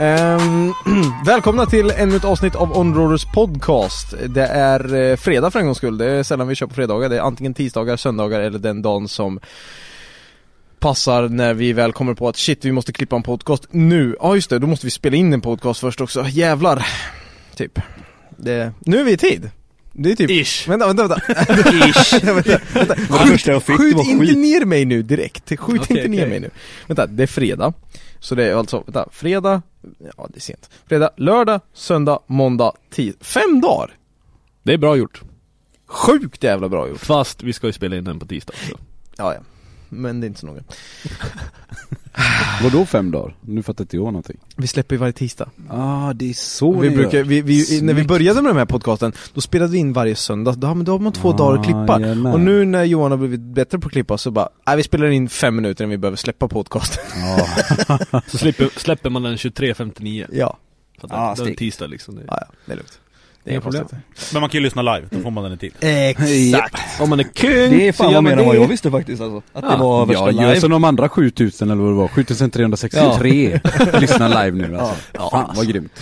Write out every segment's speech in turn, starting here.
Ehm, välkomna till ännu ett avsnitt av Onroaders podcast. Det är eh, fredag för en gångs skull, det är sällan vi kör på fredagar. Det är antingen tisdagar, söndagar eller den dagen som passar när vi väl kommer på att shit, vi måste klippa en podcast nu. Ja just det, då måste vi spela in en podcast först också. Jävlar! Typ. Det, nu är vi i tid. Det är typ... Ish. Vänta, vänta, vänta. Ish. vänta, vänta. Skjut var inte ner mig nu direkt. Skjut Okej, inte ner okej. mig nu. Vänta, det är fredag. Så det är alltså, vänta, fredag, ja det är sent. Fredag, lördag, söndag, måndag, tisdag. Fem dagar! Det är bra gjort. Sjukt jävla bra gjort. Fast vi ska ju spela in den på tisdag också. Ja, ja. Men det är inte så noga. Vadå fem dagar? Nu fattar inte jag någonting. Vi släpper ju varje tisdag. Ah, det är så vi ni brukar, gör. vi, vi, när vi började med den här podcasten, då spelade vi in varje söndag. Då, har- men då har man två Ah, dagar att klippa. jajamän. Och nu när Johan har blivit bättre på att klippa så bara, nej vi spelar in fem minuter när vi behöver släppa podcasten. Ja. Så slipper, släpper man den 23.59. ja. Att Ah, det är en tisdag liksom. Det ja, ja, det är lugnt. Det är problem. Men man kan ju lyssna live, då får man den i tid. Exakt! Om man är kung Det är fan vad mer än vad det. jag visste faktiskt alltså. Att Ja. det var värsta Ja, gör live. som de andra 7000 eller vad det var, 7363 Lyssna live nu alltså. Fan vad grymt.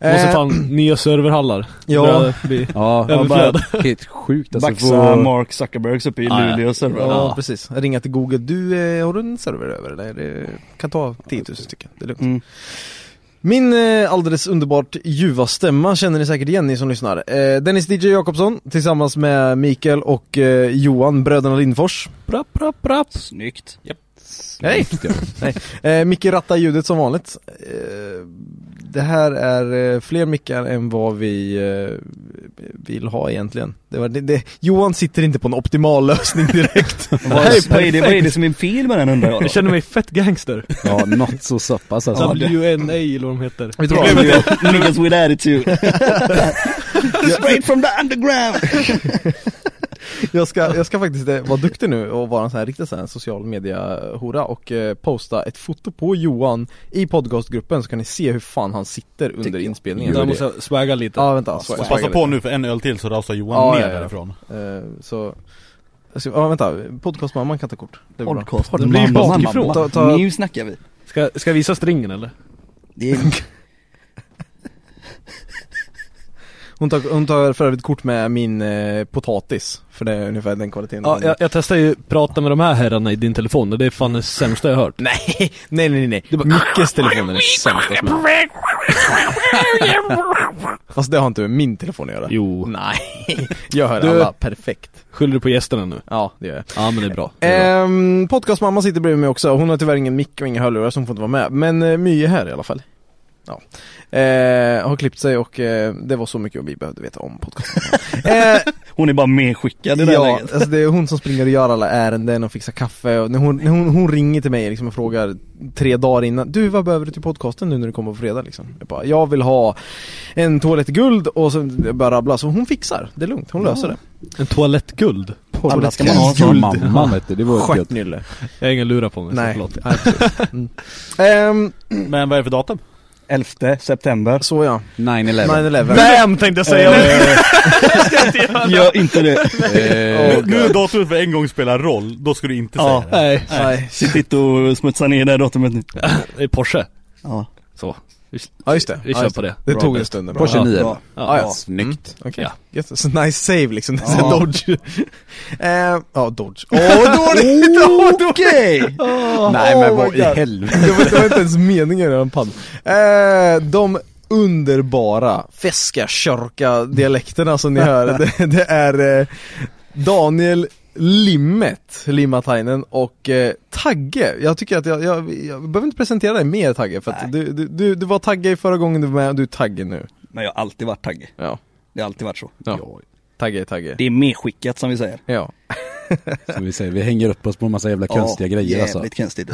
Måste Eh, fan nya serverhallar. Ja. Börjar bli Ja, överflöd. helt sjukt alltså. Baxa få- Mark Zuckerbergs uppe i Ja, ja. Luleå server. Ja, Ja. precis. Ringa till Google. Du, eh, har du en server över eller? Det kan ta 10 000 stycken. Det är lugnt. Mm. Min eh, alldeles underbart ljuva stämma känner ni säkert igen ni som lyssnar. Eh, Dennis DJ Jakobsson tillsammans med Mikael och eh, Johan, bröderna Lindfors. Prapp, prapp, prapp. Snyggt. Japp. Hej! Nej. Eh, Micke rattar ljudet som vanligt. Eh, det här är eh, fler mickar än vad vi eh, vill ha egentligen. Det var, det, det, Johan sitter inte på en optimal lösning direkt. Vad, vad, är det, vad är det som är fel med den undrar jag då? Jag känner mig fett gangster. Ja, något så sappas alltså. WNA eller vad de heter. Du vad? Niggas with attitude. Straight from the underground. Jag ska, jag ska faktiskt eh, vara duktig nu och vara en sån här riktig sån här social media hora och eh, posta ett foto på Johan i podcastgruppen så kan ni se hur fan han sitter under jag. inspelningen. Där måste jag swagga lite. Ja vänta, Så swag- passa swagga på lite. nu för en öl till så rasar Johan Ja, ner ja, ja. därifrån. Eh, så, alltså, ja vänta, podcastmamman kan ta kort. Det är bra. Podcast. Det blir ju Mamma, bakifrån. mamma. Ta- ta- Nu snackar vi. Ska, ska jag visa stringen eller? Det är... Hon tar, hon tar för övrigt kort med min eh, potatis, för det är ungefär den kvaliteten Ja, jag, jag testar ju prata med de här herrarna i din telefon och det är fan det sämsta jag hört. Nej, nej nej nej, Mickes telefon är det sämsta som är. Fast det har inte med min telefon att göra Jo. Nej, jag hör Du- alla perfekt Skyller du på gästerna nu? Ja, det gör jag Ja men det är bra. Det är bra. ehm, Podcastmamma sitter bredvid mig också, hon har tyvärr ingen mick och inga hörlurar så hon får inte vara med Men eh, My är här i alla fall Ja eh, Har klippt sig och eh, det var så mycket vi behövde veta om podcasten eh, Hon är bara medskickad i det här Ja, läget. alltså det är hon som springer och gör alla ärenden och fixar kaffe och när hon, när hon, hon ringer till mig liksom och frågar tre dagar innan Du vad behöver du till podcasten nu när du kommer på fredag liksom? Jag bara, jag vill ha en toalett i guld och så bara rabbla, så hon fixar, det är lugnt, hon löser det En toalettguld. Alla ska man ha en Som sån. mamma vet du, det var Jag har ingen lura på mig, Nej, så förlåt. mm. Ehm, Men vad är det för datum? 11 september. Så ja, 9-11 9-11 Bam tänkte jag säga! Gör inte det. Eh, Nu är datumet för en gång spelar roll, då ska du inte Ja. säga det. Nej, Nej, Sitt inte och smutsa ner det här datumet nu. det är Porsche. Ja. Så. Vi, ja just det, vi ja, kör just på det. Det tog en stund Porsche Ja. 9 Bra. Ja, ja. Snyggt. Okej, Ja. yes. så nice save liksom, Ja. Dodge eh, Ja, Dodge, åh vad dåligt! Åh, dåligt! Okej! Nej men Oh vad i helvete. det, var, det var inte ens meningen i den podd. Eh, de underbara Feska dialekterna som ni hör, det, det är eh, Daniel Limmet, Limatainen och eh, Tagge. Jag tycker att jag, jag, jag behöver inte presentera dig mer Tagge, för att du, du, du, du var Tagge förra gången du var med och du är Tagge nu. Men jag har alltid varit Tagge. Ja, Det har alltid varit så. ja. Tagge är Tagge. Det är medskickat som vi säger. Ja. Som vi säger, vi hänger upp oss på en massa jävla konstiga grejer alltså. Jävligt konstigt.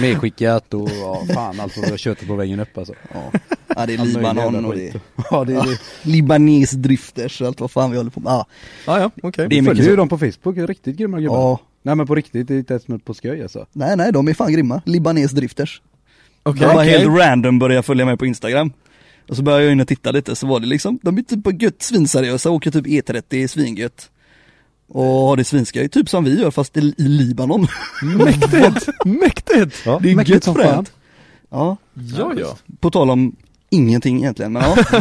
Medskickat och ja, fan allt vad vi har köttet på väggen upp alltså. Ja. Ja, det är Libanon och det. Ja det är det. Libanes drifters och allt vad fan vi håller på med. Ja, Ja, ja, okej. Det är Vi följer ju dem på Facebook, riktigt grymma gubbar. ja. Nej men på riktigt, det är inte ens på skoj alltså. Nej nej, de är fan grymma. Libanes drifters. Okej, de var okej. helt random började följa mig på Instagram. Och så började jag in och titta lite så var det liksom, de är typ på gött svinseriösa, åker typ E30 svingött. Och har det svinskoj, typ som vi gör fast i, i Libanon. Mäktigt! Mäktigt! Ja, Det är mäktigt gött fränt. Ja, Ja, ja. på tal om ingenting egentligen, men ja.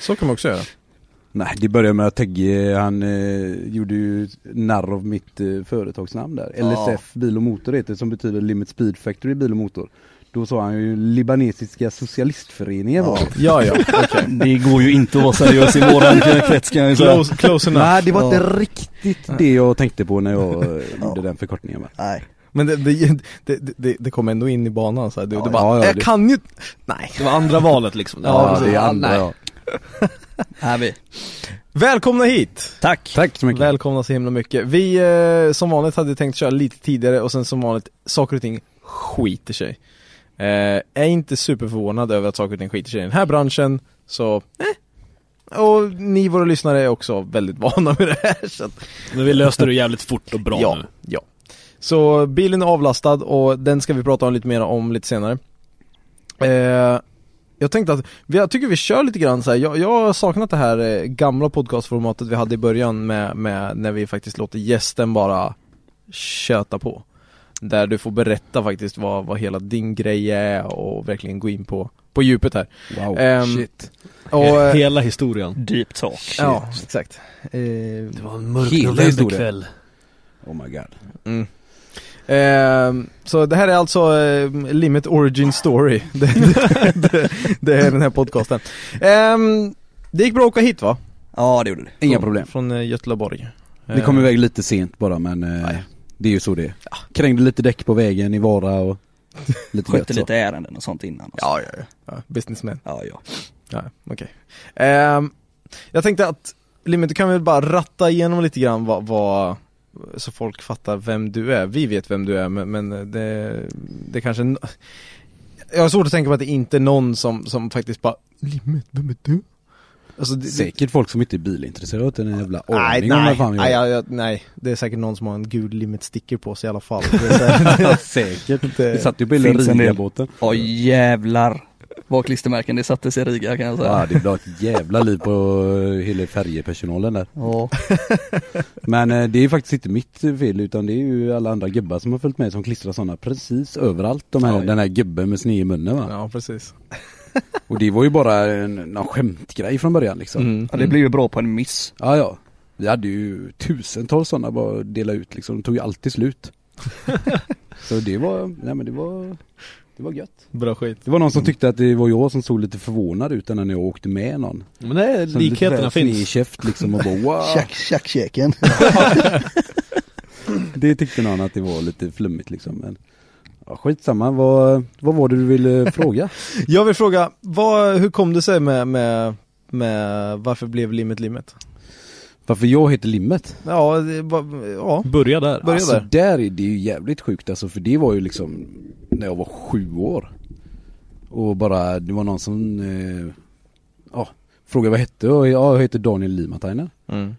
Så kan man också göra. Nej det började med att Tegge, han eh, gjorde ju narr av mitt eh, företagsnamn där. Ja. LSF Bil och Motor heter det, som betyder Limit Speed Factory Bil och Motor. Då sa han ju libanesiska socialistföreningen var det. Ja, ja, okej. Det går ju inte att vara seriös i våran krets kan jag säga. Close, close enough. Nej det var Ja. inte riktigt det jag tänkte på när jag gjorde den förkortningen va. Nej. Men det, det, det, det, det kom ändå in i banan så här. Du, Ja, du bara, ja, ja, jag det- kan ju Nej Det var andra valet liksom. Ja, Ja, det är andra ja. Här vi. Välkomna hit! Tack. Tack så mycket. Välkomna så himla mycket. Vi eh, som vanligt hade tänkt köra lite tidigare och sen som vanligt, saker och ting skiter sig. Eh, är inte superförvånad över att saker och ting skiter sig i den här branschen, så eh. Och ni våra lyssnare är också väldigt vana med det här så att, Men vi löste det jävligt fort och bra ja, nu. ja. Så bilen är avlastad och den ska vi prata om lite mer om lite senare. Eh, jag tänkte att, jag tycker vi kör lite grann så här. Jag, jag har saknat det här eh, gamla podcastformatet vi hade i början med, med när vi faktiskt låter gästen bara köta på. Där du får berätta faktiskt vad, vad hela din grej är och verkligen gå in på, på djupet här. Wow, Ehm, shit. Och, eh, Hela historien. Deep talk. ja, exakt. Eh, Det var en mörk novemberkväll. Oh my god. Mm. Ehm, så det här är alltså eh, Limit Origin Story. det, det, det, det är den här podcasten. Ehm, det gick bra att åka hit va? Ja det gjorde det. Inga Från- problem. Från eh, Göteborg. Vi kom iväg lite sent bara men eh, det är ju så det är. Krängde lite däck på vägen i Vara och lite Skötte lite ärenden och sånt innan. och så. Ja, ja, ja. ja businessman. Ja, ja. Ja, okej. Ehm, jag tänkte att Limit, du kan väl bara ratta igenom lite grann vad, vad så folk fattar vem du är. Vi vet vem du är men, men det, det kanske Jag har svårt att tänka på att det inte är någon som, som faktiskt bara Limit, vem är du? Alltså, det, det, Säkert folk som inte är bilintresserade har en jävla Nej, aning om nej, vad fan nej, jag, jag, nej, det är säkert någon som har en gul limit sticker på sig i alla fall. Det är Säkert. det, Vi satt ju på Finns en del. Åh jävlar. Vad klistermärken det sattes i Riga kan jag säga. Ja det blev ett jävla liv på eh, hela färjepersonalen där. Ja. Men eh, det är faktiskt inte mitt fel utan det är ju alla andra gubbar som har följt med som klistrar sådana precis överallt. De här, Ja, ja. Den här gubben med sned i munnen va. ja, precis. Och det var ju bara en, någon skämtgrej från början liksom. Mm. ja, det blev ju bra på en miss. Ja ja. Vi hade ju tusentals sådana bara att dela ut liksom. De tog ju alltid slut. Så det var, nej men det var, det var gött. Bra skit. Det var någon som tyckte att det var jag som såg lite förvånad ut när jag åkte med någon. Men det är, likheterna finns. käft liksom och bara wow. Tjack, tjack-käken. Det tyckte någon att det var lite flummigt liksom men Ja skitsamma, vad, vad var det du ville fråga? Jag vill fråga, vad, hur kom det sig med, med med varför blev limmet limmet? Varför jag heter Limmet? Ja, det var, ja. Börja där. Börja alltså där. där är det ju jävligt sjukt alltså för det var ju liksom när jag var sju år. Och bara, det var någon som, eh, ja, frågade vad jag hette och ja, jag heter Daniel Limatainen. Mm.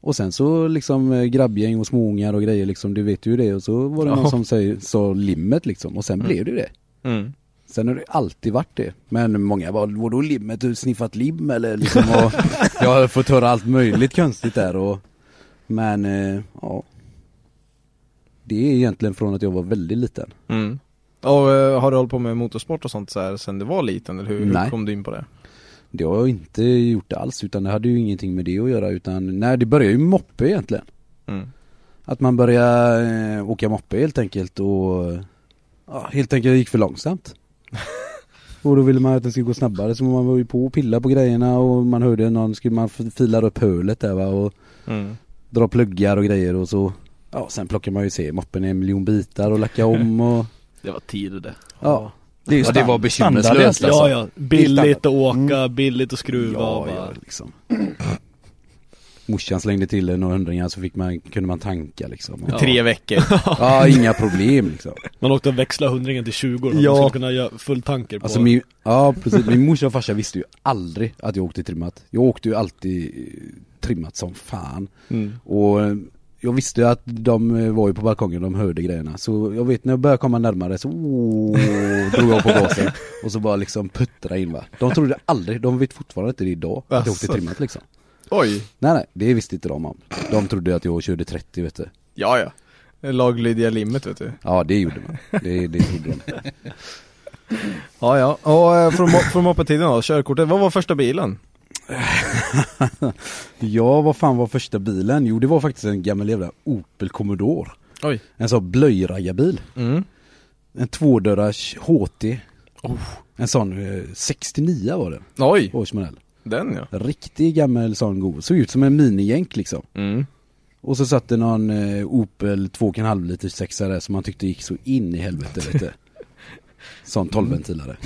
Och sen så liksom eh, grabbgäng och småungar och grejer liksom, du vet ju det och så var det någon Ja. som säger, sa limmet liksom och sen Mm. blev det ju det. Mm. Sen har det alltid varit det. Men många bara, vadå limmet, du har sniffat lim eller liksom och Jag har fått höra allt möjligt konstigt där och Men eh, ja Det är egentligen från att jag var väldigt liten. Mm. Och eh, har du hållit på med motorsport och sånt så här sen du var liten eller hur, hur Nej. kom du in på det? Det har jag inte gjort alls utan det hade ju ingenting med det att göra utan, nej det började ju moppe egentligen. Mm. Att man började eh, åka moppe helt enkelt och ja, helt enkelt gick för långsamt. Och då ville man att det skulle gå snabbare så man var ju på och pilla på grejerna och man hörde någon, man fila upp hölet där va och Mm. dra pluggar och grejer och så Ja sen plockar man ju se moppen i en miljon bitar och lacka om och Det var tider det. ja. Det är ju Ja, det var bekymmerslöst, alltså. Ja ja, billigt att åka, Mm. billigt att skruva Ja, och ja bara... liksom Morsan slängde till några hundringar så fick man, kunde man tanka liksom. I tre veckor. Ja inga problem liksom. Man åkte och växlade hundringen till 20 för att Ja. man skulle kunna göra full tanker på Alltså min, ja precis, min morsa och farsa visste ju aldrig att jag åkte trimmat. Jag åkte ju alltid eh, trimmat som fan. Mm. Och eh, jag visste ju att de eh, var ju på balkongen, de hörde grejerna. Så jag vet när jag började komma närmare så oh, drog jag på gasen. Och så bara liksom puttra in va. De trodde aldrig, de vet fortfarande inte det idag att jag åkte Asså. trimmat liksom Oj, Nej nej, det visste inte de om De trodde att jag körde 30 vet du ja ja. Laglydiga limmet vet du. Ja det gjorde man, det, det trodde de Ja ja, och eh, från, mo- från moppetiden då, körkortet, vad var första bilen? Ja, vad fan var första bilen? Jo, det var faktiskt en gammal jävla Opel Commodore. Oj. En sån blöjraggarbil. Mm. En tvådörrars HT. Oh. En sån eh, 69 var det, Oj, årsmodell. Den ja. Riktig gammal sån god. Såg ut som en minijänk liksom. Mm. Och så satt det någon eh, Opel 2,5 liters sexa där som man tyckte gick så in i helvete vet du. Sån 12-ventilare.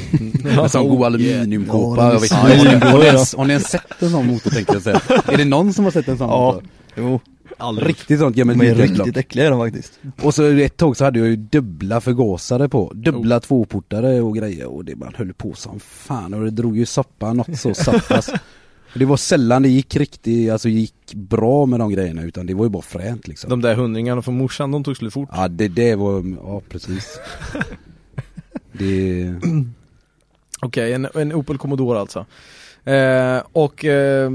En sån god aluminiumkåpa. Jag vet inte, har, ni, har, ni ens, har ni ens sett en sån motor tänkte jag säga? Är det någon som har sett en sån Ja. motor? Jo, Aldrig. Riktigt sånt gammalt de är riktigt äckliga är de faktiskt. Och så ett tag så hade jag ju dubbla förgasare på, dubbla tvåportare och grejer och det man höll på som fan och det drog ju soppa något så sappas. Det var sällan det gick riktigt, alltså gick bra med de grejerna utan det var ju bara fränt liksom. De där hundringarna från morsan, de tog slut fort. Ja det, det var, ja precis. Det, Okej, en, en Opel Commodore alltså. Eh, och eh,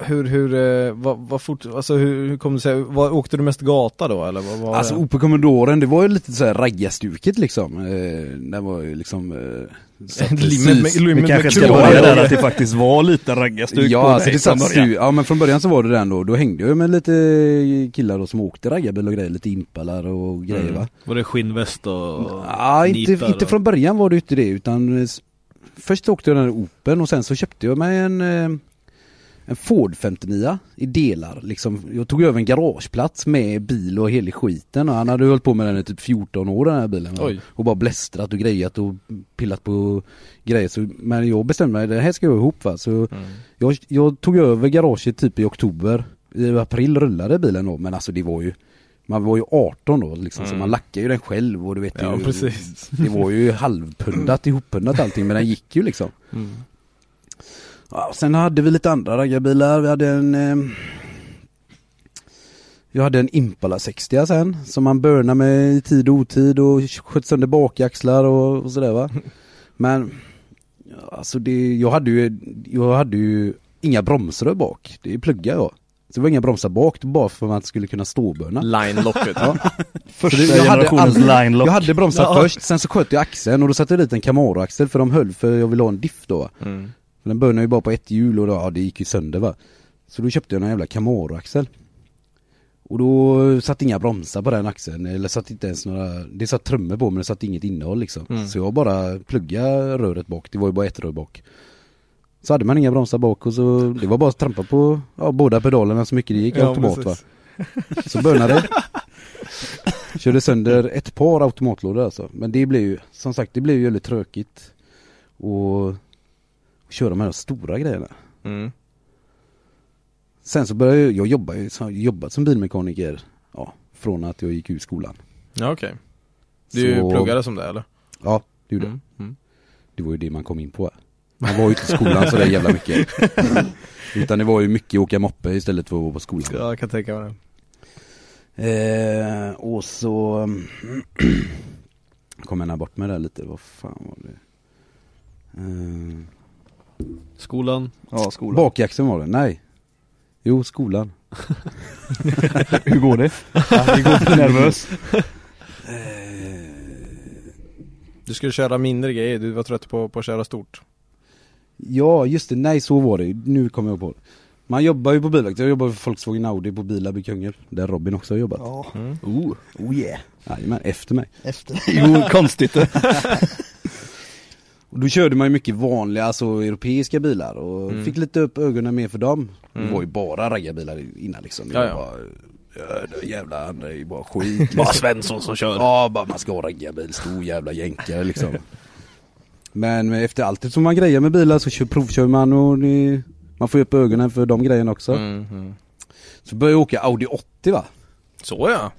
hur, hur, eh, vad, vad fort, alltså hur, hur kom det sig, vad, åkte du mest gata då eller vad var alltså det? Opel Commodoren det var ju lite såhär raggarstuket liksom. Eh, det var ju liksom eh, satt Limmet med- sus- limmet Vi kanske ska börja där att det faktiskt var lite raggarstuk Ja på alltså det från satt början. stu- ja men från början så var det den då, då hängde jag med lite killar då som åkte raggarbil och grejer, lite impalar och grejer Mm. va Var det skinnväst och Ja inte, nitar inte och- från början var det inte det utan Först åkte jag den här Opeln och sen så köpte jag mig en eh, En Ford 59 i delar liksom Jag tog över en garageplats med bil och hela skiten och han hade hållit på med den i typ 14 år den här bilen? Oj. Och bara blästrat och grejat och pillat på grejer så, Men jag bestämde mig, det här ska jag ihop va så Mm. jag, jag tog över garaget typ i oktober I april rullade bilen då men alltså det var ju Man var ju 18 då liksom så Mm. man lackade ju den själv och du vet Ja ju. Det var ju halvpundat ihoppundat allting men den gick ju liksom Mm. Ja, Sen hade vi lite andra raggarbilar, vi hade en eh, Jag hade en Impala 60 sen som man burnade med i tid och otid och sköt sönder bakaxlar och, och sådär va Men ja, Alltså det, jag hade ju, jag hade ju inga bromsrör bak, det pluggade jag Så det var inga bromsar bak, bara för att man skulle kunna ståburna Line-locket. Ja. Första jag generationens aldrig- line lock. Jag hade bromsat Ja. först, sen så sköt jag axeln och då satte jag dit en Camaro-axel för de höll för jag ville ha en diff då Mm. För Den burnade ju bara på ett hjul och då, ja det gick ju sönder va. Så då köpte jag en jävla Camaro-axel. Och då satt inga bromsar på den axeln, eller satt inte ens några Det satt trummor på men det satt inget innehåll liksom. Mm. Så jag bara pluggade röret bak, det var ju bara ett rör bak. Så hade man inga bromsar bak och så, det var bara att trampa på ja, båda pedalerna så mycket det gick Ja, automat va. precis. Så burnade det. Körde sönder ett par automatlådor alltså. Men det blev ju, som sagt det blev ju väldigt tråkigt Och köra de stora grejerna Mm. Sen så började jag, jag jobba, jag jobbat som bilmekaniker, ja, från att jag gick ur skolan. Ja okej. Du Så- pluggade som det eller? Ja, det gjorde jag. Mm. Mm. Det var ju det man kom in på. Man var ju inte i skolan så där jävla mycket. Utan det var ju mycket åka moppe istället för att vara på skolan. Ja, jag kan tänka mig det. Eh, och så kom jag bort med det här lite, vad fan var det? Eh, Skolan. Ja, skolan. Bakjaxen var det, nej. Jo, skolan. Hur går det? Ja, det går nervös. Eh, Du skulle köra mindre grejer, du var trött på, på att köra stort. ja, just det, nej så var det Nu kommer jag på det. Man jobbar ju på bilverkstad, jag jobbar för Volkswagen Audi på Bilab i Kungälv, där Robin också har jobbat. Ja, Oh, oh yeah. Jajamän, efter mig. efter. Jo, konstigt det. Och då körde man ju mycket vanliga, alltså europeiska bilar och Mm. fick lite upp ögonen mer för dem. Mm. Det var ju bara raggarbilar innan liksom. Det Ja. Bara, jävla andra är ju bara skit. Liksom. Svensson som kör. Ja, bara man ska ha raggarbil, stor jävla jänkare liksom. Men efter allt som man grejer med bilar så kör, provkör man och det, man får ju upp ögonen för de grejerna också. Mm, mm. Så började jag åka Audi 80 va. Så ja.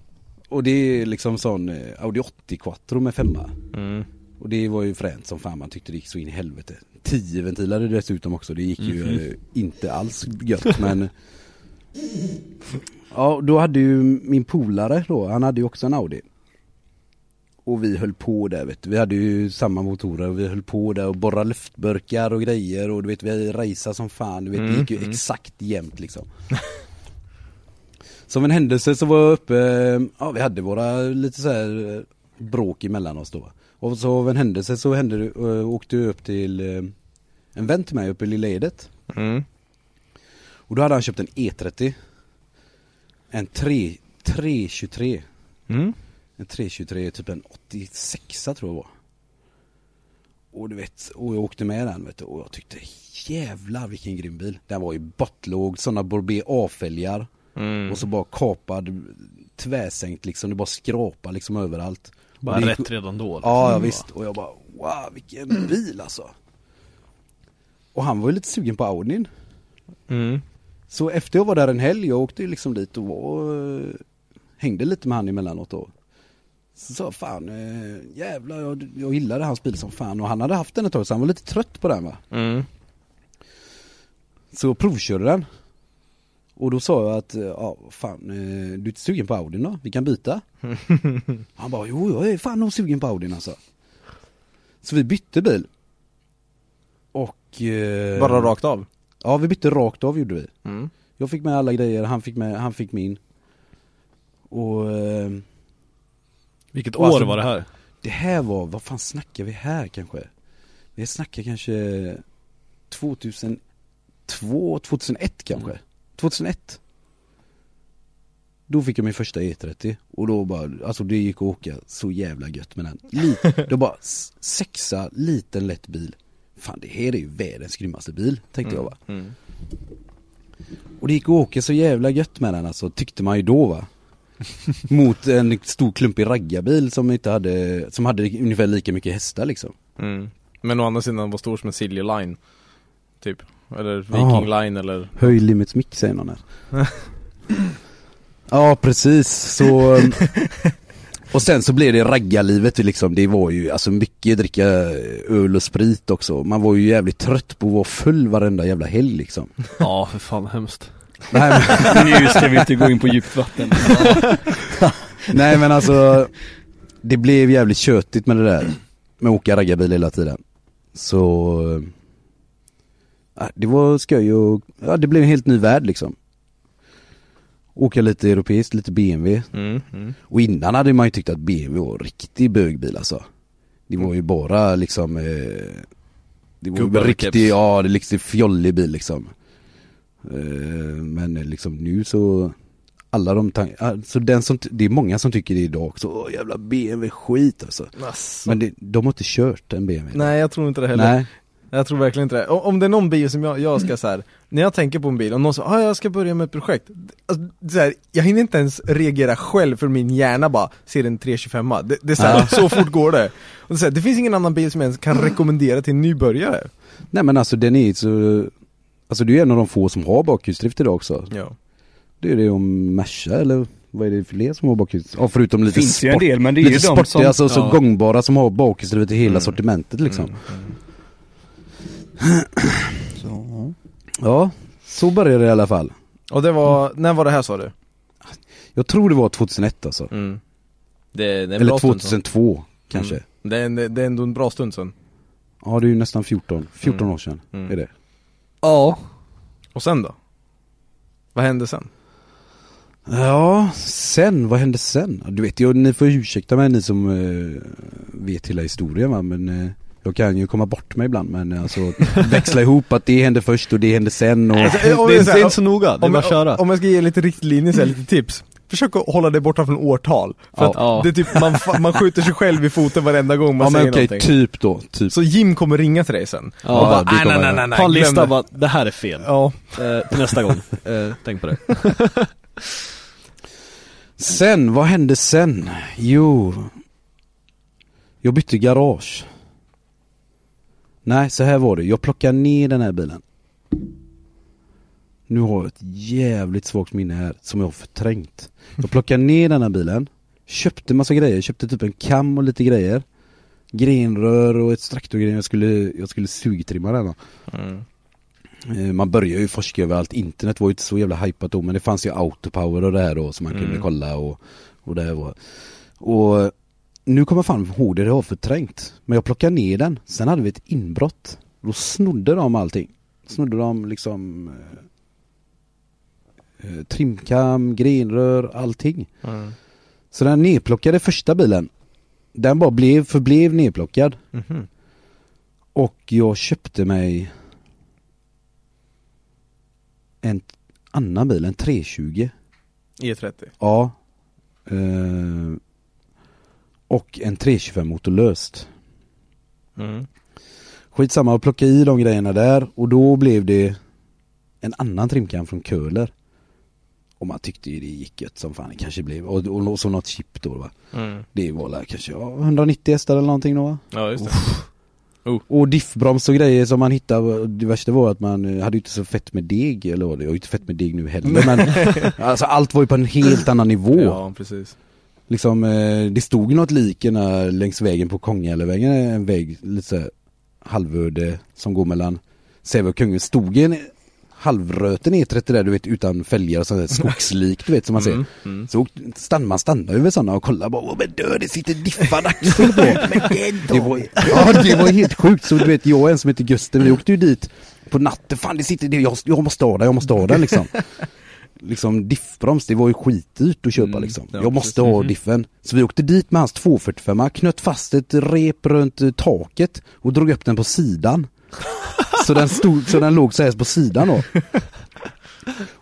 Och det är liksom sån eh, Audi 80 Quattro med femma. Mm. Och det var ju fränt som fan, man tyckte det gick så in i helvete. 10 ventiler dessutom också, det gick ju eh, inte alls gött men Ja, då hade ju min polare då, han hade ju också en Audi. Och vi höll på där vet du, vi hade ju samma motorer och vi höll på där och borra luftburkar och grejer och du vet vi racea som fan, du vet det Mm, gick ju mm. exakt jämnt liksom. Som en händelse så var jag uppe, ja vi hade våra lite så här eh, bråk emellan oss då. Och så av en händelse så hände äh, åkte jag upp till eh, en vän till mig uppe i Lilla Edet. Mm. Och då hade han köpt en E30. En 3, 323. Mm. En 323, typ en 86 tror jag var. Och du vet, och jag åkte med den vet du, och jag tyckte jävlar vilken grym bil. Den var ju bottlåg, sådana Borbé A-fälgar. Mm. Och så bara kapad, tvärsänkt liksom, det bara skrapar liksom överallt. Bara Och det gick- rätt redan då. liksom. Ja, ja visst. Och jag bara, wow vilken bil alltså. Och han var ju lite sugen på Audin. Mm. Så efter jag var där en helg, jag åkte ju liksom dit och var, eh, hängde lite med han emellanåt då. Så sa fan eh, jävlar jag, jag gillade hans bil som fan och han hade haft den ett tag så han var lite trött på den va. Mm. Så provkörde den. Och då sa jag att, eh, ja fan, eh, du är inte sugen på Audin då? Vi kan byta. Han bara, jo jag är fan nog sugen på Audin alltså. Så vi bytte bil. Och... Eh, Bara rakt av? Ja vi bytte rakt av gjorde vi. Mm. Jag fick med alla grejer, han fick med, han fick min. Och eh, Vilket år alltså- var det här? det här var, vad fan snackar vi här kanske? Vi snackar kanske 2002, 2001 kanske? 2001 Då fick jag min första E30 och då bara, alltså det gick att åka så jävla gött med den. Lite, då bara sexa, liten lätt bil. Fan det här är ju världens grymmaste bil, tänkte jag va. Mm. Och det gick att åka så jävla gött med den alltså, tyckte man ju då va. Mot en stor klumpig raggarbil som inte hade, som hade ungefär lika mycket hästar liksom. Mm. Men å andra sidan var stor som en Silja Line. Typ. Eller Viking Jaha. Line eller Höj limits mick säger någon här. ja precis, så Och sen så blev det raggarlivet liksom, det var ju alltså mycket dricka öl och sprit också. Man var ju jävligt trött på att vara full varenda jävla helg liksom. Ja, för fan hemskt. Nej men, Nu ska vi inte gå in på djupt vatten. nej men alltså Det blev jävligt tjötigt med det där. Med att åka raggarbil hela tiden. Så Det var skoj och, ja det blev en helt ny värld liksom. Åka lite europeiskt, lite BMW. mm. Mm. Och innan hade man ju tyckt att BMW var en riktig bögbil alltså. Det var ju bara liksom eh, Det var Gubbar riktig, keps. ja det liksom fjollig bil liksom. Eh, men liksom nu så alla de tan- alltså den som, det är många som tycker det idag också, åh jävla BMW skit alltså. Asså. Men det, de har inte kört en BMW. Nej jag tror inte det heller. Nej. Jag tror verkligen inte det. Om, det är någon bil som jag, jag ska så här, när jag tänker på en bil, om någon säger ah, jag ska börja med ett projekt. Alltså, så här, jag hinner inte ens reagera själv för min hjärna bara ser en 325 det, det är så, här, Ja. så fort går det. Och så här, det finns ingen annan bil som jag ens kan rekommendera till en nybörjare. Nej men alltså den är så Alltså det är en av de få som har bakhjulsdrift idag också. Ja. Det är det om Merca eller vad är det för fler som har bakhjulsdrift? Ja förutom lite Finns ju en sport, del, men det är ju lite de sportiga, som- alltså så Ja. gångbara som har bakhjulsdrivet i hela Mm. sortimentet liksom. Mm, mm. Så. Ja, så började det i alla fall. Och det var, när var det här sa du? Jag tror det var 2001 alltså. Mm. Det, det är en Eller bra stund sedan. 2002 kanske. Mm. Det, är en, det är ändå en bra stund sedan. Ja det är ju nästan 14, 14 Mm. år sedan Mm. är det. Ja. Och sen då? Vad hände sen? Ja, sen, vad hände sen? Du vet, jag, ni får ursäkta mig ni som eh, vet hela historien va, men eh, jag kan ju komma bort mig ibland men alltså växla ihop att det hände först och det hände sen och Alltså, Det, är- säger- det är inte så noga, det är Om, bara att köra. om, jag ska ge lite riktlinjer, så här, lite tips Försök att hålla dig borta från årtal För Ja. att Ja. det är typ, man, man skjuter sig själv i foten varenda gång man Ja men säger okej, någonting typ då, typ. Så Jim kommer ringa till dig sen Ja, och bara, det nej, nej, nej, nej, nej, Ha en lista det." bara, det här är fel. Ja, Eh, till nästa gång, eh, tänk på det. Sen, vad hände sen? Jo Jag bytte garage Nej, så här var det. Jag plockade ner den här bilen. Nu har jag ett jävligt svagt minne här som jag har förträngt. Jag plockade ner den här bilen. Köpte massa grejer, köpte typ en kam och lite grejer. Grenrör och ett traktorgren, jag skulle, jag skulle sugtrimma den mm. Eh, Man börjar ju forska överallt, internet var ju inte så jävla hypat då men det fanns ju autopower och det här då som man kunde Mm. kolla och, och det här var. Och nu kommer jag fan ihåg det, det har förträngt Men jag plockade ner den, sen hade vi ett inbrott Då snodde de allting Snodde de liksom eh, eh, Trimkam, grenrör, allting Mm. Så den nedplockade första bilen Den bara blev, förblev nedplockad Mhm. och jag köpte mig en annan bil, en 320. E30 Ja. Eh, och en 325 motor löst. mm. Skitsamma att plocka i de grejerna där och då blev det en annan trimkam från Köhler. Och man tyckte ju det gick gött som fan det kanske blev. Och, och, och så något chip då va. Mm. Det var väl kanske ja, 190 hästar eller någonting då va. Ja just det Och diffbroms och grejer som man hittade, det värsta var att man eh, hade ju inte så fett med deg, eller vad det, jag har ju inte fett med deg nu heller men Alltså allt var ju på en helt annan nivå Ja precis Liksom, eh, det stod något lik ena längs vägen på Kongälvvägen, en väg lite så här halvöde som går mellan Säve och Kungälv, stod en halvröten E30 där du vet utan fälgar och sånt där skogslik du vet som man ser mm. Mm. så stann, man stannade ju vid sådana och kollade bara, åh men död det sitter diffad axel på. det var, ja det var helt sjukt, så du vet jag och en som heter Gusten, vi åkte ju dit på natten, fan det sitter det, jag, jag måste ha den, jag måste ha den liksom. Liksom diffbroms, det var ju skitdyrt att köpa Mm, liksom. ja, jag måste precis. ha diffen. Så vi åkte dit med hans 245 knöt fast ett rep runt eh, taket och drog upp den på sidan. Så den stod, så den låg så här på sidan då.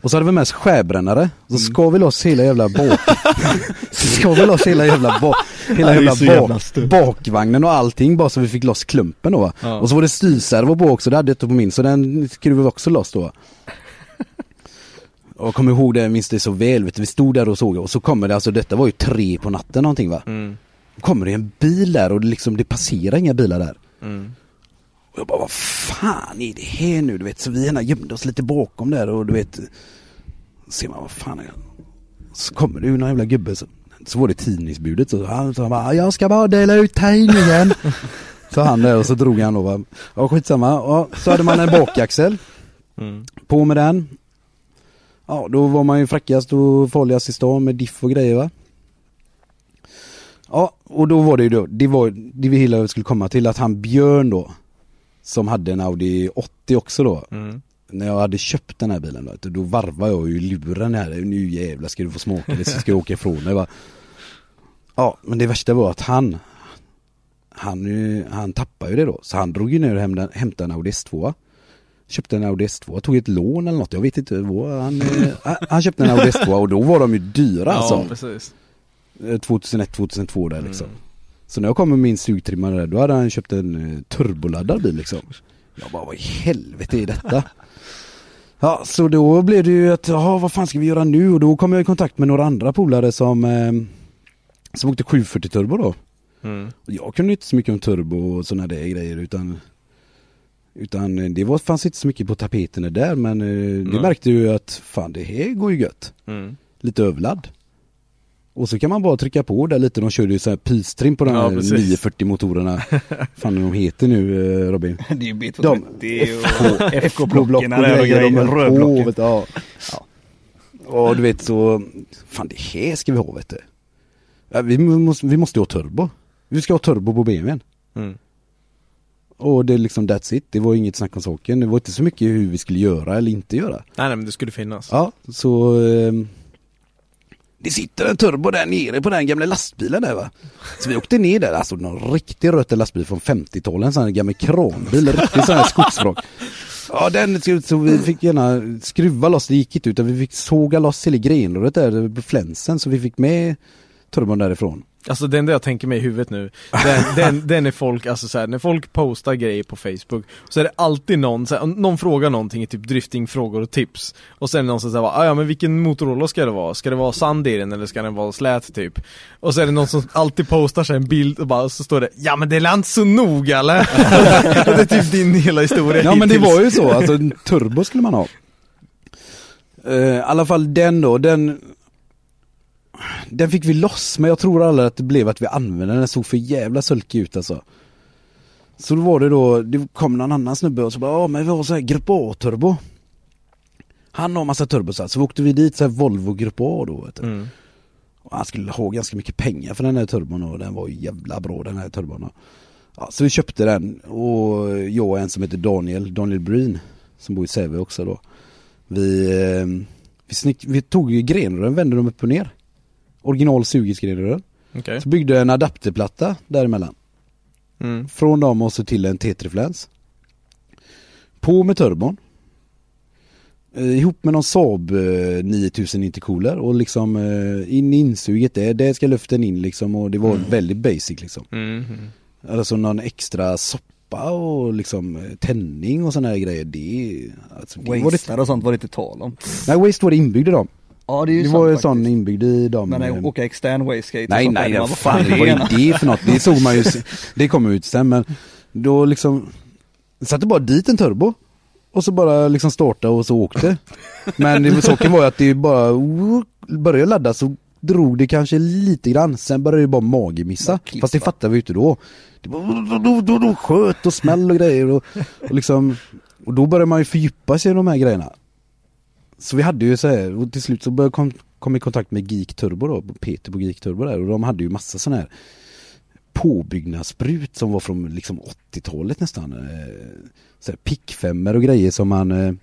Och så hade vi med oss skärbrännare, så skar vi loss hela jävla bak... så skar vi loss hela jävla, ba... hela jävla bak... jävla bakvagnen och allting bara så vi fick loss klumpen då. Ja. Och så var det styrservo på också, det hade jag inte på min, så den skruvade vi också loss då va. Och jag kommer ihåg det, jag minns det så väl, vet du, vi stod där och såg och så kommer det, alltså detta var ju tre på natten någonting va. Mm. Kommer det en bil där och det liksom, det passerar inga bilar där. Mm. Och jag bara, vad fan är det här nu? Du vet, så vi gärna gömde oss lite bakom där och du vet Ser man vad fan är det? Så kommer det ju någon jävla gubbe så, så var det tidningsbudet så han så han bara, jag ska bara dela ut tidningen Så han där och så drog han då va. Ja skitsamma, ja, så hade man en bakaxel Mm. På med den Ja då var man ju fräckast och farligast i stan med diff och grejer va? Ja och då var det ju då, det var det vi hela skulle komma till att han Björn då Som hade en Audi 80 också då Mm. När jag hade köpt den här bilen då, då varvade jag ju luren här. Nu jävlar ska du få smaka det, så ska jag åka ifrån dig va? Ja men det värsta var att han Han, han tappade ju det då så han drog ju ner och hämtade en Audi S2 Köpte en Audi S2, tog ett lån eller något, jag vet inte vad han, eh, han- Han köpte en Audi S2 och då var de ju dyra Ja alltså precis 2001, 2002 där liksom Mm. Så när jag kom med min sugtrimmare där, då hade han köpt en eh, turboladdad bil liksom Jag bara, vad i helvete är detta? Ja, så då blev det ju att, ja vad fan ska vi göra nu? Och då kom jag i kontakt med några andra polare som eh, Som åkte 740 turbo då mm. Jag kunde inte så mycket om turbo och sådana där grejer utan Utan eh, det var, fanns inte så mycket på tapeterna där men eh, det Nej. märkte ju att fan det här går ju gött. Mm. Lite överladd. Och så kan man bara trycka på där lite, de körde ju så här pystrim på de Ja, här precis. 940 motorerna. fan de heter nu eh, Robin. Det är ju B230 De- och FK-block och FK-blocken grejer, ja. ja. Och du vet så, fan det här ska vi ha vet du. Ja, vi, måste, vi måste ha turbo. Vi ska ha turbo på BMWn. Mm. Och det är liksom that's it, det var inget snack om saken. Det var inte så mycket hur vi skulle göra eller inte göra. Nej, nej men det skulle finnas. Ja, så ehm, Det sitter en turbo där nere på den gamla lastbilen där va. Så vi åkte ner där, alltså någon riktig rötter lastbil från 50-talet, en sån här gammal kranbil, riktig sån här skogsvrak. Ja den såg ut så vi fick gärna skruva loss, det gick inte utan vi fick såga loss hela grenröret där på flänsen så vi fick med turbon därifrån. Alltså det enda jag tänker mig i huvudet nu, den, den, den är folk, alltså så här, när folk postar grejer på Facebook Så är det alltid någon, så här, någon frågar någonting i typ driftingfrågor och tips Och sen är det någon som säger ah, ja men vilken Motorola ska det vara? Ska det vara sand i den eller ska den vara slät typ? Och så är det någon som alltid postar sig en bild och bara, så står det Ja men det är inte så noga eller? Och det är typ din hela historia Ja men det hittills. var ju så, alltså en turbo skulle man ha. Eh, I alla fall den då, den Den fick vi loss men jag tror aldrig att det blev att vi använde den, den såg för jävla sulkig ut alltså. Så då var det då, det kom någon annan snubbe och så bara, ja men vi har så här Grupp A-turbo. Han har massa turbosar, så åkte vi dit så här Volvo Grupp A då vet du. mm. Och han skulle ha ganska mycket pengar för den här turbon och den var jävla bra den här turbon. Ja, så vi köpte den och jag och en som heter Daniel, Daniel Bryn, som bor i Säve också då. Vi, eh, vi, snick, vi tog grenrören, vände dem upp och ner. Original sugisgrenrören. Okej. Så byggde jag en adapterplatta däremellan. Mm. Från dem och så till en T3-fläns. På med turbon. Eh, ihop med någon Saab eh, 9000 intercooler och liksom eh, in insuget där, där ska luften in liksom och det var väldigt basic liksom. Mm. Mm. Alltså någon extra soppa och liksom eh, tändning och sådana här grejer. Det, alltså, det var det, Wastar och sånt var det inte tal om. Nej Waste var det inbyggd i dem. Ja det är ju Det var ju sån inbyggd i dem. Men eh, nej, åka extern och Nej nej, vad fan vad är det för något? Det såg man ju, det kom ut sen men då liksom Satte bara dit en turbo Och så bara liksom starta och så åkte Men det, saken var ju att det bara Började ladda så drog det kanske lite grann Sen började det bara magemissa. Fast det fattade vi ju inte då Det bara då, då, då, sköt och smäll och grejer och, och liksom Och då började man ju fördjupa sig i de här grejerna Så vi hade ju så här, och till slut så började kom, kom i kontakt med Geek Turbo då, Peter på Geek Turbo där och de hade ju massa sådana här påbyggnadsbrut som var från liksom 80-talet nästan. Eh, Så här pickfemmor och grejer som man eh,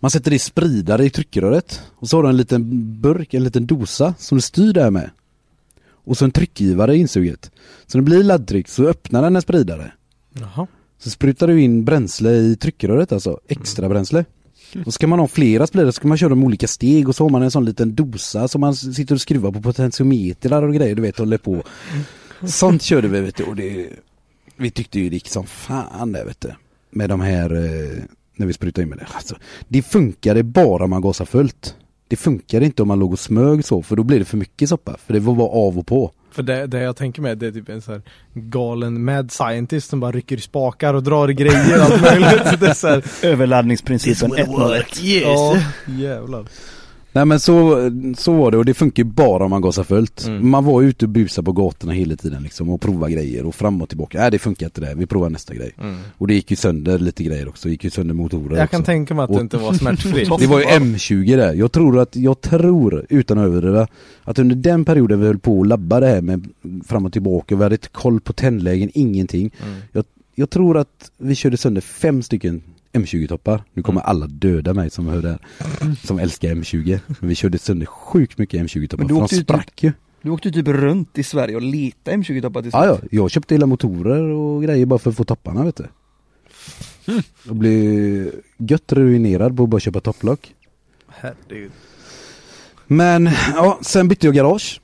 Man sätter i spridare i tryckröret och så har du en liten burk, en liten dosa som du styr där med. Och så en tryckgivare insuget. Så när det blir laddtryck så öppnar den en spridare. Jaha. Så sprutar du in bränsle i tryckröret alltså, extra bränsle. Och ska man ha flera spridare, så ska man köra dem olika steg och så har man en sån liten dosa som man sitter och skruvar på potentiometrar och grejer du vet, håller på. Sånt körde vi vet du och det, vi tyckte ju det gick som fan det vet du. Med de här, eh, när vi sprutade in med det. Alltså, det funkade bara om man gasade fullt. Det funkade inte om man låg och smög så, för då blir det för mycket soppa. För det var bara av och på. För det, det jag tänker mig det är typ en så här galen mad scientist som bara rycker i spakar och drar i grejer och allt möjligt. Det är så här, Överladdningsprincipen 101. yes. Ja, jävlar. Nej men så, så var det och det funkar ju bara om man gasar fullt. Mm. Man var ute och busade på gatorna hela tiden liksom och provade grejer och fram och tillbaka. Nej det funkar inte det, vi provar nästa grej. Och det gick ju sönder lite grejer också, det gick ju sönder motorer Jag också. kan tänka mig att det Och- inte var smärtfritt. Det var ju M20 där. Jag tror att, jag tror, utan att överdriva, att under den perioden vi höll på att labba det här med fram och tillbaka, vi hade inte koll på tändlägen, ingenting. Mm. Jag, jag tror att vi körde sönder fem stycken M20-toppar. Nu kommer alla döda mig som hör det här. Som älskar M20. Men vi körde sönder sjukt mycket M20-toppar, Men du för de sprack ju. Du åkte typ runt i Sverige och letade M20-toppar till Ja, ja, jag köpte hela motorer och grejer bara för att få topparna vet du. Och blev gött ruinerad på att bara köpa topplock. Herregud. Men ja, sen bytte jag garage.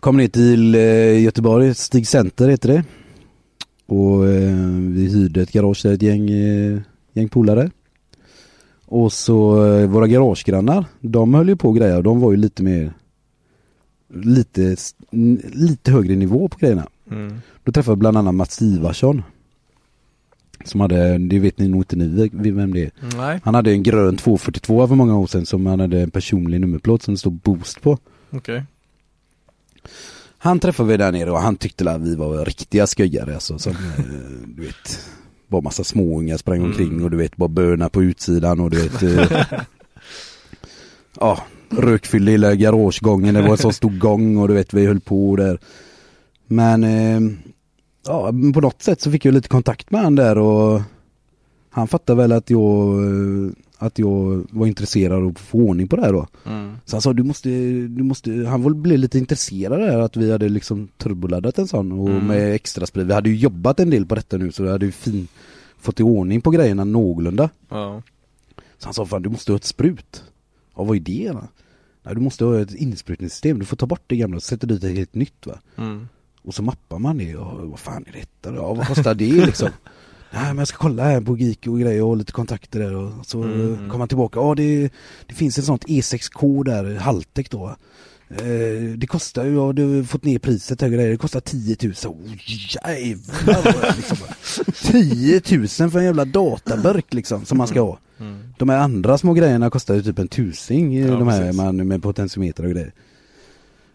Kom ner till eh, Göteborg, Stig Center heter det. Och eh, vi hyrde ett garage där, ett gäng, eh, gäng polare. Och så eh, våra garagegrannar, de höll ju på och grejer de var ju lite mer lite, lite högre nivå på grejerna. Mm. Då träffade jag bland annat Mats Ivarsson. Som hade, det vet ni nog inte ni vem det är. Nej, Han hade en grön 242 för många år sedan som han hade en personlig nummerplåt som det stod Boost på. okej. Han träffade vi där nere och han tyckte att vi var riktiga sköjare alltså som, eh, du vet, bara massa småungar sprang Mm. omkring och du vet, bara böna på utsidan och du vet, eh, ja, rökfylla i hela garagegången, det var en sån stor gång och du vet, vi höll på där. Men, eh, ja, på något sätt så fick jag lite kontakt med han där och han fattade väl att jag, eh, att jag var intresserad av att få ordning på det här då. Mm. Så han sa du måste, du måste, han blev lite intresserad där att vi hade liksom turboladdat en sån och Mm. med extra sprit. Vi hade ju jobbat en del på detta nu så vi hade ju fin, fått i ordning på grejerna någorlunda. Ja. Så han sa fan du måste ha ett sprut. Ja vad är det då? Nej du måste ha ett insprutningssystem, du får ta bort det gamla och sätta dit ett helt nytt va. Mm. Och så mappar man det och vad fan är detta då? Ja, vad kostar det liksom? Nej men jag ska kolla här på Geek och grejer och lite kontakter där och så Mm. kommer man tillbaka. Ja det, det finns ett sånt E6K där, Haltec då. Eh, det kostar ju, ja, du har fått ner priset här grejer, det kostar 10 000. Oh, jävlar! liksom. 10 000 för en jävla databurk liksom som man ska ha. Mm. De här andra små grejerna kostar ju typ en tusing, Ja, de här precis. man, med potentiometer och grejer.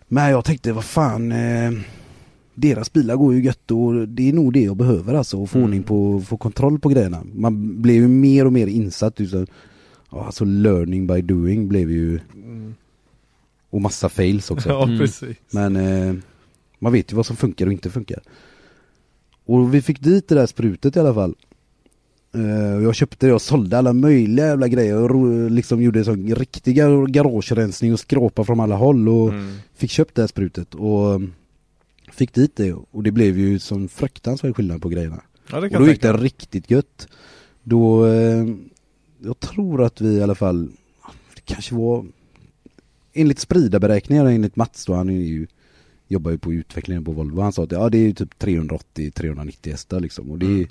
Men jag tänkte, vad fan, eh, deras bilar går ju gött och det är nog det jag behöver alltså, att få Mm. ordning på, få kontroll på grejerna. Man blev ju mer och mer insatt, ja, alltså learning by doing blev ju, Mm. och massa fails också. Ja, Mm. precis. Men eh, man vet ju vad som funkar och inte funkar. Och vi fick dit det där sprutet i alla fall. Eh, jag köpte det och sålde alla möjliga jävla grejer och liksom gjorde sån riktiga garagerensning och skrapa från alla håll och Mm. fick köpt det här sprutet och fick dit det och det blev ju sån fruktansvärd skillnad på grejerna. Ja, det Och kan då jag gick det riktigt gött. Då, eh, jag tror att vi i alla fall, det kanske var, enligt spridarberäkningar och enligt Mats då, han är ju, jobbar ju på utvecklingen på Volvo, han sa att ja det är ju typ 380-390 hästar liksom och det är Mm.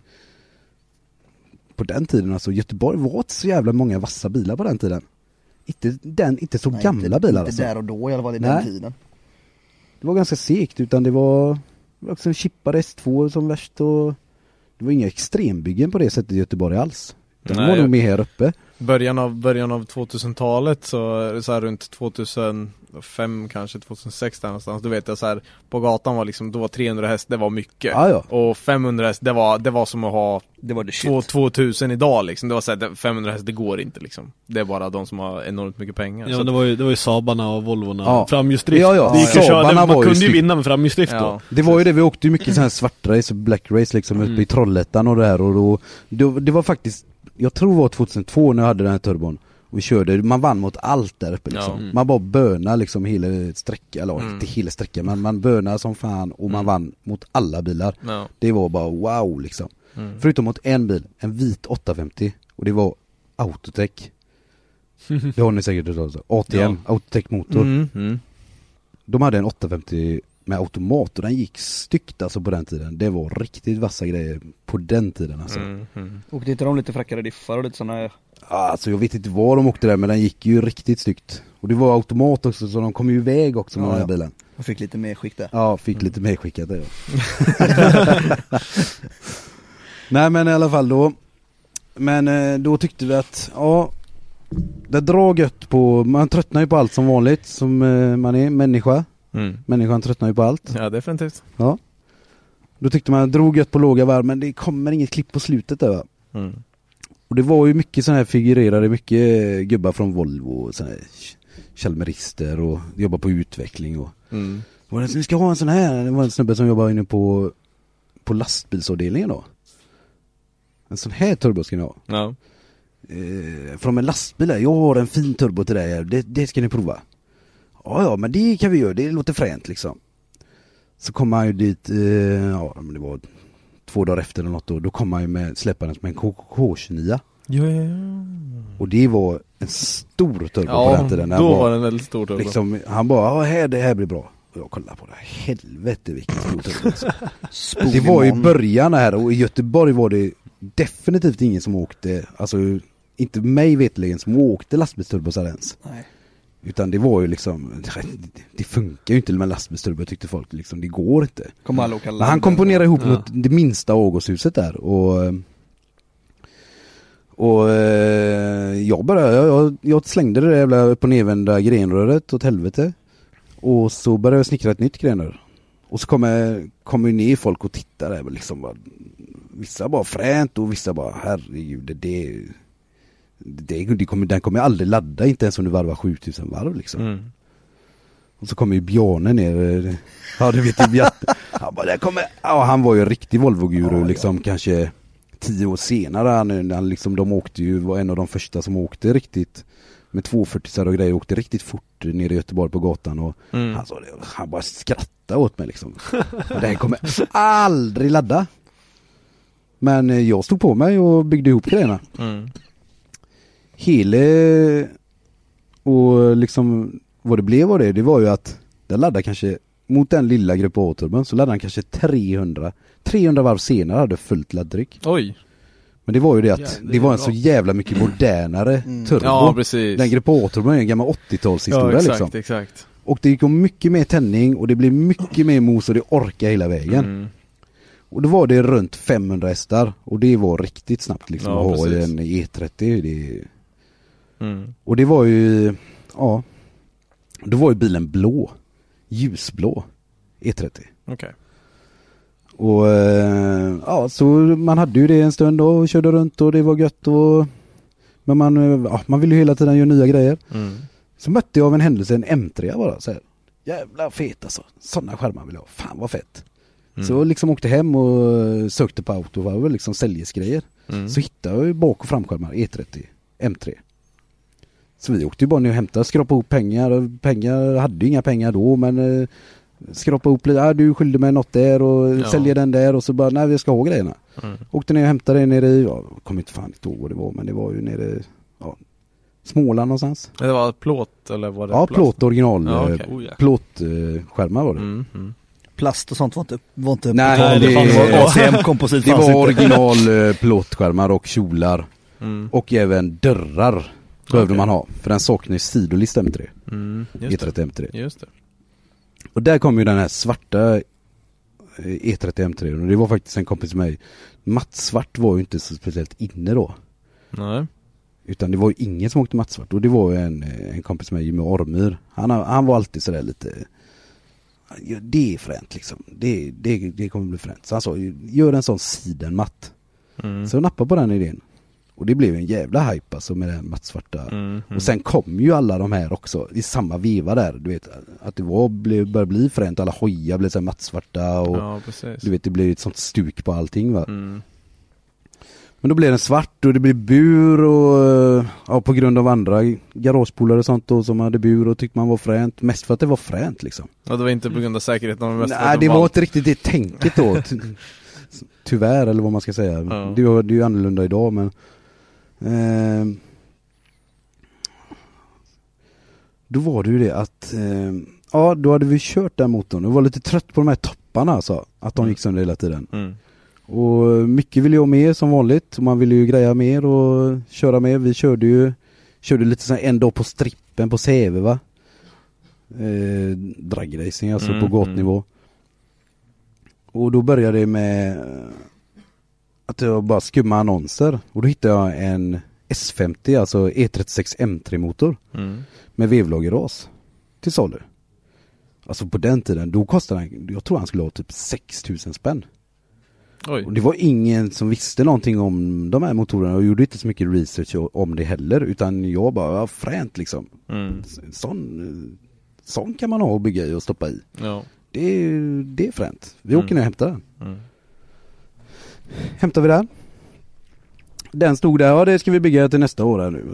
på den tiden alltså, Göteborg var inte så jävla många vassa bilar på den tiden. Inte, den, inte så Nej, gamla inte, bilar Inte alltså. där och då i alla fall i Nej. den tiden. Det var ganska segt utan det var, det var också en chippad S2 som värst och det var inga extrembyggen på det sättet i Göteborg alls. De Nej. var nog mer här uppe. Början av, början av 2000-talet så, så här runt 2005 kanske 2006 där någonstans Då vet jag så här På gatan var liksom, då var 300 häst, det var mycket Ja, ja. Och 500 häst, det var, det var som att ha Det var det två, shit. 2000 idag liksom Det var så här, det- 500 häst, det går inte liksom Det är bara de som har enormt mycket pengar Ja så det var ju, det var ju Sabarna och Volvorna, Ja. framhjulsdrift Ja, ja. Det gick ju att köra, det- var man kunde ju vinna med framhjulsdrift Ja. då Det var ju det, vi åkte ju mycket sån här svartrace och black race liksom uppe Mm. i Trollhättan och det här och då, då, det var faktiskt, jag tror det var 2002 när jag hade den här turbon. Och vi körde, man vann mot allt där uppe liksom. Ja. Mm. Man bara böna liksom hela sträckan, eller Mm. inte hela sträckan men man bönar som fan och man Mm. vann mot alla bilar. Ja. Det var bara wow liksom. Mm. Förutom mot en bil, en vit 850 och det var Autotech. Det har ni säkert hört talas om. ATM, Autotech motor. Mm. Mm. De hade en 850 med automat och den gick styggt alltså på den tiden. Det var riktigt vassa grejer på den tiden alltså. Mm. Mm. Åkte inte de lite fräckare diffar och lite sådana Ja, Alltså jag vet inte var de åkte där men den gick ju riktigt styggt. Och det var automat också så de kom ju iväg också med Ja, den här ja. bilen. och fick lite mer skick där. Ja, fick lite medskickat där ja. Nej men i alla fall då. Men eh, då tyckte vi att, ja Det drar gött på, man tröttnar ju på allt som vanligt som eh, man är, människa. Mm. Människan tröttnar ju på allt. Ja definitivt Då tyckte man, drog gött på låga varv men det kommer inget klipp på slutet där va. mm. Och det var ju mycket sådana här figurerade, mycket gubbar från Volvo och sådana här Chalmerister och jobbar på utveckling och Mm. var det, Vi ska ha en sån här, det var en snubbe som jobbar inne på På lastbilsavdelningen då En sån här turbo ska ni ha Ja. eh, Från en lastbil här, jag har en fin turbo till dig här, det, det ska ni prova Ja ja men det kan vi göra, det låter fränt liksom Så kom han ju dit, eh, ja men det var Två dagar efter eller något då, då kom han ju med, släppandes med en KK29 Ja, ja, ja. Och det var en stor turbo på Ja, den tiden. då Han var den väldigt stor turbo. liksom, Han bara, ja här, det här blir bra. Och jag kollade på det, helvete vilken stor turbo alltså. Det var ju början här och i Göteborg var det definitivt ingen som åkte, alltså inte mig vetligen som åkte lastbilsturbosar ens. Nej. Utan det var ju liksom, det funkar ju inte med lastbilsturbo tyckte folk liksom, det går inte. Kommer alla åka han komponerade ihop något, det minsta avgashuset där och Och eh, jag bara, jag, jag, slängde det där jävla upp och nervända grenröret åt helvete. Och så började jag snickra ett nytt grenrör. Och så kommer, kommer ju ner folk och tittar där liksom bara, Vissa bara fränt och vissa bara herregud det, det, det, det kommer, den kommer aldrig ladda inte ens om du varvar 7000 varv liksom. Mm. Och så kommer ju Bjarne ner, eh, ja du vet ju han bara, det kommer, ja han var ju en riktig Volvo-guru liksom kanske tio år senare, han, han liksom, de åkte ju, var en av de första som åkte riktigt med 240 och grejer, åkte riktigt fort nere i Göteborg på gatan och Mm. han sa det, han bara skrattade åt mig liksom. det här kommer aldrig ladda. Men eh, jag stod på mig och byggde ihop grejerna. Mm. Hele och liksom vad det blev av det, det var ju att den laddade kanske mot den lilla grupp A-turban så laddade den kanske 300 300 varv senare hade fullt laddtryck. Oj. Men det var ju det att Ja, det var en bra. så jävla mycket modernare turbo. Ja precis. Den grupp A-turban är en gammal 80-talshistoria ja, exakt, liksom. exakt. Och det gick om mycket mer tändning och det blev mycket mer mos och det orkade hela vägen. Mm. Och då var det runt 500 hästar och det var riktigt snabbt liksom Ja, att ha i precis. en E30. Det, Mm. och det var ju, ja, då var ju bilen blå. Ljusblå. E30. Okej. Och eh, ja, så man hade ju det en stund då och körde runt och det var gött och Men man, eh, ja, man ville ju hela tiden göra nya grejer. Mm. Så mötte jag av en händelse en M3 bara så här. Jävla fet alltså. Sådana skärmar vill jag ha. Fan vad fett. Mm. Så jag liksom åkte hem och sökte på Autovarv, liksom säljesgrejer. Mm. Så hittade jag ju bak och framskärmar E30, M3. Så vi åkte ju bara ner och hämtade, skrapade ihop pengar. Pengar, hade ju inga pengar då men eh, skrapade ihop lite, ah, du skyllde mig något där och Ja. säljer den där och så bara, nej vi ska ha grejerna. Mm. Åkte ner och hämtade det nere i, ja, kommer inte fan inte ihåg vad det var men det var ju nere, ja, Småland någonstans. Det var plåt eller var det Ja, plast? plåt original, Ja, eh, okej. Oh, ja. plåtskärmar var det. Mm, mm. Plast och sånt var inte, var inte Nej, tal. det- det ACM komposit Det var inte. original eh, plåtskärmar och kjolar Mm. och även dörrar behövde Okej. man ha. För den saknar ju sidolist M3, Mm. Just det. E30 M3. Just det. Och där kom ju den här svarta eh, E30 M3 och det var faktiskt en kompis med mig. Mattsvart var ju inte så speciellt inne då. Nej. Utan det var ju ingen som åkte mattsvart och det var ju en, eh, en kompis med mig, Jimmy Ormyr. Han, han var alltid sådär lite ja, Det är fränt liksom. Det, det, det kommer bli fränt. Så han sa, gör en sån sidenmatt. Mm. Så jag nappade på den idén. Och det blev en jävla hype alltså med den mattsvarta. Mm, mm. Och sen kom ju alla de här också i samma veva där. Du vet att det var, blev, började bli fränt. Alla hojar blev så här mattsvarta och Ja, du vet det blev ett sånt stuk på allting va. Mm. Men då blev den svart och det blev bur och eh, ja, på grund av andra garagepolare och sånt då som hade bur och tyckte man var fränt. Mest för att det var fränt liksom. Ja, det var inte på grund av säkerheten, mest Nej det var inte riktigt det tänket då. Ty- Tyvärr eller vad man ska säga. Ja. Det, det är ju annorlunda idag men eh, Då var det ju det att eh, Ja då hade vi kört den motorn och var lite trött på de här topparna alltså. Att de Mm. gick sönder hela tiden. Mm. Och mycket ville jag med som vanligt. Man ville ju greja mer och köra med. Vi körde ju Körde lite så en dag på strippen på Säve va? Eh, dragracing alltså Mm, på gatnivå. Och då började det med att jag bara skumma annonser. Och då hittade jag en S50, alltså E36 M3 motor Mm. med vevlagerras till salu. Alltså på den tiden, då kostade den, jag tror han skulle ha typ 6000 spänn. Oj. Och det var ingen som visste någonting om de här motorerna och gjorde inte så mycket research om det heller utan jag bara, ja, fränt liksom. Mm. Sån, sån kan man ha och bygga i och stoppa i. Ja. Det är, det är fränt. Vi Mm. åker ner och hämtar den. Mm. Hämtar vi den. Den stod där, ja det ska vi bygga till nästa år här nu.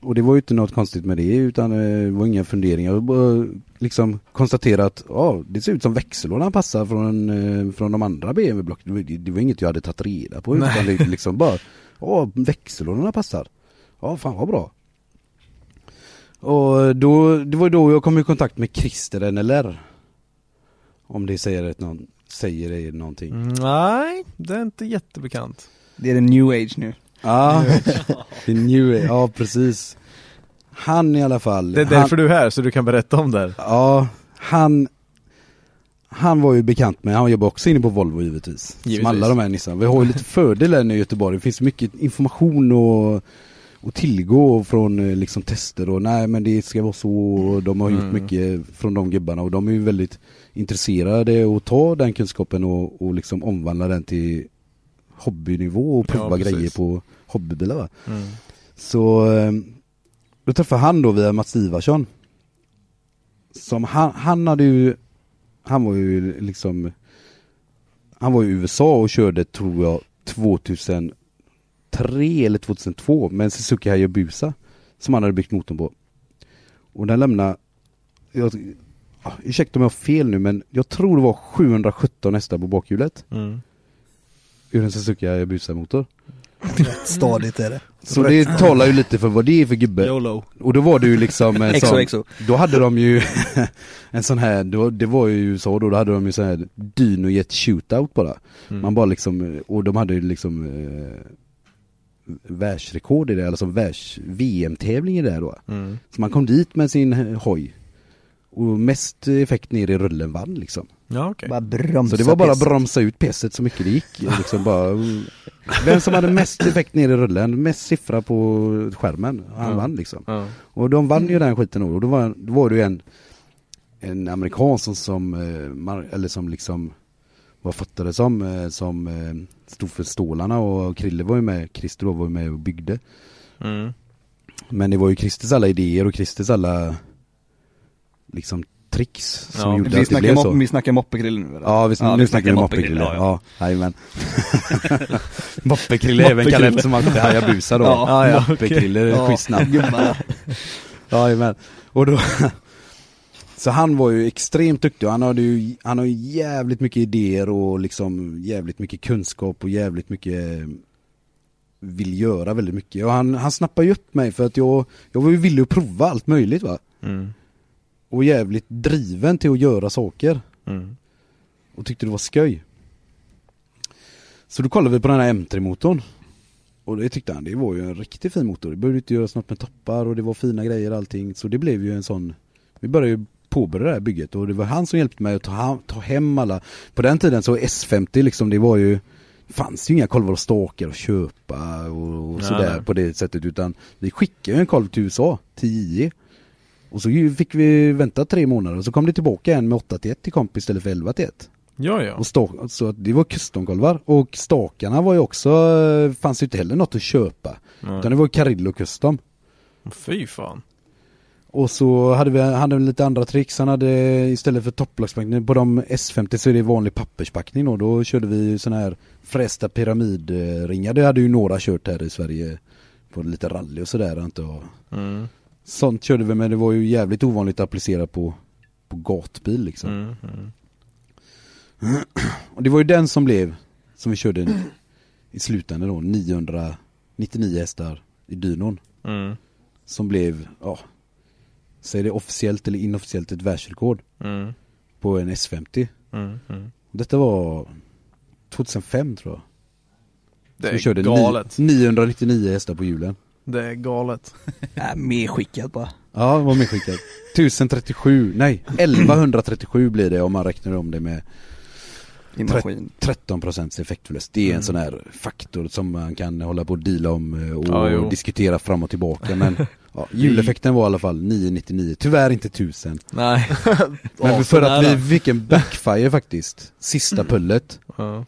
Och det var ju inte något konstigt med det utan eh, det var inga funderingar. Jag bara liksom konstatera att ja, det ser ut som växellådan passar från, eh, från de andra BMW-blocken. Det, var- det var inget jag hade tagit reda på Nej. utan det liksom bara, ja växellådorna passar. Ja fan vad bra. Och då, det var då jag kom i kontakt med Christer NLR. Om det säger, ett någon, säger det någonting. Mm, Nej, det är inte jättebekant. Det är en new age nu. Ja, det är new age. ja precis. Han i alla fall. Det är han, därför du är här, så du kan berätta om det. Ja, han han var ju bekant med, han jobbar också inne på Volvo givetvis. Givetvis. Som alla de här nissarna. Vi har ju lite fördel här nu i Göteborg, det finns mycket information och, och tillgå från eh, liksom tester och nej men det ska vara så och de har gjort Mm. mycket från de gubbarna och de är ju väldigt intresserade att ta den kunskapen och, och liksom omvandla den till hobbynivå och Ja, prova precis. grejer på hobbybilar. Mm. Så eh, då träffade han då via Mats Ivarsson. Som han, han hade ju, han var ju liksom, han var i USA och körde tror jag 2003 eller 2002 med en Suzuki Hayabusa som han hade byggt motorn på. Och den lämnade, jag, ah, ursäkta om jag har fel nu men jag tror det var 717 hästar på bakhjulet Mm. ur en Suzuki Hayabusa motor. Stadigt är det. Så det talar ju lite för vad det är för gubbe. YOLO. Och då var det ju liksom en sån, då hade de ju en sån här, då, det var ju i USA då, då hade de ju sån här dynojet shootout bara. Mm. Man bara liksom, och de hade ju liksom eh, världsrekord i det, alltså världs VM-tävling i det då. Mm. Så man kom dit med sin hoj. Och mest effekt ner i rullen vann liksom. Ja okej. Bara bromsa Så det var bara pisset. bromsa ut pesset så mycket det gick. Liksom bara, vem som hade mest effekt ner i rullen, mest siffra på skärmen, han Ja. vann liksom. Ja. Och de vann ju den skiten och då var, då var det ju en, en amerikan som, som, eh, eller som liksom, vad fattade som, eh, som eh, stod för stålarna och Krille var ju med, Christer var ju med och byggde. Mm. Men det var ju Christers alla idéer och Christers alla liksom tricks som Ja, gjorde Vi att det blev mop- så. vi snackar moppekrill nu eller? Ja, vi, Ja, nu vi snackar vi snackar moppekrille. moppekrille, Ja, jajamän. Moppekrille är även kallad eftersom han åkte Hayabusa då. Ja, ja, Moppekrille, Ja, ja. schysst namn. Jajamän. Och då Så han var ju extremt duktig och han hade ju, han har ju jävligt mycket idéer och liksom jävligt mycket kunskap och jävligt mycket vill göra väldigt mycket. Och han, han snappade ju upp mig för att jag, jag var ju villig att prova allt möjligt va. Mm. Och jävligt driven till att göra saker. Mm. och tyckte det var skoj. Så då kollade vi på den här M3-motorn. Och det tyckte han, det var ju en riktigt fin motor. Det behövde inte göras något med toppar och det var fina grejer allting. Så det blev ju en sån, vi började ju påbörja det här bygget och det var han som hjälpte mig att ta, hem alla. På den tiden så S50 liksom, det var ju, fanns ju inga kolvar och stakar att köpa och, och sådär på det sättet utan vi skickade ju en kolv till USA, till JE. Och så fick vi vänta tre månader och så kom det tillbaka en med 8 till 1 till komp istället för 11 till 1. Ja ja. Och stak, så det var customkolvar och stakarna var ju också, eh, fanns ju inte heller något att köpa. Nej. Utan det var Carillo custom. Fy fan. Och så hade vi hade vi lite andra tricks, han hade istället för topplockspackning på de S50 så är det vanlig papperspackning då, då körde vi sån här frästa pyramidringar, det hade ju några kört här i Sverige på lite rally och sådär antar jag. Mm. Sånt körde vi men det var ju jävligt ovanligt att applicera på, på gatbil liksom. Mm. Mm. Och det var ju den som blev, som vi körde i slutändan då, 999 hästar i dynon. Mm. Som blev, ja, säg det officiellt eller inofficiellt ett världsrekord Mm. på en S50. Mm. Detta var 2005 tror jag. Det är galet. Ni, 999 hästar på hjulen. Det är galet. Äh, medskickat bara. Ja, det var medskickat. 1037, nej 1137 blir det om man räknar om det med I maskin. 13% effektförlust. Det är en Mm. sån här faktor som man kan hålla på och deala om eh, och Ja, diskutera fram och tillbaka men ja, juleffekten var i alla fall 999, tyvärr inte 1000. Nej. Men för att vi fick en backfire faktiskt, sista pullet. Ja.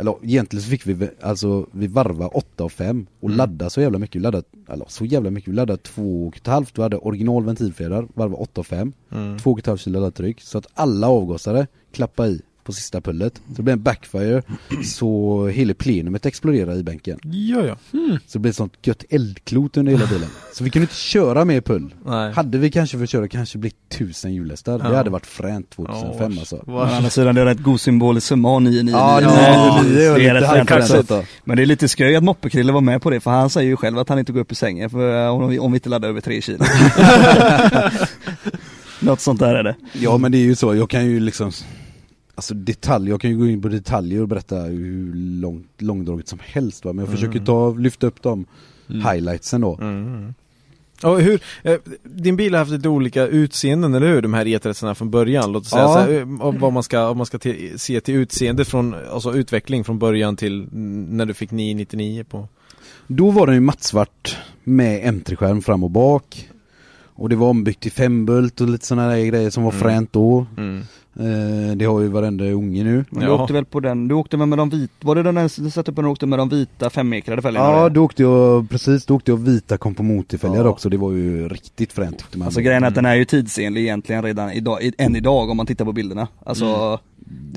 Eller egentligen så fick vi, alltså vi varva 8 och 5 och Mm. ladda så jävla mycket, vi laddade, eller så jävla mycket, vi laddade 2,5, vi hade original ventilfjädrar, varva 8 och 5, Mm. 2,5 kilo laddtryck, så att alla avgasare klappade i på sista pullet. Så det blev en backfire, så hela plenumet exploderade i bänken. Ja ja. Så det blev ett sånt gött eldklot under hela bilen. Så vi kunde inte köra mer pull. Nej. Hade vi kanske fått köra kanske blivit 1000 hjulhästar, det Ja. hade varit fränt 2005 Ja, alltså. Å Vars. andra sidan det är rätt god symbolisk summa att ha 999. Ja, Ja, 999 var det är rätt fränt då. Men det är lite skoj att Moppekrille var med på det för han säger ju själv att han inte går upp i sängen för eh, om, om vi inte laddar över 3 kilo. Något sånt där är det. Ja men det är ju så, jag kan ju liksom Alltså detalj, jag kan ju gå in på detaljer och berätta hur långt, långdraget som helst va? Men jag försöker ta, lyfta upp de highlightsen då Mm. Och hur, eh, din bil har haft lite olika utseenden, eller hur? De här E30 från början, låt oss säga Ja. så här, eh, vad man ska, om man ska till, se till utseende från, alltså utveckling från början till mm, när du fick 999 på Då var den ju mattsvart med M3-skärm fram och bak. Och det var ombyggt till fembult och lite sådana där grejer som var Mm. fränt då. mm. Eh, det har ju varenda unge nu. Men du Ja. åkte väl på den, du åkte väl med de vita, var det den där du satte upp när du åkte med de vita femekrade fälgarna? Ja, då åkte jag, precis, då åkte jag vita kom på motorfälgar Ja. också. Det var ju riktigt fränt tyckte man. Alltså grejen är att den är ju tidsenlig egentligen redan idag, i- än idag om man tittar på bilderna. Alltså, Ja,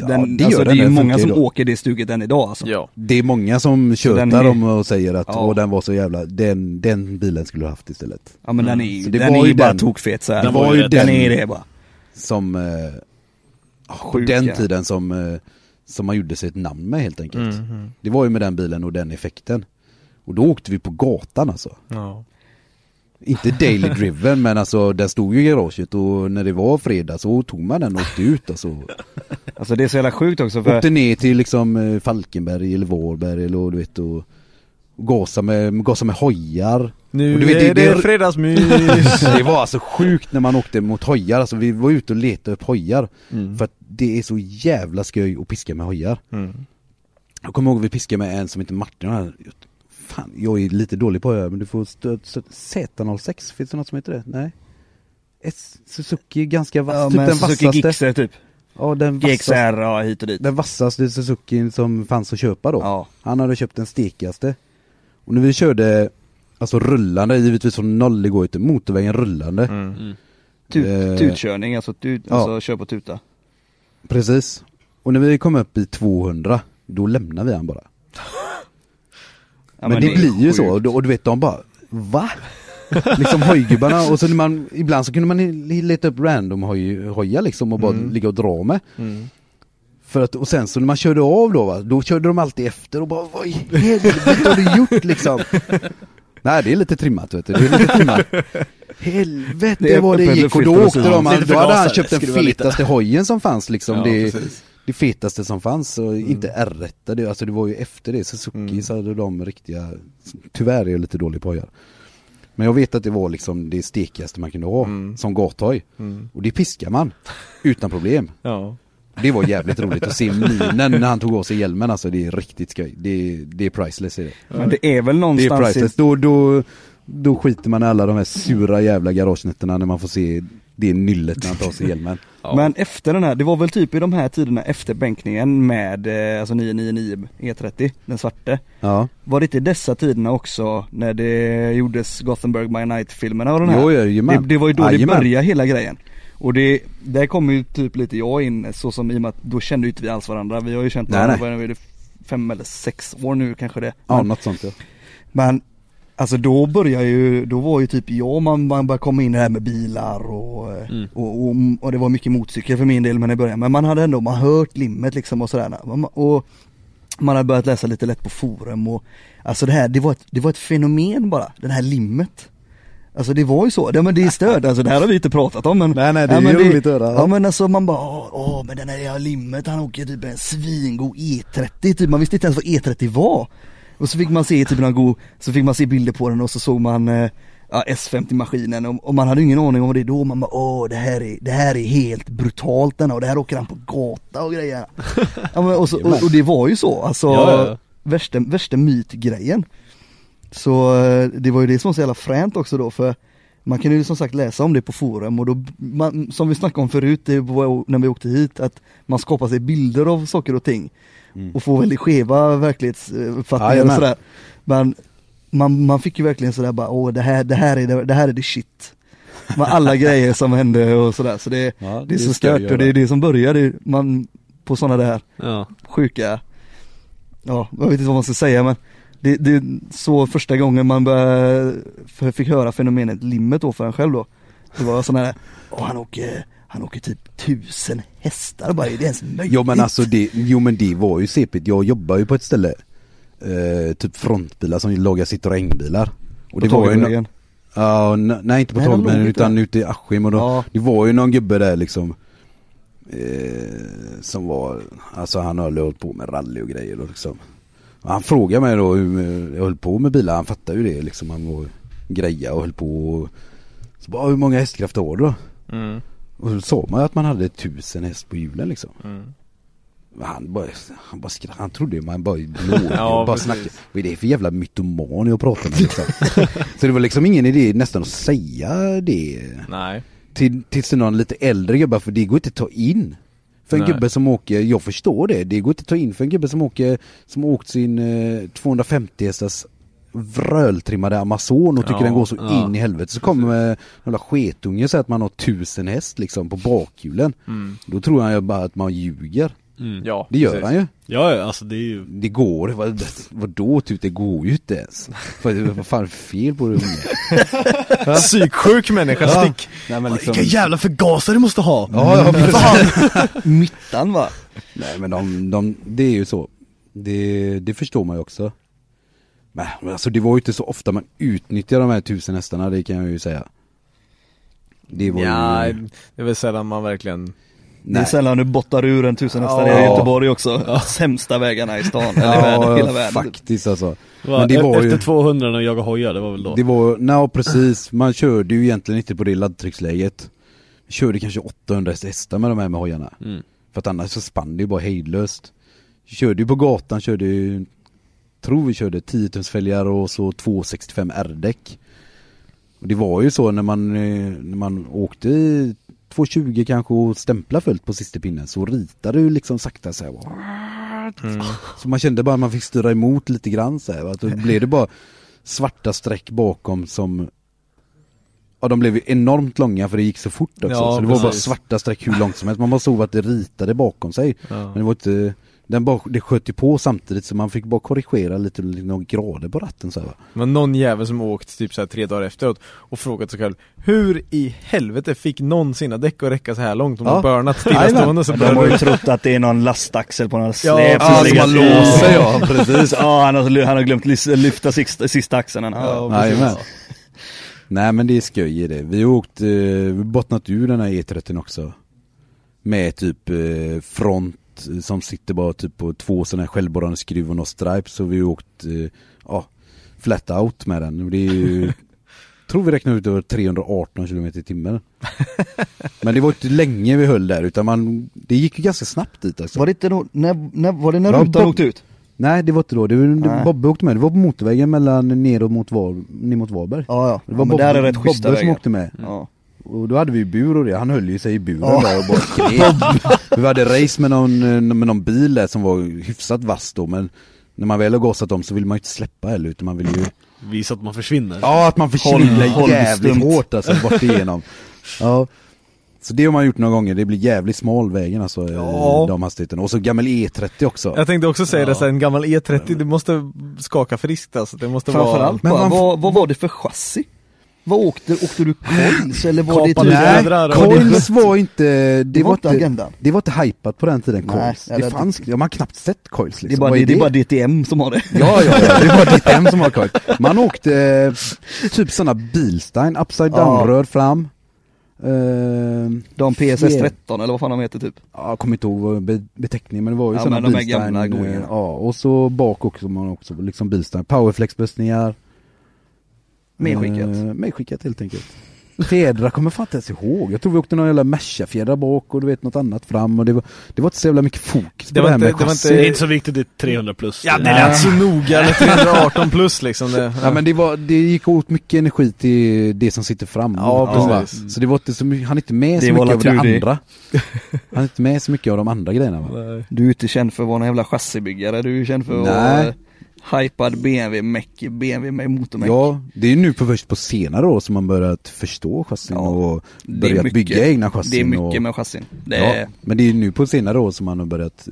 den, det alltså det är ju många som idag. åker det stuket än idag alltså. Ja. Det är många som tjötar om och säger att Ja. åh, den var så jävla, den, den bilen skulle du haft istället. Ja men den är ju, den var är ju bara den- tokfet så här. den var ju den den- är det bara. Som, eh, ja, Sjuka. den tiden som, eh, som man gjorde sig ett namn med helt enkelt. Mhm. Det var ju med den bilen och den effekten. Och då åkte vi på gatan alltså. Ja. Inte daily driven men alltså den stod ju i garaget och när det var fredag så tog man den och åkte ut alltså. Alltså det är så jävla sjukt också för Åkte ner till liksom eh, Falkenberg eller Vårberg eller och du vet och gasa med, gasa med hojar. Nu vet, är det- det, det- fredagsmys! Det var alltså sjukt när man åkte mot hojar, alltså vi var ute och letade upp hojar. Mm. För att det är så jävla skoj att piska med hojar. Mm. Jag kommer ihåg att vi piskade med en som heter Martin Fan, jag är lite dålig på hojar men du får stöd, stöd Z06, finns det något som heter det? Nej? S Suzuki ganska vass, ja, typ men den Suzuki vassaste Gixxer typ. Ja den vassaste, GXR, ja hit och dit. den vassaste Suzuki som fanns att köpa då Ja. Han hade köpt den stekigaste Och när vi körde Alltså rullande, givetvis från noll, det går ju inte motorvägen rullande Mm. Tut, Eh, tutkörning, alltså, tut, ja. alltså kör på tuta. Precis Och när vi kom upp i 200 Då lämnar vi han bara Ja, Men, det, är blir ju sjukt. så, och, och du vet de bara Va? liksom hojgubbarna och så när man, ibland så kunde man leta upp random hoj, hojar liksom och bara Mm. ligga och dra med Mm. För att, och sen så när man körde av då va, då körde de alltid efter och bara vad i helvete har du gjort liksom? Nej det är lite trimmat vet du, det är lite trimmat Helvete vad det gick och då åkte de, då hade han köpt den fetaste hojen som fanns liksom Ja, det, precis. det fetaste som fanns och inte R1 det, alltså det var ju efter det, Suzuki Mm. så hade de riktiga, tyvärr är jag lite dålig på hojar Men jag vet att det var liksom det stekigaste man kunde ha, Mm. som gathoj Mm. Och det piskar man, utan problem Ja. Det var jävligt roligt att se minen när han tog av sig hjälmen alltså, det är riktigt skoj. Det, det är priceless är det. Men det är väl Det är någonstans i, priceless. Då, då, då skiter man i alla de här sura jävla garagenätterna när man får se det nyllet när han tar sig hjälmen. Ja. Men efter den här, det var väl typ i de här tiderna efter bänkningen med eh, alltså 999 E30, den svarte. Ja, Var det inte i dessa tiderna också när det gjordes Gothenburg by Night-filmerna och den här? jo det, det var ju då det Jajamän. började hela grejen. Och det, där kommer ju typ lite jag in så som i och med att då kände ju inte vi alls varandra. Vi har ju känt Nej, varandra, nej. är det, fem eller sex år nu kanske det. Ja, Men- något sånt ja. men Alltså då började ju, då var ju typ jag, man, man började komma in i det här med bilar och, Mm. och, och, och det var mycket motorcykel för min del men i början. Men man hade ändå, man hört limmet liksom och sådär. Och man hade börjat läsa lite lätt på forum och Alltså det här, det var ett, det var ett fenomen bara, den här limmet. Alltså det var ju så, det, men det är stöd, alltså det här har vi inte pratat om men Nej nej det Ja, är roligt att höra. Ja men alltså man bara, åh, åh men den här jävla limmet, han åker typ en svingod E30 typ, man visste inte ens vad E30 var. Och så fick man se typ någon god, så fick man se bilder på den och så såg man eh, ja, S50 maskinen och, och man hade ingen aning om vad det är då, man bara åh det här är, det här är helt brutalt den och det här åker han på gata och grejer. ja, men, och, så, och, och det var ju så, alltså Ja, ja, ja. värsta, värsta mytgrejen. Så eh, det var ju det som var så jävla fränt också då för man kan ju som sagt läsa om det på forum och då, man, som vi snackade om förut när vi åkte hit, att man skapar sig bilder av saker och ting Mm. och får väldigt skeva verklighetsuppfattningar och sådär. Men man, man fick ju verkligen sådär bara, åh det här, det här är det, det här är det shit. Med alla grejer som hände och sådär, så det, Ja, det är så stört och det är det som börjar, det, man, på sådana där Ja. sjuka, ja jag vet inte vad man ska säga men det, det är så första gången man började, för- fick höra fenomenet limmet då för en själv då. Det var sådana där, åh han åker, han åker typ tusen hästar bara, är det ens möjligt? Jo men alltså det, jo men det var ju CP, jag jobbar ju på ett ställe eh, Typ frontbilar som lagar Citroën-bilar Och På det var ju. Ja, n- nej inte på inte utan ute i Askim och då, Ja. det var ju någon gubbe där liksom eh, Som var, alltså han höll hållit på med rally och grejer och liksom Han frågade mig då hur jag höll på med bilar, han fattade ju det liksom Han var greja och höll på och så bara, hur många hästkrafter har du då? Mm. Och så sa man ju att man hade tusen häst på hjulen liksom. Mm. Han bara, han bara skratt, han trodde ju man bara låg Ja, bara snackade. Vad är det för jävla mytoman jag pratar med liksom? Så det var liksom ingen idé nästan att säga det Nej. till, tills det någon lite äldre gubbe för det går inte att ta in. För en Nej. gubbe som åker, jag förstår det, det går inte att ta in för en gubbe som åker, som åkt sin eh, 250 hästars vröltrimmade Amazon och tycker Ja, den går så ja. in i helvete. Så kommer en jävla sketunge och säger att man har tusen häst liksom på bakhjulen. Mm. Då tror han ju bara att man ljuger. Mm. Ja, Det gör precis. han ju. Ja, ja, alltså det är ju... Det går, vad, vadå typ, det går ju inte ens. Vad, vad fan är fel på det unge? Psyksjuk människa, stick! Nej men liksom, Vilka jävla förgasare du måste ha! Ja, ja precis. Myttan va? Nej men de, de, det är ju så. Det, det förstår man ju också. Men alltså det var ju inte så ofta man utnyttjade de här tusen hästarna, det kan jag ju säga. Det var Ja, ju... det är väl sällan man verkligen Det är Nej. sällan du bottar ur en tusen hästar Ja. i Göteborg också. Sämsta vägarna i stan, eller i världen, hela världen. faktiskt alltså. Va, Men det var efter ju- 200 när jag hojar, det var väl då? Det var, nej precis, man körde ju egentligen inte på det laddtrycksläget. Vi körde kanske 800 hästar med de här med hojarna. Mm. För att annars så spann det ju bara hejdlöst. Vi körde ju på gatan, körde ju, tror vi körde 10 fälgar och så 265 R-däck. Och det var ju så när man, eh, när man åkte 220 kanske och stämpla fullt på sista pinnen så ritade du liksom sakta så här. Mm. Så man kände bara att man fick styra emot lite grann så här. Att Då blev det bara svarta streck bakom som Ja de blev ju enormt långa för det gick så fort också. Ja, så det var bara svarta streck hur långt som helst. Man bara såg att det ritade bakom sig. Men det var inte den bara, det sköt ju på samtidigt så man fick bara korrigera lite, lite några grader på ratten så här, va. Men någon jävel som åkt typ så här tre dagar efteråt och frågat sig själv Hur i helvete fick någon sina däck att räcka så här långt om Ja. de burnat stillastående så De har ju trott att det är någon lastaxel på någon släp Ja, som ligger- låser, ja, precis. Ja, han har, han har glömt lyfta sista, sista axeln. han har. Ja. Nej men det är skoj i det. Vi har åkt, eh, bottnat ur den här E30 också. Med typ eh, front som sitter bara typ på två sådana här självborrande skruv och några stripes. Så vi har åkt, eh, ja, flat out med den. Det är ju, tror vi räknar ut över 318 km i timmen. Men det var inte länge vi höll där utan man, det gick ju ganska snabbt dit alltså. Var det inte då, när, när, var det när Ja, rutan Bob- åkte ut? Nej det var inte då, det var, det, Nej. Bobbe åkte med. Det var på motorvägen mellan neråt mot, Var, ner mot Varberg. Ja, ja. Det var men där är rätt Bobbe som åkte med. Ja. Och då hade vi ju bur och det, han höll ju sig i buren Ja. där och bara skrek Vi hade race med någon, eh, med någon bil där som var hyfsat vass då men När man väl har gasat om så vill man ju inte släppa heller utan man vill ju Visa att man försvinner. Ja att man försvinner Håll- jävligt hållstumt. hårt alltså bort igenom Ja Så det har man gjort några gånger, det blir jävligt smal vägen alltså Ja. i de hastigheterna. Och så gammal E30 också Jag tänkte också säga det, så en gammal E30, det måste skaka friskt alltså, det måste Framförallt Men bara, man- vad, vad var det för chassi? Vad åkte, åkte du coils eller var det Kapade typ- fjädrar och- Coils var inte, det, var inte agendan. Det var inte hypat på den tiden Nej, coils. nej, det det- fanns, ja, man har knappt sett coils liksom. Det är, bara, Vad det, det är bara DTM som har det. Ja, ja, ja, det var ditt hem som var coils. Man åkte eh, typ sådana Bilstein, upside down Ja. rör fram. Uh, De PSS 13 eller vad fan de heter typ. Ja, jag kommer inte ihåg be- beteckningen men det var ju Ja, sådana Bilstein. gamla eh. Ja, och så bak också man också liksom Bilstein. Powerflex-bussningar. Medskickat. Eh, medskickat helt enkelt. Fjädrar kommer jag fan inte ens ihåg. Jag tror vi åkte någon jävla Merca-fjädrar bak och du vet något annat fram och det var, det var inte så jävla mycket fokus på Det det, var här inte- med det var inte- Det är inte så viktigt, det är 300 plus. Ja det lät så noga, eller 318 plus liksom det. Ja men det var, det gick åt mycket energi till det som sitter fram. Ja, va? precis. Så det var inte så mycket, han är inte med Det så mycket av det det. andra. Han är inte med så mycket av de andra grejerna va? Du är inte känd för att vara en jävla chassibyggare, du är känd för att Nej. vara hypad BMW meck, BMW med motormeck. Ja, det är nu på först på senare år som man börjat förstå chassin Ja, och börjat mycket- bygga egna chassin. Det är mycket och, med chassin. Det ja, är, Men det är nu på senare år som man har börjat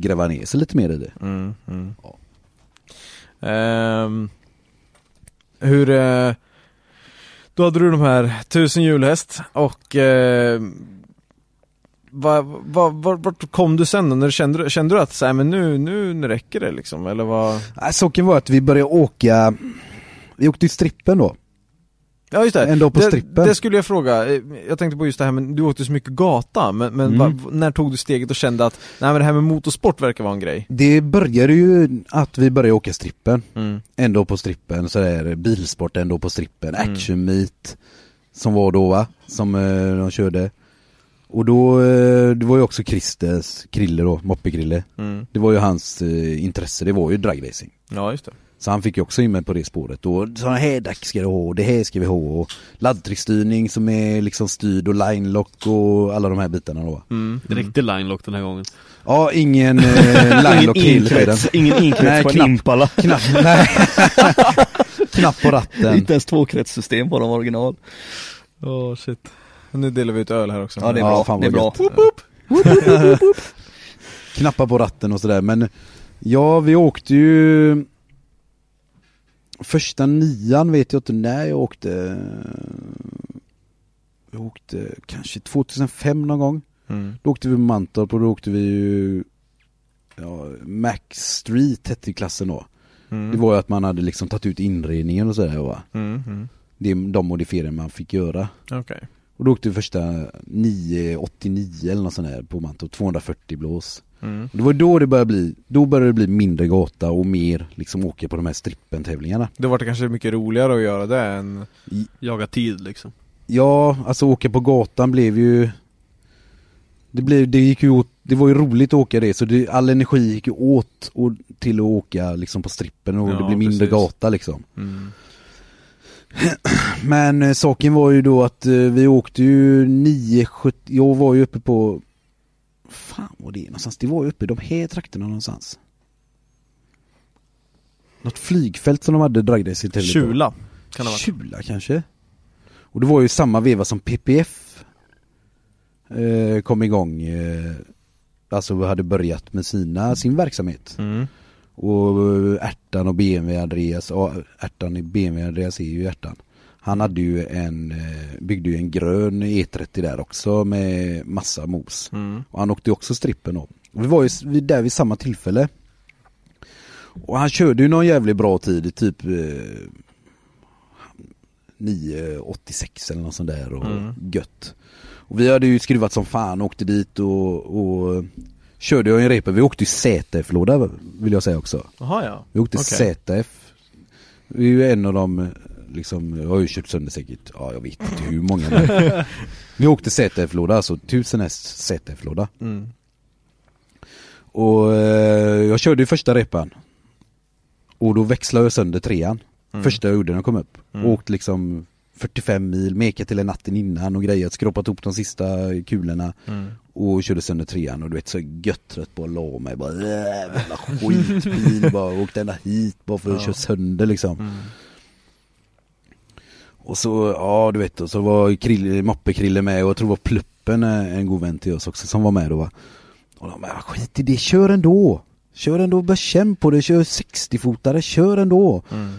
gräva ner sig lite mer i det. Mm, mm. Ehm, hur, eh, då hade du de här tusen hjulhäst och eh, vad, vad, vad, vart kom du sen då? När du kände, kände du att så här, men nu, nu, nu räcker det liksom? Eller vad? Nej, Saken var att vi började åka, vi åkte i strippen då. Ja just det, En dag på det, strippen. det skulle jag fråga, jag tänkte på just det här men du åkte så mycket gata, men, men Mm. va, när tog du steget och kände att nej men det här med motorsport verkar vara en grej? Det började ju att vi började åka strippen. Mm. En dag på strippen, så är det bilsport en dag på strippen, Mm. action meet Som var då va, som eh, de körde Och då, eh, det var ju också Christers, Krille då, Moppe-Krille Mm. Det var ju hans eh, intresse, det var ju dragracing Ja just det. Så han fick ju också in mig på det spåret och sådana här däck ska du ha det här ska vi ha och laddtrycksstyrning som är liksom styrd och line lock och alla de här bitarna då Mm. Det räckte line lock den här gången. Ja, ingen eh, line lock hela tiden Inkrets, ingen Nej, inkrets på en knapp. Impala. Knapp, nej Knapp på ratten Inte ens tvåkretssystem på de original. Åh shit. Nu delar vi ut öl här också. Ja det är Ja, bra, fan det är bra. gött. knappa på ratten och sådär men Ja vi åkte ju Första nian vet jag inte när jag åkte Jag åkte kanske 2005 någon gång Mm. Då åkte vi på Mantorp och då åkte vi ju Ja, Max Street hette klassen då Mm. Det var ju att man hade liksom tagit ut inredningen och sådär va Mm. Mm. Det är de modifieringar man fick göra Okej. Och då åkte vi första 989 eller något sånt där på Mantorp, 240 blås Mm. och Det var då det började bli, då började det bli mindre gata och mer liksom åka på de här strippen-tävlingarna Då var det kanske mycket roligare att göra det än... Jaga tid liksom. Ja, alltså åka på gatan blev ju Det blev, det gick ju åt, det var ju roligt att åka det så det, all energi gick ju åt och, till att åka liksom på strippen och Ja, det blev mindre precis. gata liksom Mm. Men eh, saken var ju då att eh, vi åkte ju 970, jag var ju uppe på Fan var det är någonstans? Det var ju uppe i de här trakterna någonstans Något flygfält som de hade dragracing på Kjula. Kan det vara. Kjula kanske? Och det var ju samma veva som PPF eh, kom igång eh, Alltså hade börjat med sina, sin verksamhet Mm. Och eh, Ärtan och BMW Andreas, Ärtan i BMW Andreas är ju Ärtan Han hade ju en, eh, byggde ju en grön E30 där också med massa mos. Mm. Och han åkte ju också strippen då Och Vi var ju där vid samma tillfälle. Och han körde ju någon jävligt bra tid, typ eh, 9.86 eller något sånt där och Mm. gött. Och vi hade ju skruvat som fan, åkte dit och, och Körde jag en repa, vi åkte ju ZF-låda vill jag säga också Jaha ja. Vi åkte Okej. ZF Vi är ju en av dem liksom, jag har ju kört sönder säkert, ja jag vet inte hur många men Vi åkte ZF-låda, alltså 1000 häst ZF-låda Mm. Och eh, jag körde ju första repan Och då växlade jag sönder trean Mm. Första jag gjorde när jag kom upp Mm. åkte liksom 45 mil, mekat till en natten innan och grejat, skrapat ihop de sista kulorna Mm. Och körde sönder trean och du vet så gött trött på att la mig bara äh, jävla skitbil bara åkte ända hit bara för att Ja. köra sönder liksom Mm. Och så, ja du vet, och så var Krill- Moppe-Krille med och jag tror det var Pluppen eh, en god vän till oss också som var med då va Och de bara, skit i det, kör ändå! Kör ändå, bara känn på det, kör 60-fotare, kör ändå! Mm.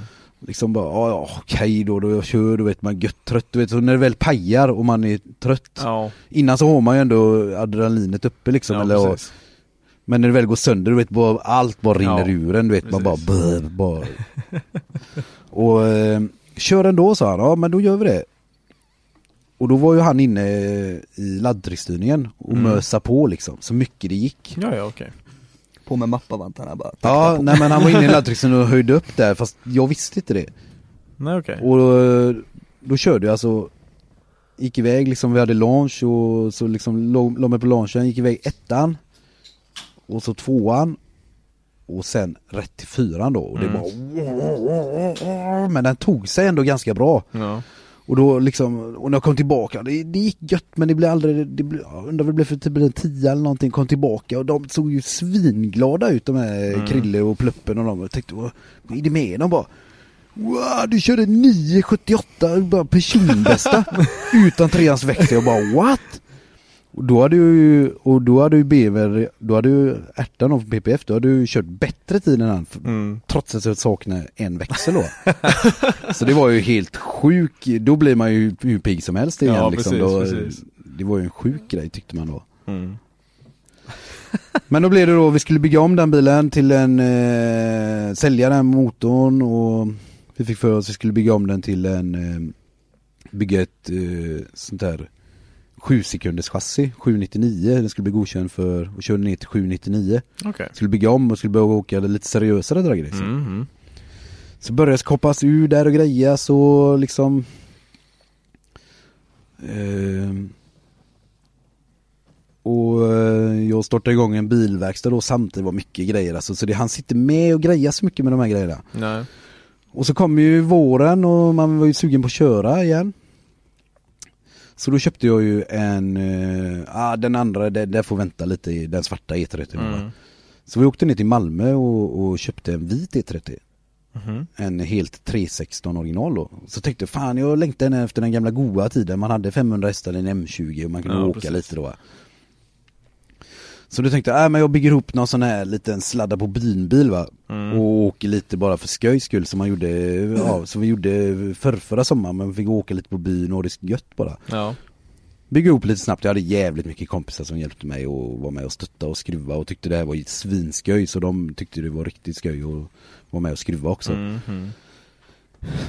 Liksom bara, ja, ja okej då, då jag kör, du vet man gött trött, du vet så när det väl pajar och man är trött Ja. Innan så har man ju ändå adrenalinet uppe liksom, ja eller, och, precis. men när det väl går sönder, du vet bara, allt bara rinner Ja, ur en, du vet man bara, precis. bör, bara Och eh, kör ändå sa han, ja men då gör vi det Och då var ju han inne i laddtrycksstyrningen och Mm. mösa på liksom, så mycket det gick Ja ja okej. På med mappavantarna bara. Ja, takta på. nej men han var inne i laddtryckstyrningen och höjde upp där fast jag visste inte det Nej okej. Och eh, då körde jag alltså Gick iväg liksom, vi hade launch och så liksom låg mig på launchen, gick iväg ettan Och så tvåan Och sen rätt till fyran då och det Mm. bara Men den tog sig ändå ganska bra Ja. Och då liksom, och när jag kom tillbaka, det, det gick gött men det blev aldrig, det blev, jag undrar vad det blev för typ en tia eller någonting, kom tillbaka och de såg ju svinglada ut de här Mm. Krille och Pluppen och de, jag tänkte vad är det med dem bara? Wow, du körde 978, bara personbästa utan treans växel, jag bara what? Och då hade ju, och då hade ju BV, då hade ju ärtan av PPF, då hade ju kört bättre tid än han Mm. trots att jag saknar en växel då. så det var ju helt sjuk, då blir man ju hur pigg som helst igen Ja, liksom. precis, då, precis. Det var ju en sjuk grej tyckte man då. Mm. Men då blev det då, vi skulle bygga om den bilen till en, eh, sälja den motorn och vi fick för oss att vi skulle bygga om den till en, eh, bygga ett eh, sånt där 7 sekunders chassi, 799, den skulle bli godkänd för och körde ner till 799. Okej. Skulle bygga om och skulle börja åka lite seriösare dragare liksom. Mhm. Så började jag koppas ur där och grejas och liksom ehm, Och eh, jag startade igång en bilverkstad då samtidigt, var mycket grejer alltså, så det, han sitter med och grejar så mycket med de här grejerna. Nej. Och så kom ju våren och man var ju sugen på att köra igen. Så då köpte jag ju en, eh, ah, den andra, det, det får vänta lite, i den svarta E30. Mm. Så vi åkte ner till Malmö och, och köpte en vit E30. Mhm. En helt 316 original då. Så tänkte fan jag längtar efter den gamla goa tiden, man hade 500 hästar i en M20 och man kunde Ja, åka precis. lite då. Så då tänkte äh, men jag bygger ihop någon sån här liten sladda på binbil va. Mm. Och åker lite bara för skojs skull som man gjorde, ja, som vi gjorde förr, förra sommaren. Men vi fick åka lite på byn och det är gött bara. Ja. Bygga ihop lite snabbt, jag hade jävligt mycket kompisar som hjälpte mig och var med och stötta och skruva och tyckte det här var svinskoj så de tyckte det var riktigt skoj och var med och skruva också. Mhm.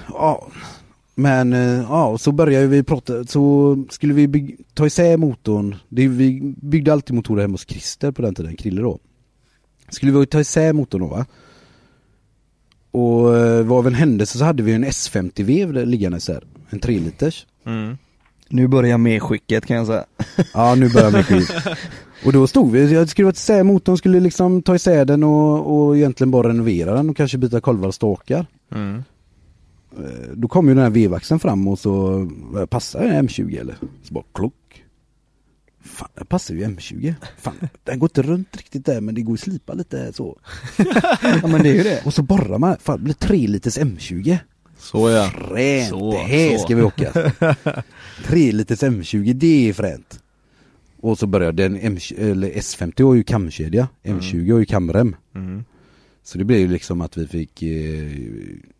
Ja, men eh, ja, så började vi prata, så skulle vi bygg, ta isär motorn, det, vi byggde alltid motorer hemma hos Christer på den tiden, Krille då. Skulle vi ta isär motorn då va? Och eh, vad av en händelse så hade vi en S50-vev där liggande isär, en 3 liters. Mm. Nu börjar medskicket kan jag säga. Ja nu börjar skit. Och då stod vi, jag hade skruvat isär motorn, skulle liksom ta isär den och, och egentligen bara renovera den och kanske byta kolvar och stakar. Mm. Eh, Då kom ju den här vevaxeln fram och så, vad passar en M20 eller? Så bara klock. Fan, det passar ju M20. Fan, den går inte runt riktigt där men det går att slipa lite så. Ja men det är ju det. Och så borrar man, fan det blir 3 liters M20. Så ja. Fränt, Så, det här så. ska vi åka. 3 liters M20, det är fränt. Och så började den M, eller S50 har ju kamkedja, M20 har ju kamrem. Mm. Så det blev ju liksom att vi fick eh,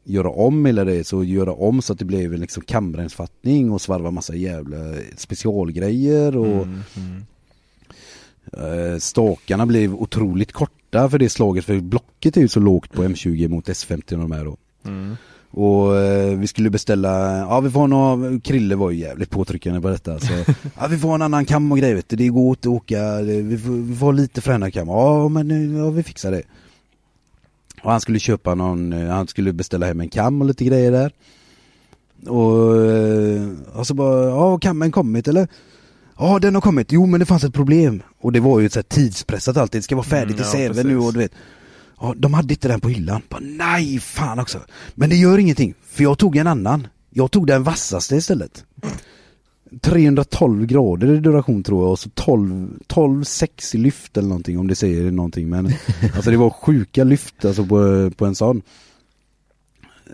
göra om hela det, så göra om så att det blev en liksom kamremsfattning och svarva massa jävla specialgrejer och Mm. Mm. eh, stakarna blev otroligt korta för det slaget för blocket är ju så lågt på M20 mot S50 och de här då. Mm. Och eh, vi skulle beställa, ja vi får några, Krille var ju jävligt påtryckande på detta så Ja vi får en annan kam och grejer vet du, det går inte att åka, vi får, vi får lite fränare kam, ja men ja, vi fixar det Och han skulle köpa någon, eh, han skulle beställa hem en kam och lite grejer där Och, eh, och så bara, ja kammen kommit eller? Ja den har kommit, jo men det fanns ett problem Och det var ju så här tidspressat alltid, det ska vara färdigt Mm, i ja, nu och du vet Ja, de hade inte den på hyllan. Bara, nej, fan också. Men det gör ingenting, för jag tog en annan. Jag tog den vassaste istället. 312 grader i duration tror jag och så 12, 12 6 i lyft eller någonting om det säger någonting men Alltså det var sjuka lyft alltså på, på en sån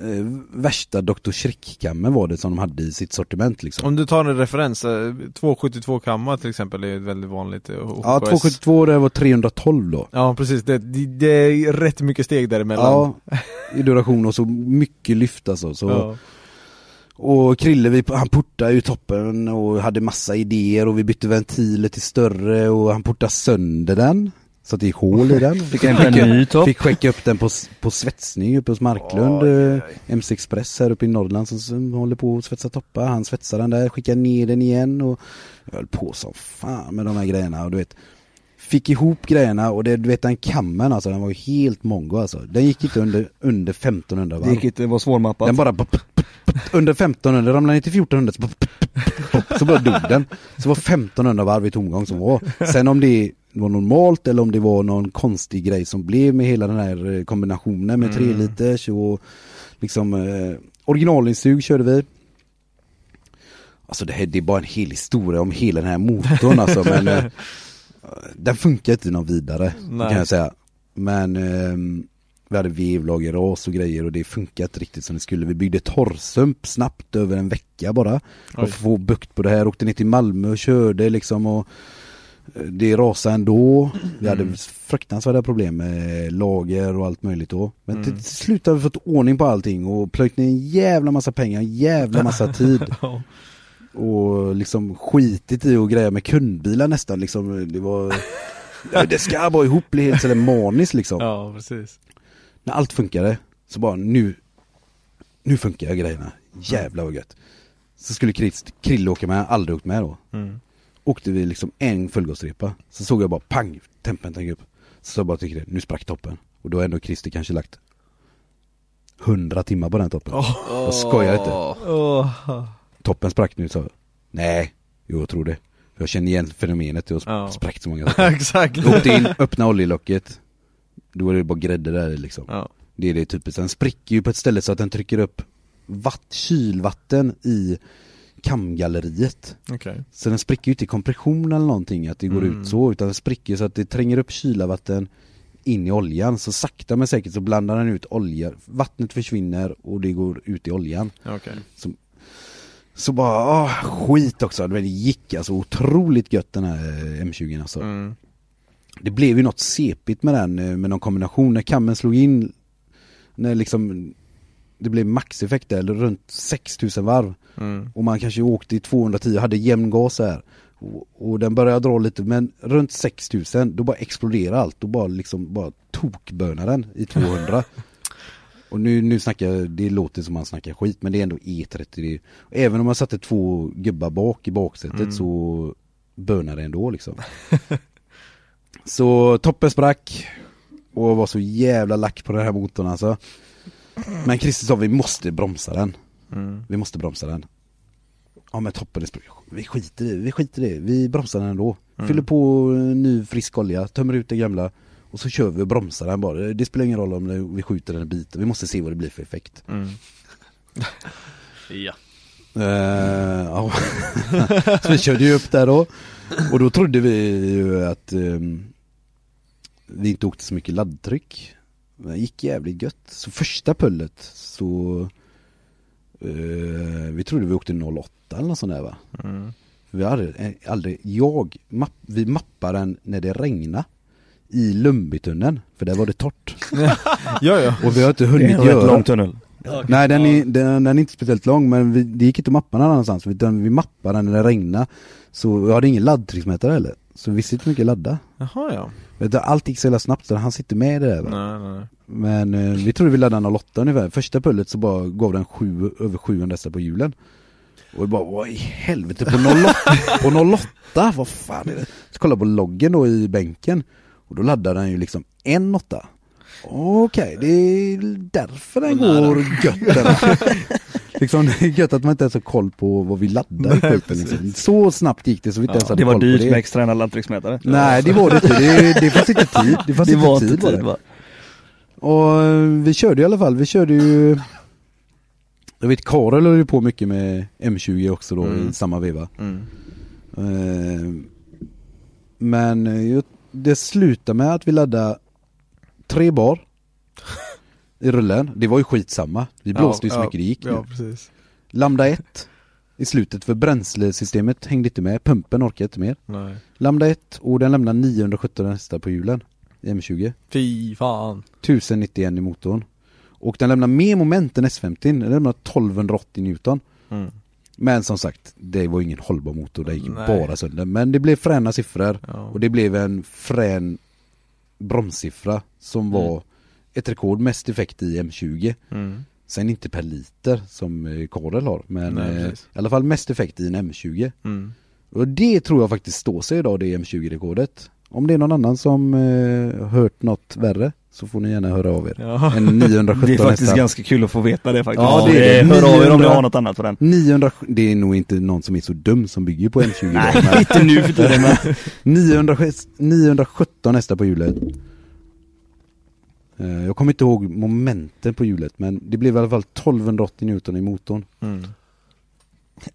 eh, Värsta Dr. Schrick-kammen var det som de hade i sitt sortiment liksom Om du tar en referens, eh, 272 kammar till exempel är ett väldigt vanligt eh, Ja HKS. 272 det var 312 då Ja precis, det, det, det är rätt mycket steg däremellan Ja, i duration och så mycket lyft alltså så Ja. Och Krille vi, han portade ju toppen och hade massa idéer och vi bytte ventiler till större och han portade sönder den. Så att det gick hål i den. Fick en ny topp. Fick skicka upp den på, på svetsning uppe hos Marklund eh, MC Express här uppe i Norrland som, som håller på att svetsa toppar. Han svetsar den där, skickar ner den igen och Jag höll på som fan med de här grejerna. Och du vet Fick ihop grejerna och det, du vet den kammen alltså, den var ju helt mongo alltså. Den gick inte under, under 1500 varv. Det gick inte, det var svårmappat. den bara under 1500, ramlade ner till 1400 så, pop, så bara dog den. Så var 1500 varv i tomgång som var. Sen om det var normalt eller om det var någon konstig grej som blev med hela den här eh, kombinationen med 3 liters och liksom eh, originalinsug körde vi. Alltså det här det är bara en hel historia om hela den här motorn alltså men eh, Den funkar inte någon vidare Nej. kan jag säga. Men ehm, vi hade vevlager, ras och grejer och det funkar inte riktigt som det skulle. Vi byggde torrsump snabbt över en vecka bara. Att få bukt på det här. Åkte ner till Malmö och körde liksom och eh, det rasade ändå. Vi hade fruktansvärda problem med lager och allt möjligt då. Men till till slut har vi fått ordning på allting och plöjt ner en jävla massa pengar, en jävla massa tid. Ja. Och liksom skitit i att greja med kundbilar nästan liksom. Det var det ska bara ihop bli helt sådär maniskt liksom. ja, precis När allt funkade, så bara nu, nu funkar grejerna. Jävlar vad gött. Så skulle Krille åka med, aldrig åkt med då. Mm. Åkte vi liksom en fullgasrepa. Så såg jag bara pang, tempen gick upp. Så jag bara tycker det, nu sprack toppen. Och då har ändå Christer kanske lagt 100 timmar på den toppen. Jag skojar inte. Åh. Toppen sprack nu så. Nej, jo jag tror det. Jag känner igen fenomenet, jag har Ja. spräckt så många toppar. Exakt. Jag åkte in, öppna oljelocket. Då är det bara grädde där liksom. Ja. Det är det typiskt. Den spricker ju på ett ställe så att den trycker upp vatt, kylvatten i kamgalleriet. Okej. Så den spricker ju inte i kompression eller någonting att det går Mm. ut så utan den spricker så att det tränger upp kylavatten in i oljan så sakta men säkert så blandar den ut olja, vattnet försvinner och det går ut i oljan. Okej. Så bara, ah, skit också, det gick alltså otroligt gött den här eh, M20 alltså. Mm. Det blev ju något sepigt med den, eh, med någon kombination, när kammen slog in När liksom Det blev maxeffekt där, eller runt 6000 varv. Mm. Och man kanske åkte i 210, hade jämn gas här. Och, och den började dra lite, men runt 6000 då bara exploderar allt, då bara liksom bara tokbönar den i 200 Och nu, nu snackar jag, det låter som man snackar skit men det är ändå E30 det är, Även om man satte två gubbar bak i baksätet Mm. så bönar det ändå liksom Så toppen sprack. Och var så jävla lack på den här motorn alltså. Men Christer sa vi måste bromsa den. Mm. Vi måste bromsa den. Ja men toppen är spr- Vi skiter i det, vi skiter i det, vi bromsar den ändå. Mm. Fyller på eh, ny frisk olja, tömmer ut det gamla. Och så kör vi och bromsar den bara, det spelar ingen roll om vi skjuter den i bitar, vi måste se vad det blir för effekt. Mm. Ja. Eh, ja. Så vi körde ju upp där då. Och då trodde vi ju att ehm, Vi inte åkte så mycket laddtryck. Men det gick jävligt gött. Så första pullet så eh, Vi trodde vi åkte 08 eller något sånt där va? Mm. Vi hade aldrig, jag, mapp, vi mappade den när det regnade I Lundbytunneln, för där var det torrt. Ja, ja. Och vi har inte Det hunnit är en rätt göra lång tunnel. Nej den är, den, den är inte speciellt lång men vi, det gick inte att mappa någon annanstans utan vi mappade den när det regnade. Så jag hade ingen laddtrycksmätare heller Så vi visste inte hur mycket ladda Jaha ja. Vet du, Allt gick så jävla snabbt så han sitter med i det där va? Nej, nej. Men eh, vi trodde vi laddade 08 ungefär Första pullet så bara gav den sju, över 700 hästar på hjulen Och vi bara vad i helvete på 08, på 08 vad fan är det? Så kolla på loggen då i bänken Och då laddar den ju liksom en 8 Okej, det är därför den går gött den. Liksom det är gött att man inte ens har koll på vad vi laddar i skiten liksom. Så snabbt gick det så vi inte ens hade Det var koll på dyrt det med externa laddtrycksmätare. Nej det var det inte, det, det fanns inte tid Det fanns Det inte var tid, inte var det. tid va? Och eh, vi körde i alla fall, vi körde ju Jag vet Karel höll ju på mycket med M20 också då Mm. i samma veva Mm. Eh, Men eh, det slutade med att vi laddade tre bar i rullen, det var ju skitsamma Vi blåste ju så ja, mycket det gick Ja, nu. precis. Lambda 1 i slutet för bränslesystemet hängde inte med, pumpen orkade inte mer Nej. Lambda 1 och den lämnar 917 hästar på hjulen i M20 Fy fan. 1091 i motorn. Och den lämnar mer moment än S50, den lämnar 1280 Newton. Mm. Men som sagt, det var ingen hållbar motor, det gick Nej. bara sönder. Men det blev fräna siffror Ja. och det blev en frän bromssiffra som Mm. var ett rekord mest effekt i M20. Mm. Sen inte per liter som eh, Karel har, men Nej, eh, i alla fall mest effekt i en M20. Mm. Och det tror jag faktiskt står sig idag, det M20-rekordet. Om det är någon annan som eh, hört något värre så får ni gärna höra av er. Ja. En 917 Det är faktiskt hästar. ganska kul att få veta det faktiskt. Ja, det är det. Hör av er om ni 900 har något annat för den. 900, det är nog inte någon som är så dum som bygger på M20 Nej, inte nu för tiden men 900, häst- 917 hästar på hjulet Eh, Jag kommer inte ihåg momenten på hjulet men det blev i alla fall 1280 Newton i motorn Mm.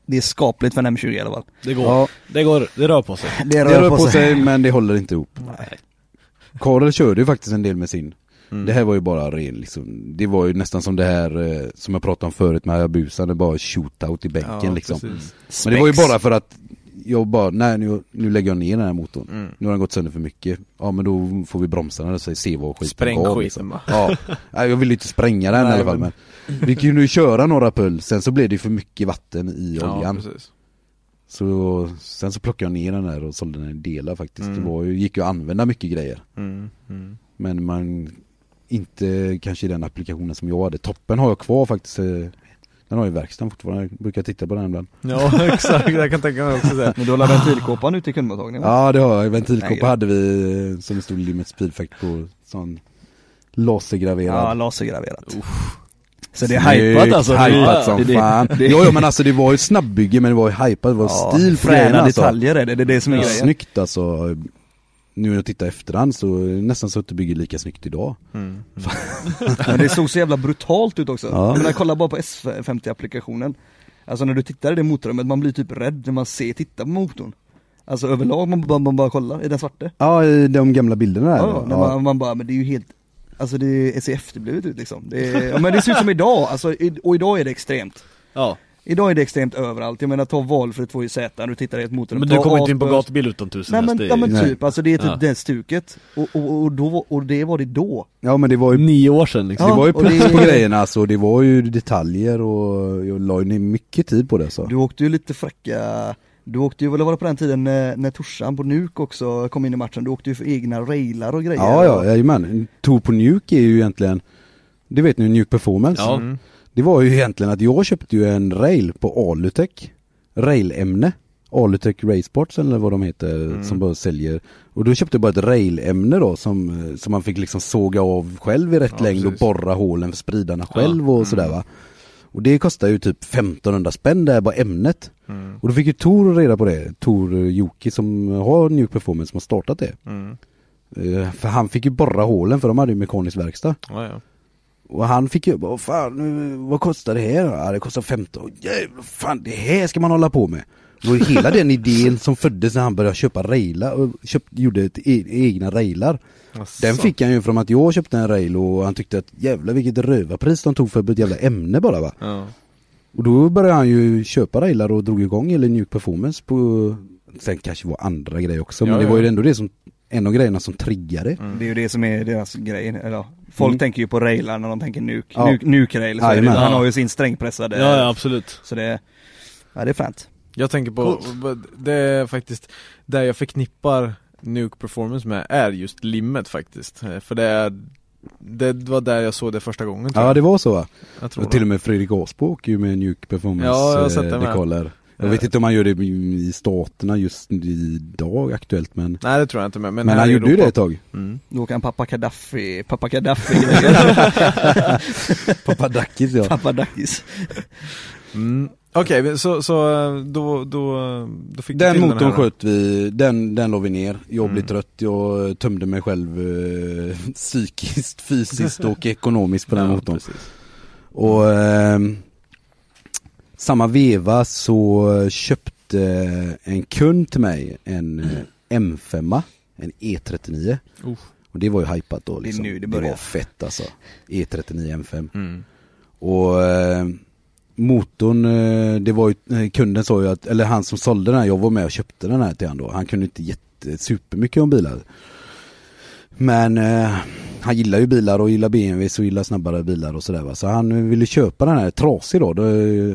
det är skapligt för en M20 i alla fall. Det går. Ja, Det går, det rör på sig. det rör på sig men det håller inte ihop Karel körde ju faktiskt en del med sin Mm. Det här var ju bara ren liksom, det var ju nästan som det här eh, som jag pratade om förut med Hayabusa, det var shootout i bänken ja, liksom precis. Men det var ju bara för att jag bara, nej nu, nu lägger jag ner den här motorn Mm. Nu har den gått sönder för mycket Ja men då får vi bromsa den och se vad skiten Spräng gav, skiten liksom. bara. Ja, Nej, jag ville ju inte spränga den i Nej, alla fall men Vi kunde ju köra några pull, sen så blev det för mycket vatten i Ja, oljan precis. Så sen så plockade jag ner den där och sålde den i delar faktiskt Mm. Det var ju, gick ju att använda mycket grejer Mm. Mm. Men man Inte kanske i den applikationen som jag hade Toppen har jag kvar faktiskt eh, Den har ju verkstaden fortfarande, jag brukar titta på den ibland. Ja exakt, jag kan tänka mig också det. Men du har la ventilkåpan ute i kundmottagningen? Ja det har jag, ventilkåpa det- hade vi eh, som det stod Limit Speedfact på, sån lasergraverad. Ja, lasergraverat. Så det är hypat alltså? det Hypat som det fan. det är- Jo, jo men alltså det var ju snabbbygge men det var ju hypat, det var Ja, stil på fräna grejerna alltså. detaljer är det, det är det som är Ja, grejen. Snyggt alltså. Nu när jag tittar efterhand så är det nästan så att det bygger lika snyggt idag. Mm. Men det såg så jävla brutalt ut också. Ja. Jag menar, kolla bara på S50-applikationen. Alltså när du tittar i det motorrummet, man blir typ rädd när man ser, tittar på motorn. Alltså överlag, man bara, man bara kollar, är den svarte? Ja, i de gamla bilderna där. Ja, när man, man bara, men det är ju helt Alltså det ser efterblivet ut liksom. Det är, ja, men det ser ut som idag, alltså, i- och idag är det extremt. Ja. Idag är det extremt överallt, jag menar ta valfritt 2JZ, när du tittar i ett motorrum. Men du kommer inte in på Asbus. gatubil utan tusen Nej men, det är- ja, men Nej. typ, alltså det är typ Ja. det stuket. Och, och, och, då, och det var det då. Ja men det var ju Nio år sedan liksom. Det var ju puts det- på grejerna alltså, det var ju detaljer och jag la ju mycket tid på det så. Du åkte ju lite fräcka Du åkte ju, eller var det på den tiden när, när Torsan på Nuke också kom in i matchen? Du åkte ju för egna railar och grejer Ja ja, jajamän. Tor på Nuke är ju egentligen, det vet ni, Nuke Performance. Ja. Mm. Det var ju egentligen att jag köpte ju en rail på Alutech, railämne. Alutech Raceports eller vad de heter som bara säljer. Och då köpte jag bara ett railämne då som, som man fick liksom såga av själv i rätt Ja, längd och borra hålen för spridarna själv och Mm. sådär va. Och det kostar ju typ 1500 spänn det är bara ämnet. Mm. Och då fick ju Tor reda på det, Tor Joki som har Nuke Performance som har startat det. Mm. Eh, För han fick ju borra hålen för de hade ju mekanisk verkstad. Ja, ja. Och han fick ju "Vad fan, eh, vad kostar det här? Ja det kostar 15. Jävlar, fan det här ska man hålla på med. Det ju hela den idén som föddes när han började köpa railar och köpt, gjorde ett e egna railar. Den fick han ju från att jag köpte en rail och han tyckte att jävla vilket rövarpris de tog för ett jävla ämne bara va. Ja. Och då började han ju köpa railar och drog igång hela Nuke Performance på, sen kanske var andra grejer också men Ja, det var ju ja. ändå det som, en av grejerna som triggade. Mm. Det är ju det som är deras grej, eller ja, Folk Mm. tänker ju på railar när de tänker Nuke, Ja. Nuke, Nuke rail, så det, han har ju sin strängpressade Ja, ja absolut. Så det, ja det är fränt Jag tänker på, det är faktiskt, där jag förknippar Nuke Performance med är just limmet faktiskt. Eh, För det är, det var där jag såg det första gången tror Ja jag. det var så va? jag tror Och till och med Fredrik Asbo åker ju med Nuke Performance Ja, jag har sett det eh, med. Jag Eh. vet inte om han gör det i staterna just idag aktuellt men Nej det tror jag inte men, Men, här han gjorde ju det ett tag. Mm. Då kan pappa Gaddafi, pappa Gaddafi Papadakis ja. Papadakis Mm. Okej, men så, så eh, då, då, då fick Den motorn här då? sköt vi, den, den la vi ner. Jag blev Mm. trött, jag tömde mig själv eh, psykiskt, fysiskt och ekonomiskt på den Ja, motorn. precis. Och ehm, samma veva så köpte en kund till mig en eh, M5, en E39. Oh. Och det var ju hypat då liksom. nu det det börjar. var fett alltså. E39 M5. Mm. Och eh, motorn, eh, det var ju, eh, kunden sa ju att, eller han som sålde den här, jag var med och köpte den här till han då. Han kunde inte jätte, supermycket om bilar. Men eh, han gillar ju bilar och gillar BMWs och gillar snabbare bilar och sådär va. Så han ville köpa den här trasig då. då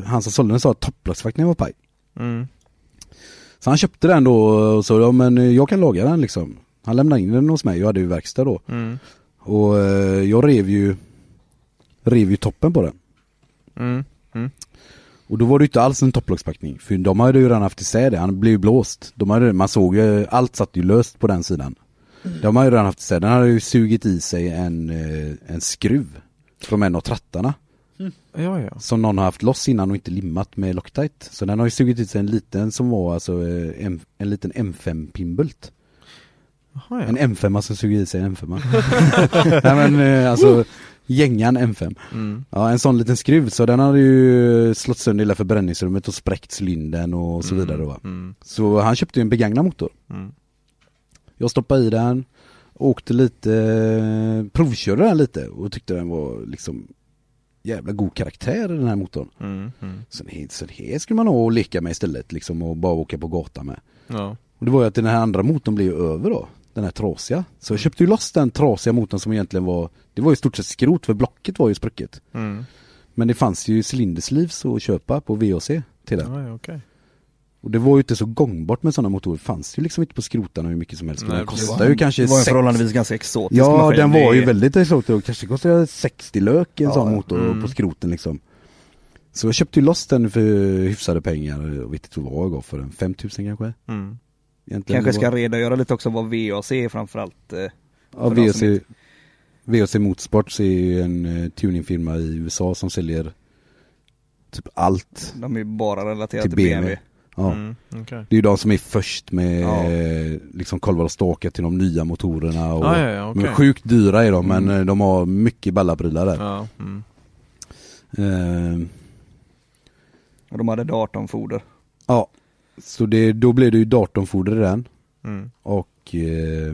han som sålde den sa att topplacksvakten var paj. Mm. Så han köpte den då och sa ja men eh, jag kan laga den liksom. Han lämnade in den hos mig, jag hade ju verkstad då. Mm. Och eh, jag rev ju, rev ju toppen på den. Mm. Och då var det inte alls en topplockspackning, för de hade ju redan haft isär det, han blev blåst. De hade, man såg ju, allt satt ju löst på den sidan. De hade ju redan haft isär, den hade ju sugit i sig en, eh, en skruv från en av trattarna. Ja, ja. Som någon har haft loss innan och inte limmat med Loctite. Så den har ju sugit i sig en liten som var alltså eh, en, en liten M5 pinbult. Jaha, ja. En M5 som suger i sig en M5. Nej men eh, alltså gängan M5. Mm. Ja en sån liten skruv så den hade ju slått sönder hela förbränningsrummet och spräckt cylindern och så vidare va. Mm. Så han köpte ju en begagnad motor. Mm. Jag stoppade i den, åkte lite, provkörde den lite och tyckte den var liksom jävla god karaktär i den här motorn. Mm. Mm. Det här skulle man och leka med istället liksom och bara åka på gatan med. Ja. Och det var ju att den här andra motorn blev ju över då. Den här trasiga. Så jag köpte ju loss den trasiga motorn som egentligen var, det var ju i stort sett skrot för blocket var ju sprucket. Mm. Men det fanns ju cylinderslivs att köpa på VAC till den. Ja, okej. Och det var ju inte så gångbart med sådana motorer. Fanns ju liksom inte på skrotarna hur mycket som helst. Nej, den kostade ju kanske Det var en sex- förhållandevis ganska exotisk Ja maskin. den var ju väldigt exotisk och kanske kostade 60 lök en Ja, sån motor mm. på skroten liksom. Så jag köpte ju loss den för hyfsade pengar, jag vet inte vad jag gav för den, 5000 kanske? Mm. Egentligen Kanske var- ska redogöra lite också vad VAC är framförallt. Eh, Ja, som inte- VOC Motorsports är ju en uh, tuningfirma i USA som säljer typ allt de är ju bara relaterade till till BMW. BMW. Ja. Mm. okej. Det är ju de som är först med Ja. eh, liksom kolvar och stakar till de nya motorerna och Ah, ja, ja, okej. men sjukt dyra är de men Mm. eh, de har mycket balla prylar där. Ja, mm. Eh, Och de hade 18 foder. ja, så det, då blev det ju datornfoder i den Mm. och eh,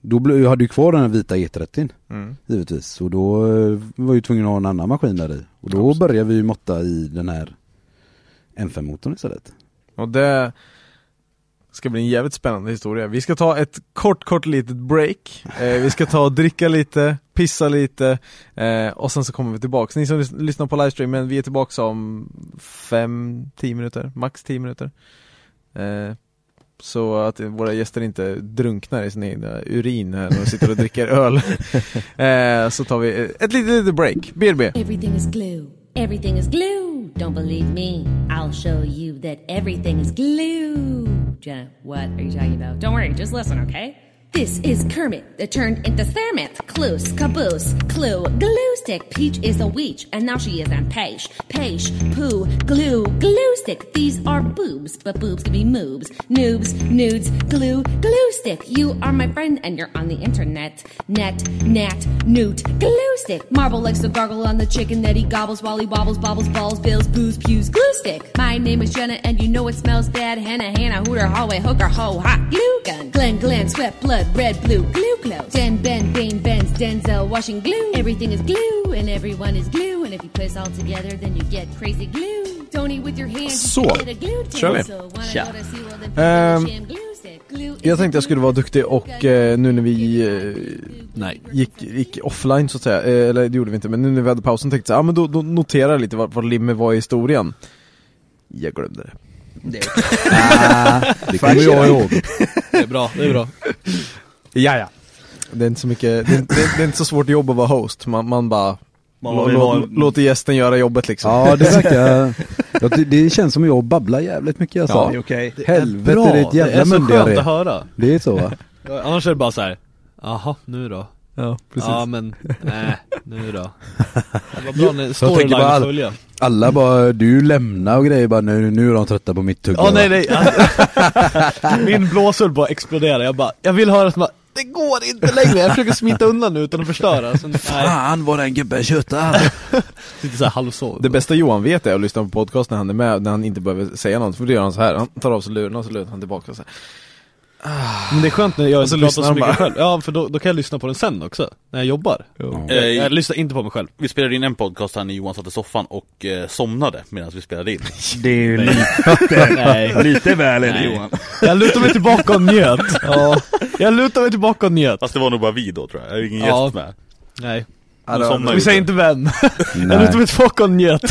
då blev, jag hade ju kvar den här vita E30 Mm. givetvis och då eh, var jag ju tvungen att ha en annan maskin där i och då Absolut. började vi ju måtta i den här M5-motorn istället. Och det ska bli en jävligt spännande historia. Vi ska ta ett kort, kort litet break. Eh, vi ska ta och dricka lite, pissa lite eh, och sen så kommer vi tillbaks. Ni som lys- lyssnar på livestreamen, vi är tillbaks om 5-10 minuter, max 10 minuter. Eh, så att våra gäster inte drunknar i sin egna urin här när de sitter och dricker öl. eh, så tar vi ett litet, litet break. BRB. Everything is glue. Everything is glue. Don't believe me? I'll show you that everything is glue. Jenna, what are you talking about? Don't worry, just listen, okay? This is Kermit that turned into Thermit. Clues, caboose, clue, glue stick. Peach is a weech, and now she is on page. Page, poo, glue, glue stick. These are boobs, but boobs can be moobs. Noobs, nudes, glue, glue stick. You are my friend, and you're on the internet. Net, nat, newt, glue stick. Marble likes to gargle on the chicken that he gobbles while he wobbles, bobbles, balls, bills, booze, pews, glue stick. My name is Jenna, and you know it smells bad. Hannah, Hannah, Hooter, hallway, hooker, ho, hot, glue gun. Glen, Glen, sweat, blood, red, blue, glue clothes. Den, Ben, Bane, Benz, Denzel, washing glue. Everything is glue, and everyone is glue. And if you put us all together, then you get crazy glue. Eat with your hands, Så, you get a glue kör vi. So wanna Tja. is Jag tänkte jag skulle vara duktig och eh, nu när vi eh, Nej. gick, gick offline så att säga, eh, eller det gjorde vi inte, men nu när vi hade pausen tänkte jag, ja men då, då noterar jag lite vad, vad Limmer var i historien. Jag glömde det. Det är Det kommer jag ihåg. Det är bra, det är bra. Ja, ja. Det är inte så mycket, det är, det är, det är inte så svårt jobb att vara host, man, man bara Man lå, låter gästen göra jobbet liksom. Ja det verkar, ja, det, det känns som jag babblar jävligt mycket alltså. det är okej. Helvete Bra, det är ett det är jävla så skönt att höra. Det är så va? Ja, Annars är det bara så här. jaha, nu då? Ja, precis. Ja men, nej, nu då? Det var bra när storyline att följa. Alla bara, du lämnar och grejer bara nu, nu är de trötta på mitt tugg. Ja nej nej, min blåsöl bara exploderade, jag bara, jag vill höra som bara, det går inte längre, jag försöker smita undan nu utan att förstöra. Så, nej, Fan vad den gubben tjötar! lite såhär halvsov. Det bästa Johan vet är att lyssna på podcast när han är med, när han inte behöver säga något, för då gör han så här. han tar av sig lurarna och så lutar han tillbaka och så här. Men det är skönt när jag inte pratar lyssnar så mycket bara. själv. Ja för då, då kan jag lyssna på den sen också, när jag jobbar. Ja. Jag, jag lyssnar inte på mig själv. Vi spelade in en podcast här när Johan satt i soffan och eh, somnade medan vi spelade in. Det är ju lite, Nej. lite väl är det. Johan. Jag lutar mig tillbaka och njöt. Ja. Jag lutar mig tillbaka och njöt. Fast det var nog bara vi då tror jag, jag är ingen Ja. gäst med. Nej. Vi säger inte. vän. Jag lutar mig tillbaka och njöt.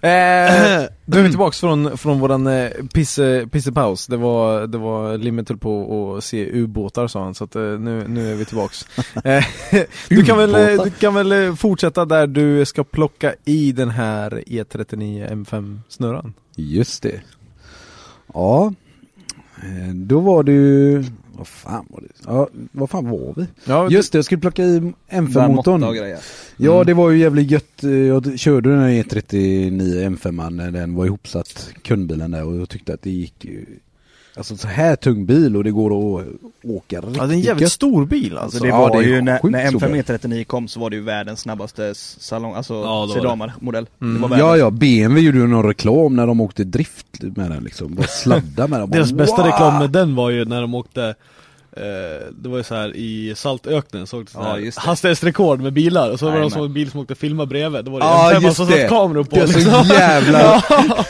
Eh, då är vi tillbaks från, från våran eh, pisse, pissepaus. Det var, det var Limmet höll på att se ubåtar sa han, så att eh, nu, nu är vi tillbaks. Eh, du, kan väl, eh, du kan väl eh, fortsätta där du ska plocka i den här E39 M5 snurran? Just det. Ja, Eh, då var det ju, vad fan var det? Ja, vad fan var vi? Ja, Just det, jag skulle plocka i Börja måtta M5-motorn. och grejer. Ja det var ju jävligt gött, jag körde den här E39 M5 när den var ihopsatt, kundbilen där och jag tyckte att det gick ju Alltså så här tung bil och det går att åka riktigt ja, det är en jävligt gött. stor bil alltså. Alltså det Ja, var det är ju när, när så bra. M5 E39 kom så var det ju världens snabbaste salong, alltså Ja, det det. sedanmodell. Mm. Det. Ja ja, BMW gjorde ju någon reklam när de åkte drift med den liksom, bara sladda med den. Deras Bara, bästa wow! reklam med den var ju när de åkte det var ju så här i Saltöknen så åkte så Ja, här det. hastighetsrekord med bilar och så var det som en bil som åkte och filmade bredvid, då var det Ja en femma som det, satt kameror på det är så liksom. jävla,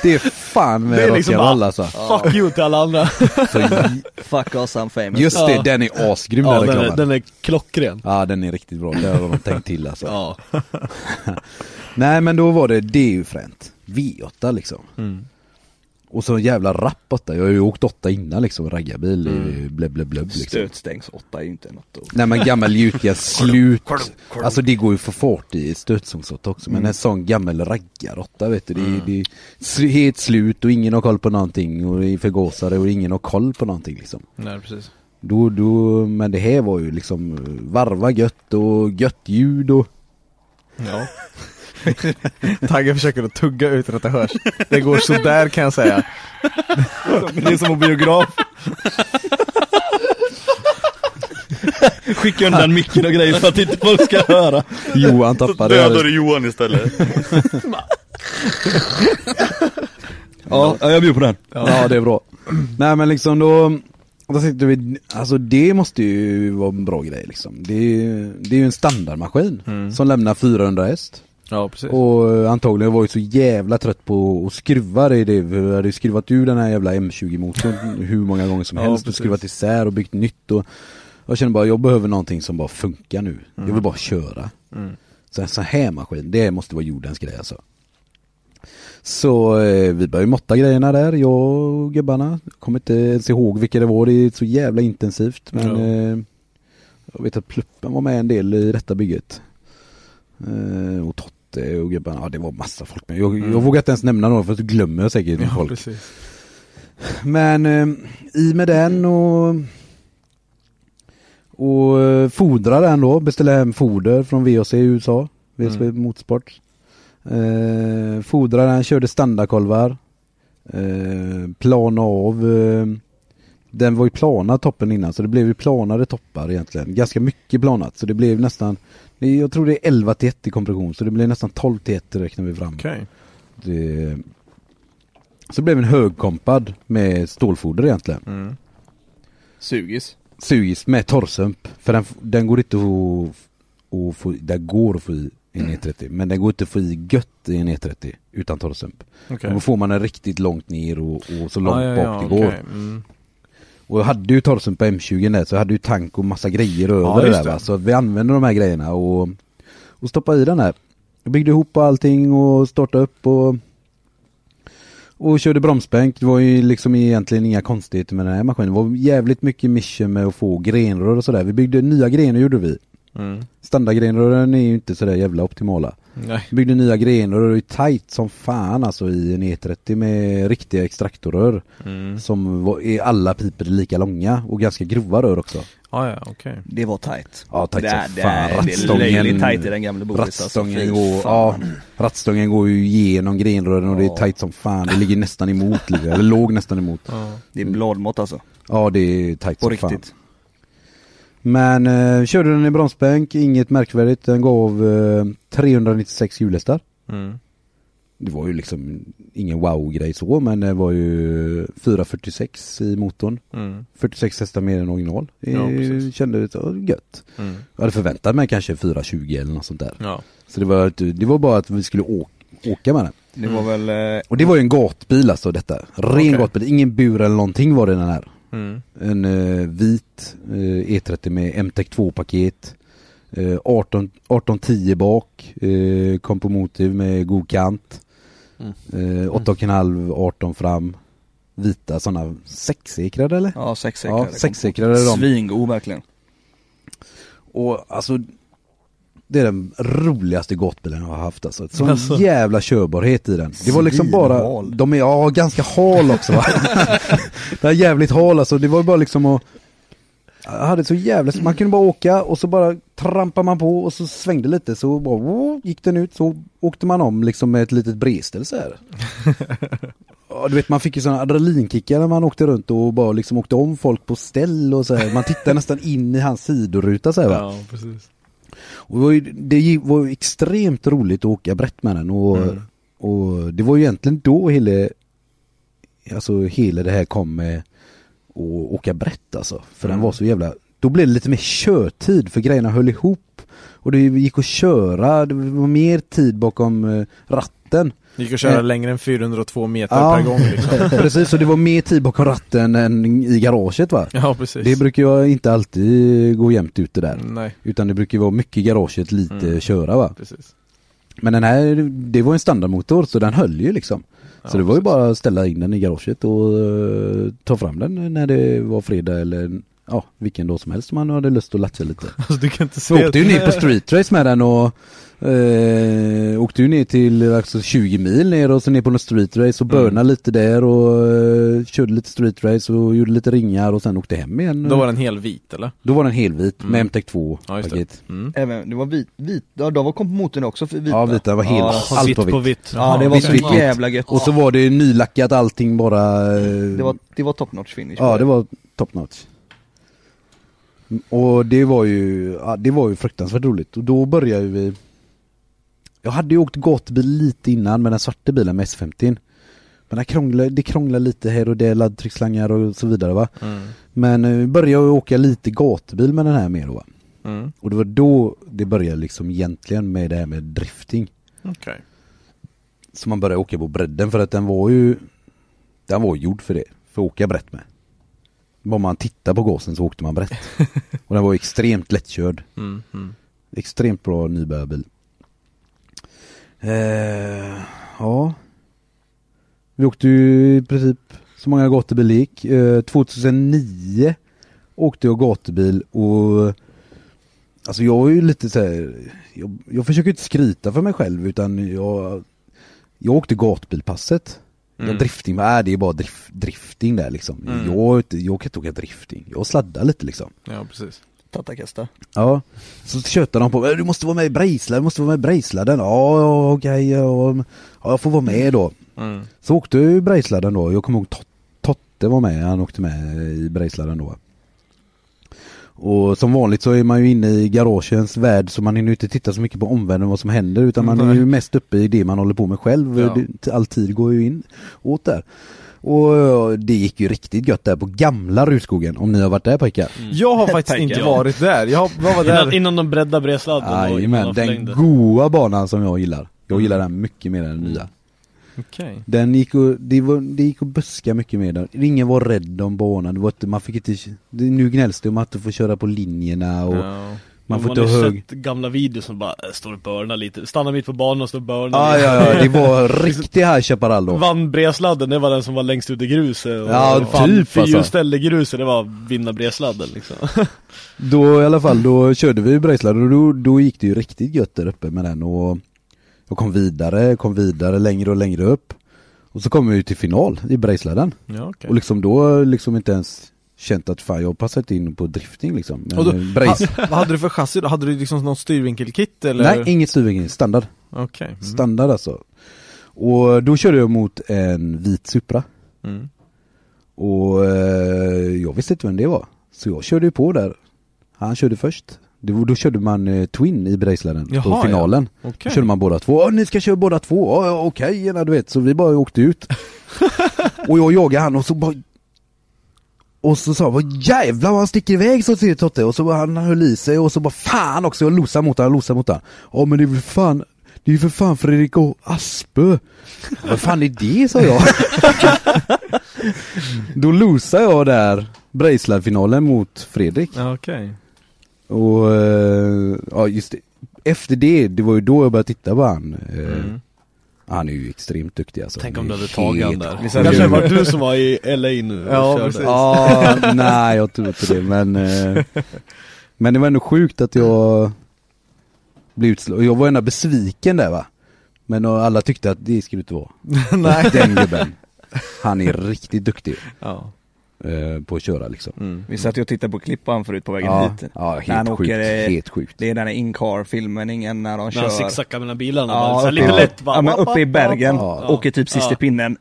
det är fan med Det är liksom rock'n'roll bara- alltså. Fuck you till alla andra. Så, Fuck us I'm famous. just det, Ja. den är asgrym Ja den den är, reklamen. den är klockren. Ja den är riktigt bra, det har de tänkt till alltså. Ja. Nej men då var det, det är ju fränt. V8 liksom. Mm. Och så en jävla rapp åtta, jag har ju åkt åtta innan liksom, raggarbil, mm. blöbb liksom. Stötstängs åtta är ju inte något att... Nej men gammal gjutjärn slut, alltså det går ju för fart i stötsångsåtta också, men en sån gammal raggaråtta vet du, det, är- det är helt slut och ingen har koll på någonting och det är förgåsare och ingen har koll på någonting liksom. Nej precis. Då, då, men det här var ju liksom varva gött och gött ljud och Ja. Tagge försöker att tugga utan att det hörs. Det går sådär kan jag säga. Det är som en biograf. Skicka undan micken och grejer för att inte folk ska höra. Johan tappade Dödar du Johan istället. Ja, ja, jag bjuder på den. Ja det är bra. Nej men liksom då, då sitter vi, alltså det måste ju vara en bra grej liksom. Det är, det är ju en standardmaskin som lämnar 400 häst. Ja precis. Och antagligen var jag så jävla trött på att skruva det i det. Vi hade skruvat ur den här jävla M20-motorn hur många gånger som Ja, helst och precis. skruvat isär och byggt nytt och jag känner bara, jag behöver någonting som bara funkar nu. Jag vill bara köra. Mm. Så en sån här maskin, det måste vara jordens grej alltså. Så eh, vi började måtta grejerna där, jag och gubbarna. Jag kommer inte ens ihåg vilka det var, det är så jävla intensivt. Men Ja. eh, jag vet att Pluppen var med en del i detta bygget. Eh, och Totte och gubbarna, ja det var massa folk med. Jag, jag vågar inte ens nämna någon för att glömmer jag säkert Ja folk. precis. Men eh, i med den och och eh, fodra den då, beställa hem foder från VOC i USA, VOC Motorsport. Eh, fodra den, körde standardkolvar. Eh, plana av. Eh, den var ju plana toppen innan så det blev ju planade toppar egentligen. Ganska mycket planat så det blev nästan, det- jag tror det är 11 till 1 i kompression så det blev nästan 12 till 1 räknar vi fram. Okej. Det... Så blev en högkompad med stålfoder egentligen. Mm. Sugis. Sugis med torrsump. För den, den går inte att, att få, den går att få i en E30. Men den går inte att få i gött i en E30 utan torrsump. Okej. Då får man den riktigt långt ner och, och så långt ja, bak ja, det går. okej. Mm. Och jag hade ju torrsump på M20 där så jag hade ju tank och massa grejer över Ja, det där va. Så vi använde de här grejerna och, och stoppade i den här. Jag byggde ihop allting och startade upp och och körde bromsbänk. Det var ju liksom egentligen inga konstigheter med den här maskinen. Det var jävligt mycket mission med att få grenrör och sådär. Vi byggde nya grenar gjorde vi. Mm. Standardgrenrören är ju inte sådär jävla optimala. Nej. Byggde nya grenrör och det är tight som fan alltså i en E30 med riktiga extraktorrör. Mm. Som var, är alla piper lika långa och ganska grova rör också. Ja, ja, okej. Det var tight. Ja, tight det, som är- det, fan. är- det är Rattstången- löjligt tight i den gamla Boris alltså. Rattstången Fy går, ja, rattstången går ju igenom grenrören och det är Ja. tight som fan. Det ligger nästan emot, eller låg nästan emot. Ja. Det är bladmått alltså. Ja det är tight På som fan. Men eh, körde den i bromsbänk, inget märkvärdigt. Den gav eh, 396 hjulhästar. Mm. Det var ju liksom ingen wow-grej så men det var ju 446 i motorn. Mm. 46 hästar mer än original. Det Ja, precis. kändes ja, gött. Mm. Jag hade förväntat mig kanske 420 eller något sånt där. Ja. Så det var, det var bara att vi skulle åka, åka med den. Det var väl, eh, Och det var ju en gatbil alltså detta. Ren Okej. gatbil, ingen bur eller någonting var det den här. Mm. En eh, vit eh, E30 med MTEC 2-paket. Eh, 18, 1810 bak. Eh, kom på motiv med god kant. Mm. Eh, 8,5 18 fram. Vita sådana sexekrade eller? ja sexsekrade. Ja, sexsekrade de. Svingod verkligen. Och alltså det är den roligaste gatbilen jag har haft alltså. Sån Alltså. jävla körbarhet i den. Det var liksom bara, de är, ja ganska hal också va. det är jävligt hal alltså, det var bara liksom att jag hade så jävla, man kunde bara åka och så bara trampar man på och så svängde lite så bara oh, gick den ut så åkte man om liksom med ett litet bredställ så här. Du vet man fick ju sådana adrenalinkickar när man åkte runt och bara liksom åkte om folk på ställ och så här. Man tittade nästan in i hans sidoruta så här, va. Ja, precis. Och det var ju, det gi- var ju extremt roligt att åka brett med den och, Mm. och det var ju egentligen då hela, alltså hela det här kom med att åka brett alltså. För den Mm. var så jävla, då blev det lite mer körtid för grejerna höll ihop. Och det gick att köra, det var mer tid bakom eh, ratten. Det gick att köra Eh. längre än 402 meter Ja. per gång liksom. Precis, och det var mer tid bakom ratten än i garaget va? Ja, precis. Det brukar ju inte alltid gå jämnt ut det där. Nej, Utan det brukar vara mycket i garaget, lite Mm. köra va? precis. Men den här, det var en standardmotor så den höll ju liksom. Så det var ju bara att ställa in den i garaget och eh, ta fram den när det var fredag eller ja, vilken dag som helst om man hade lust att latcha lite. Alltså du kan inte se Vi åkte ju ner på street race med den och eh, åkte ju ner till alltså 20 mil ner och så ner på någon street race och Mm. burnade lite där och eh, körde lite street race och gjorde lite ringar och sen åkte hem igen. Då var den helt vit eller? Då var den helvit Mm. med MTEC 2 Ja det. Mm. Även, det var vit, vit, ja de var motorn också för vita Ja vita var helt, Ja, allt vitt var på vitt. vitt. Ja det var Vitt, så vitt, vitt. jävla gött Och så var det nylackat allting bara. eh, Det var, det var top notch finish Ja det var top notch. Mm, Och det var ju, ja, det var ju fruktansvärt roligt och då började vi Jag hade ju åkt gatubil lite innan med den svarta bilen med S50 Men det krånglade, det krånglade lite här och där, laddtrycksslangar och så vidare va Mm. Men eh, vi började jag åka lite gatubil med den här mer då va Mm. Och det var då det började liksom egentligen med det här med drifting Okej. Så man började åka på bredden för att den var ju Den var gjord för det, för att åka brett med Bara man tittar på gasen så åkte man brett Och den var extremt lättkörd Mm. Mm. Extremt bra nybörjarbil eh, Ja. Vi åkte ju i princip så många gatubil gick. Eh, 2009 Åkte jag gatubil och Alltså jag är ju lite så här, jag, jag försöker inte skryta för mig själv utan jag Jag åkte gatbilpasset. Mm. Jag drifting, äh, det? Är bara drif, drifting där liksom. Mm. jag, jag kan inte åka drifting, jag sladdar lite liksom. Ja precis. Tattakasta Ja, så tjötade de på mig, du måste vara med i Brejsla, du måste vara med i Brejsladden. Ja, ja okej, ja, ja, jag får vara med då. Mm. Så åkte jag i Brejsladden då, jag kommer ihåg Tot- Totte var med, han åkte med i Brejsladden då. Och som vanligt så är man ju inne i garagens värld så man hinner ju inte titta så mycket på omvärlden vad som händer utan man är ju mest uppe i det man håller på med själv. Ja. All tid går ju in åt där. Och ja, det gick ju riktigt gött där på gamla Rutskogen, om ni har varit där pojkar. Jag har faktiskt Tänker inte jag. varit där, jag var var Innan, där innan de breddade bredsladden och innan Jajamän, de den goa banan som jag gillar. Jag Mm. gillar den mycket mer än den nya. Okej. Den gick och, det, var, det gick att buska mycket med den. Ingen var rädd om banan. Det var inte, man fick inte, det, nu gnälls det om att du får köra på linjerna och Ja. Man får man ju hög... sett gamla videos som bara äh, står och börnar lite, stannar mitt på banan och står och börnar lite. ja, ja, det var riktig High Chaparral då. Vann bredsladden, det var den som var längst ut i gruset och Ja, fan, typ, alltså. I gruset, det var vinna bredsladden liksom Då i alla fall, då körde vi Brejslad och då, då gick det ju riktigt gött där uppe med den och jag kom vidare, kom vidare längre och längre upp. Och så kom vi ju till final i Brejsladden. Ja, okej. Och liksom då liksom inte ens känt att fan jag har passat in på drifting liksom. Men Och då- eh. Ha, vad hade du för chassi då? Hade du liksom någon styrvinkelkit eller? Nej, inget styrvinkel, standard. Okej. Mm. Standard alltså. Och då körde jag mot en vit Supra. Mm. Och eh, jag visste inte vem det var. Så jag körde ju på där. Han körde först. Det var, då körde man eh, Twin i Brejsladden på finalen. Okej. Då körde man båda två. Ni ska köra båda två. Ja, ja, okej, gärna du vet. Så vi bara åkte ut. och jag jagade han och så bara och så sa jag, vad jävlar vad han sticker iväg så ser Totte och så han höll i sig och så bara fan också, jag losar mot honom, losar mot honom. Ja men det är väl fan, det är ju för fan Fredrik och Aspö. vad fan är det sa jag. Då losade jag där Brejslad-finalen mot Fredrik. Ja, okej. Och eh, ja just det. Efter det, det var ju då jag började titta på han. Eh, Mm. Han är ju extremt duktig alltså. Tänk om du hade tagit han där. sjuk. Kanske det var du som var i LA nu och Ja, körde. precis. Ja, nej jag tror inte det men eh, Men det var ändå sjukt att jag Blev utslagen, jag var ändå besviken där va Men och alla tyckte att det skulle inte vara Nej. Den gubben Han är riktigt duktig Ja. Eh, På att köra liksom Mm. Vi satt ju och tittade på klipp på han förut på vägen Ja, hit ja När han helt sjukt, åker, eh, helt sjukt Det är den här in-car filmen, ingen när de När kör han zigzaggar mellan bilarna Ja, uppe, lite i- lätt bara, ja, men uppe i Bergen. Ja. åker typ sista Ja. pinnen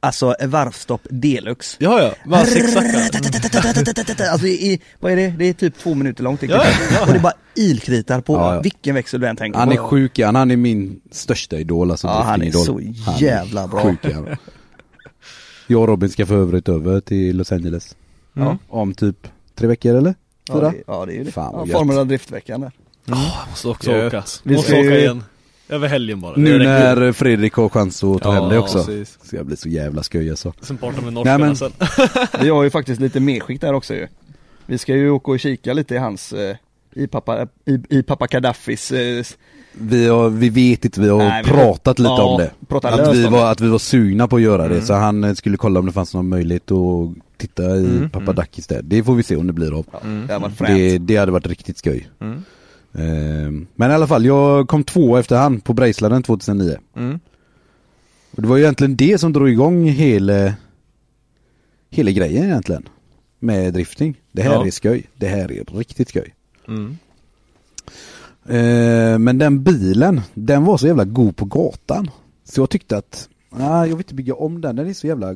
Alltså varvstopp deluxe Ja ja, bara zigzaggar Alltså i, vad är det? Det är typ två minuter långt Ja, ja. Och det är bara ilkritar på Ja, ja. vilken växel du än tänker Han på är sjuk han, han är min största idol alltså Ja, han är driftingidol. så jävla bra. Sjuk han. Jag och Robin ska för övrigt över till Los Angeles Mm. Om typ tre veckor eller? Ja Fyra? det, ja, det är ju det. Fan, vad ja. Formula Driftveckan där Måste också Gött. åka. Vi Måste ska åka ju- igen. Över helgen bara. Nu när Fredrik har chans att ta Ja, hem det också. precis. Ska jag bli så jävla skoj alltså. Sen parta med Nej, norskarna men- sen. Vi har ju faktiskt lite medskick där också ju Vi ska ju åka och kika lite i hans eh, i pappa, i, i pappa Gaddafis eh, Vi, har, vi vet inte, vi har Nej, vi- pratat lite ja, om det. Att vi, var, det. att vi var sugna på att göra det, Mm. så han eh, skulle kolla om det fanns någon möjlighet att titta i Mm, Pappa mm. Där. Det får vi se om det blir av. Mm. det har varit Det, det hade varit riktigt skoj. Mm. Eh, Men i alla fall, jag kom två efter han på Brejsladen 2009. Mm. Och det var ju egentligen det som drog igång hela, hela grejen egentligen. Med drifting. Det här Ja. är skoj. Det här är riktigt skoj. Mm. Eh, men den bilen, den var så jävla god på gatan. Så jag tyckte att, nej jag vill inte bygga om den, den är så jävla,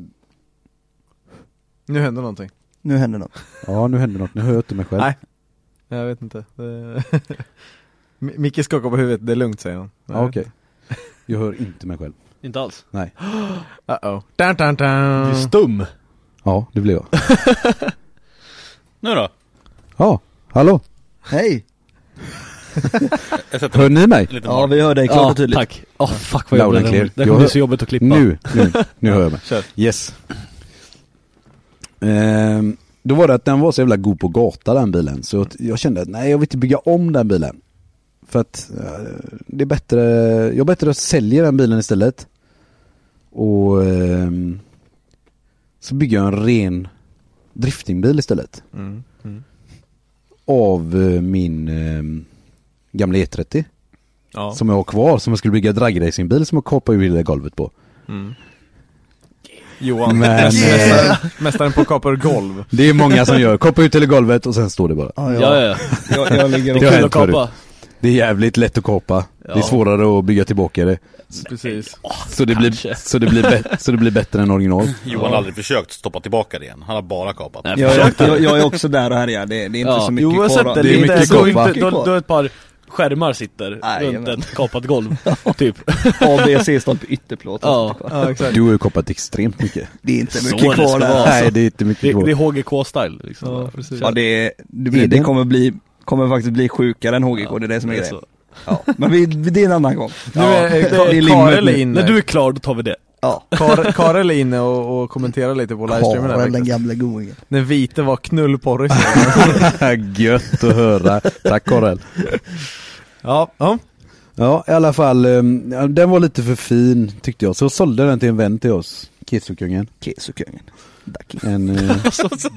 Nu händer någonting. Nu händer något. ja nu händer något, nu hör jag inte mig själv. Nej. Jag vet inte. Micke skakar på huvudet, det är lugnt säger han. Ja, Okej. Jag hör inte mig själv. Inte alls. Nej. Uh-oh. Dun, dun, Du är dun. stum. Ja, det blev jag. Nu då? Ja, hallå? Hej! Jag Hör ni mig? Ja vi hör dig klart och tydligt. tack. Åh fuck vad and jobbigt det Jag kommer bli så jobbigt att klippa. Nu, nu, nu hör jag mig. Kör. Yes. Ehm, då var det att den var så jävla god på gata den bilen. Så jag kände att nej jag vill inte bygga om den bilen. För att eh, det är bättre, jag bättre att sälja den bilen istället. Och ehm, så bygger jag en ren driftingbil istället. Mm. Mm. Av eh, min ehm, gamla E30. Ja. Som jag har kvar, som jag skulle bygga dragracingbil som jag kapade ur hela golvet på. Mm. Johan, Men, mästaren, mästaren på kapar golv. Det är många som gör, kappa ut hela golvet och sen står det bara. Ja, Ja, ja. ja, ja. Jag, jag ligger Det Det har är kul att kapa. Det är jävligt lätt att kapa. Det är Ja. svårare att bygga tillbaka det. Precis. Så det, blir, så, det blir så det blir bättre än original. Johan har aldrig försökt stoppa tillbaka det igen. Han har bara kapat. Nej, Jag, jag, jag, är också där och härjar, det, det är inte Ja. så mycket jo, har kvar. det. Det är mycket då, kapa. inte, då, då ett par skärmar sitter Nej, runt jajamän. ett kapat golv, typ. ABC-stolpe ytterplåt. Ja. Ja, exakt. Du har ju kapat extremt mycket. Det är inte Så mycket det kvar ska där. vara. Nej det är inte mycket Det, kvar. det är HGK-style liksom. Ja, precis. Ja det, det, Är blir, det? det kommer bli, kommer faktiskt bli sjukare än HGK, det är det som är det är grejen. så. Ja, men vi, det är en annan gång. Nu är, det är Ka- limmet Karel är nu. inne. När du är klar, då tar vi det. Ja. Kar, Karel är inne och, och kommenterar lite på livestreamen Karel den faktiskt. gamla goingen. Den vite var knullporrig. Gött att höra. Tack Karel. ja, ja. Ja i alla fall, um, ja, den var lite för fin tyckte jag. Så sålde den till en vän till oss. Kesokungen. Dacke. En, eh,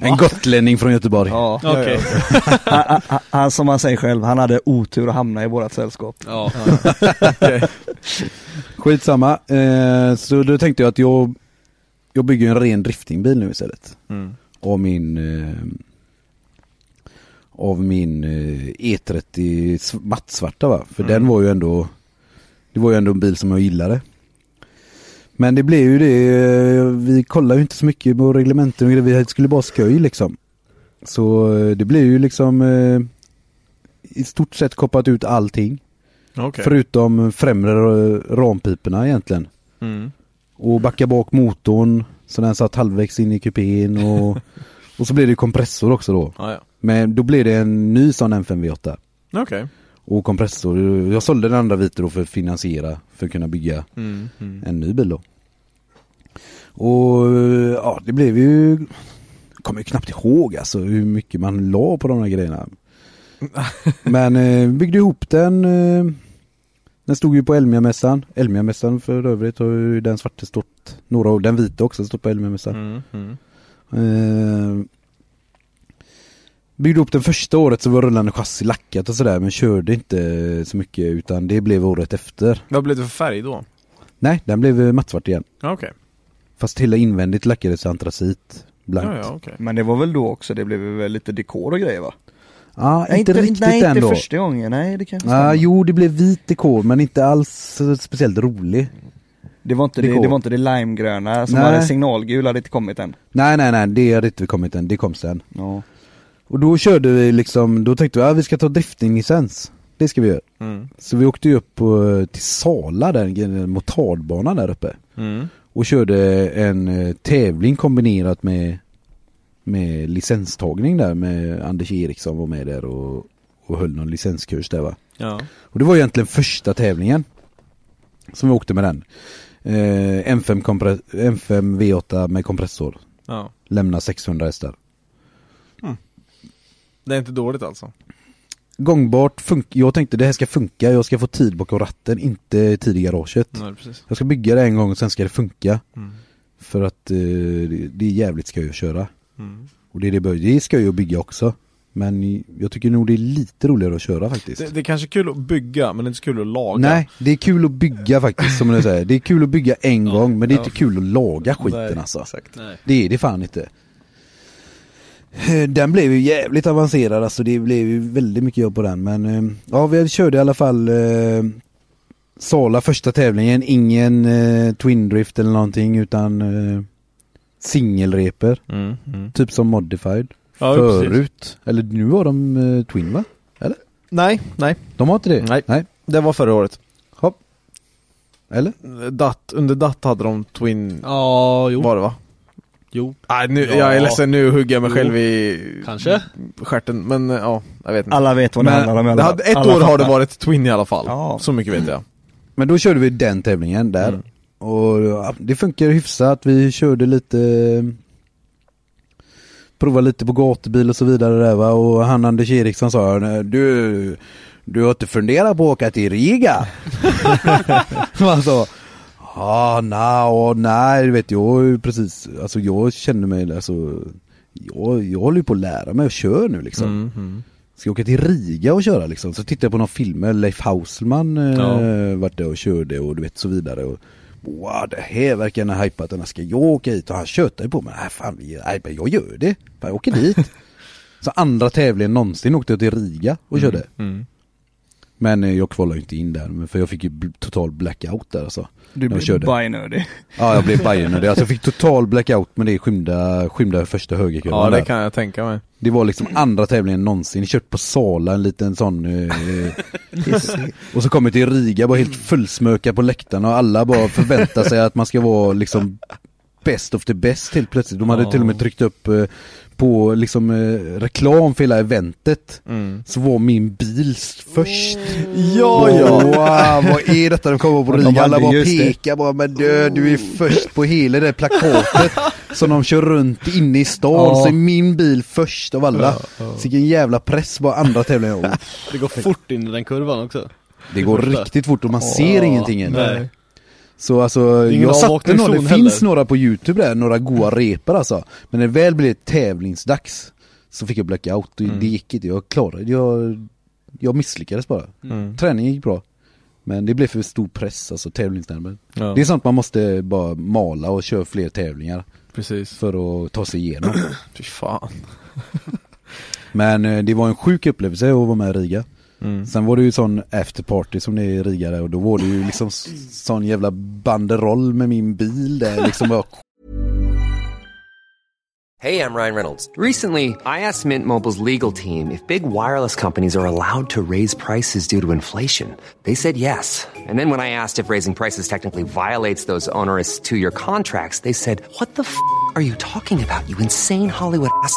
en gotlänning från Göteborg. Ja. Okej. Han, han, han, som han säger själv, han hade otur att hamna i vårat sällskap. Ja. Skitsamma. Eh, så då tänkte jag att jag, jag bygger en ren driftingbil nu istället. Mm. Av min eh, Av min eh, E30 s- mattsvarta va? För Mm. den var ju ändå Det var ju ändå en bil som jag gillade. Men det blev ju det, eh, vi kollade ju inte så mycket på reglementen och grejer, vi skulle bara skoj liksom. Så eh, det blev ju liksom eh, i stort sett koppat ut allting. Okej. Förutom främre rampiporna egentligen. Mm. Och backa bak motorn så den satt halvvägs in i kupén och, och så blev det kompressor också då. Ja, ja. Men då blev det en ny sån M5 V8 Okej. och kompressor. Jag sålde den andra vita då för att finansiera för att kunna bygga Mm. Mm. en ny bil då. Och ja, det blev ju, jag kommer ju knappt ihåg alltså hur mycket man la på de här grejerna. Men eh, byggde ihop den. Eh, den stod ju på Elmia-mässan. Elmia-mässan för övrigt har ju den svarta stått några år. Den vita också stått på Elmia-mässan. Mm. Mm. Eh, byggde upp den första året så var rullande chassi lackat och sådär men körde inte så mycket utan det blev året efter. Vad blev det för färg då? Nej, den blev eh, mattsvart igen. Okej. Fast hela invändigt lackades antracit blankt. Ja, Ja, okej. Men det var väl då också, det blev väl lite dekor och grejer va? Inte, riktigt nej, inte ändå. första gången, nej det kanske Ah, stämmer. jo, det blev vit dekor men inte alls speciellt rolig. Det var inte det, dekor. det var inte det limegröna som Nej. hade signalgul, hade inte kommit än. Nej, nej, nej, det hade inte kommit än. Det kom sen. Ja. Och då körde vi liksom, då tänkte vi att ah, vi ska ta driftinglicens. Det ska vi göra. Mm. Så vi åkte upp på, till Sala, där, en motardbana där uppe. Mm. Och körde en eh, tävling kombinerat med, med licenstagning där med Anders Eriksson var med där och, och höll någon licenskurs där va. Ja. Och det var egentligen första tävlingen som vi åkte med den. Eh, M5, kompre- M5 V8 med kompressor. ja. Lämna 600 hästar. Det är inte dåligt alltså. gångbart, jag tänkte det här ska funka, jag ska få tid bakom ratten, inte tid i garaget. Nej, precis. Jag ska bygga det en gång och sen ska det funka. Mm. För att eh, det, är jävligt skoj att köra. Mm. Och det är det, bör- det är skoj att bygga också. Men jag tycker nog det är lite roligare att köra faktiskt. Det, det är kanske kul att bygga, men det är inte så kul att laga. Nej, det är kul att bygga faktiskt som jag säger. Det är kul att bygga en gång men det är inte kul att laga skiten Nej, alltså. Exakt. Nej. Det är det fan inte. Eh, Den blev ju jävligt avancerad alltså, det blev ju väldigt mycket jobb på den men eh, ja vi körde i alla fall eh, Sala första tävlingen, ingen eh, Twin Drift eller någonting utan eh, singelreper, Mm, mm. typ som Modified. Ja, precis. Förut, eller nu har de eh, Twin va? Nej, nej. De har inte det? Nej. Nej. Det var förra året. Hopp. Eller? DAT, under DAT hade de Twin, Ja, jo. var det va? Jo. Nej, nu, Ja. jag är ledsen, nu hugger jag mig Jo. själv i Kanske. stjärten, men eh, ja, jag vet inte. Alla vet vad det Men handlar om alla det hade, ett alla år har det fattar. varit Twin i alla fall. Ja. Så mycket vet jag. Men då körde vi den tävlingen där. Mm. Och det funkar hyfsat. Vi körde lite Provade lite på gatubil och så vidare där va. Och han Anders Eriksson sa Du, du har inte funderat på att åka till Riga? Han sa Ja, nej, nej, du vet jag precis, alltså jag känner mig, alltså jag, jag håller ju på att lära mig att köra nu liksom. Mm, mm. Ska jag åka till Riga och köra liksom? Så tittade jag på någon film Leif Hausman eh, Ja. vart där och körde och du vet så vidare. Och, wow, det här verkar ha hypat den. Ska jag åka hit? Och han tjötade på mig. Nej fan, nej, jag gör det. Jag åker dit. så andra tävlingen någonsin åkte jag till Riga och körde. Mm. Men eh, jag kvalade ju inte in där, för jag fick ju total blackout där alltså. Du körde. bajnödig. Ja, jag blev Bayern Alltså jag fick total blackout men det skymda, skymda första högerkurvan Ja, det där. kan jag tänka mig. Det var liksom andra tävlingen någonsin, kört på Sala en liten sån eh, Och så kommer till Riga, bara helt fullsmöka på läktarna och alla bara förväntar sig att man ska vara liksom Best of the best helt plötsligt. De hade Ja. till och med tryckt upp eh, på liksom eh, reklam för hela eventet Mm. Så var min bil först Ja, ja. Wow, vad är detta de kommer på De Riga? Alla bara det. pekar bara men du, du är först på hela det plakatet Som de kör runt inne i stan, Ja. så är min bil först av alla Så vilken jävla press på andra tävlingar Det går fort in i den kurvan också. Det går riktigt fort och man ser ingenting än Nej. Så alltså, jag satte några, det heller. finns några på youtube där, några goa repor alltså Men när det väl blev tävlingsdags Så fick jag blackout och Mm. det gick inte, jag klarade jag, jag misslyckades bara Mm. Träningen gick bra Men det blev för stor press, alltså tävlingsnerven Ja, Det är sånt man måste bara mala och köra fler tävlingar precis. för att ta sig igenom Fy fan. Men eh, det var en sjuk upplevelse att vara med i Riga Mm. Sen var det ju sån afterparty som det är i Riga där och då var det ju liksom sån jävla banderoll med min bil där liksom bara Hey, I'm Ryan Reynolds. Recently, I asked Mint Mobile's legal team if big wireless companies are allowed to raise prices due to inflation. They said yes. And then when I asked if raising prices technically violates those onerous two year contracts, they said, What the f are you talking about, you insane Hollywood ass?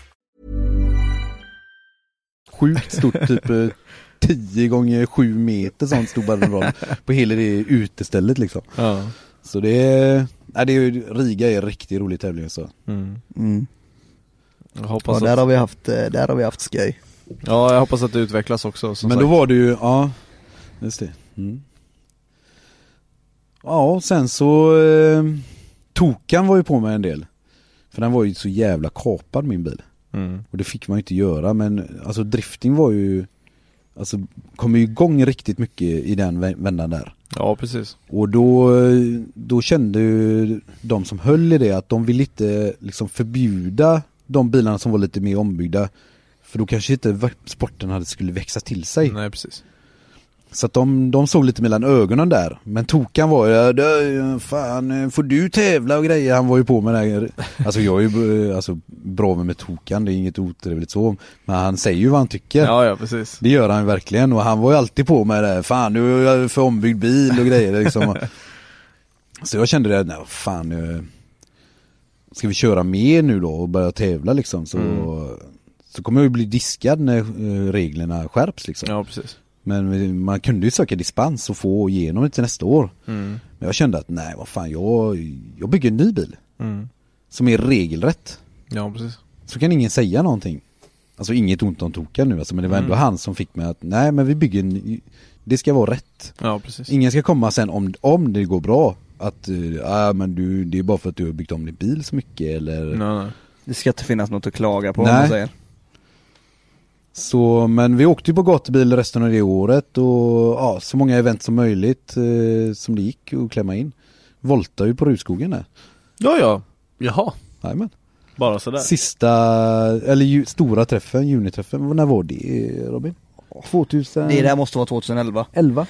Sjukt stort, typ eh, 10 gånger 7 meter sånt stor banderoll på hela det utestället liksom. Ja. Så det är, nej, det är ju, Riga är en riktigt rolig tävling så. Mm. Mm. Jag Ja, där att... har vi haft, eh, där har vi haft skoj. Ja, jag hoppas att det utvecklas också som Men sagt. då var det ju, ja, just det. Mm. Ja, sen så eh, Tokan var ju på mig en del. För den var ju så jävla kapad min bil. Mm. Och det fick man ju inte göra men alltså drifting var ju Alltså kom ju igång riktigt mycket i den vä- vändan där. Ja, precis. Och då, då kände ju de som höll i det att de ville inte liksom förbjuda de bilarna som var lite mer ombyggda. För då kanske inte sporten hade skulle växa till sig. Nej, precis. Så att de, de såg lite mellan ögonen där. Men Tokan var ju, "Ja, du, fan får du tävla och grejer? Han var ju på med det här. Alltså jag är ju eh, alltså, bra med, med Tokan, det är inget otrevligt så. Men han säger ju vad han tycker. Ja, ja, precis. Det gör han ju verkligen och han var ju alltid på med det här, fan du är för ombyggd bil och grejer liksom. Så jag kände det, nej fan eh, Ska vi köra mer nu då och börja tävla liksom så Mm. Så kommer jag ju bli diskad när eh, reglerna skärps liksom. Ja, precis. Men man kunde ju söka dispens och få igenom det till nästa år. Mm. Men jag kände att nej vad fan jag, jag bygger en ny bil. Mm. Som är regelrätt. Ja, precis. Så kan ingen säga någonting. Alltså inget ont om Tokan nu alltså, men det var ändå Mm. han som fick mig att, nej men vi bygger en, det ska vara rätt. Ja, precis. Ingen ska komma sen om, om det går bra, att, uh, men du, det är bara för att du har byggt om din bil så mycket eller Nej, nej. Det ska inte finnas något att klaga på om Nej. man säger. Så, men vi åkte ju på gatubil resten av det året och ja, så många event som möjligt eh, som det gick att klämma in. Volta ju på Rudskogen där. Ja, ja. Jaha, Jajamän. bara sådär. Sista, eller ju, stora träffen, juniträffen, när var det Robin? 2000? Det där måste vara 2011. 11?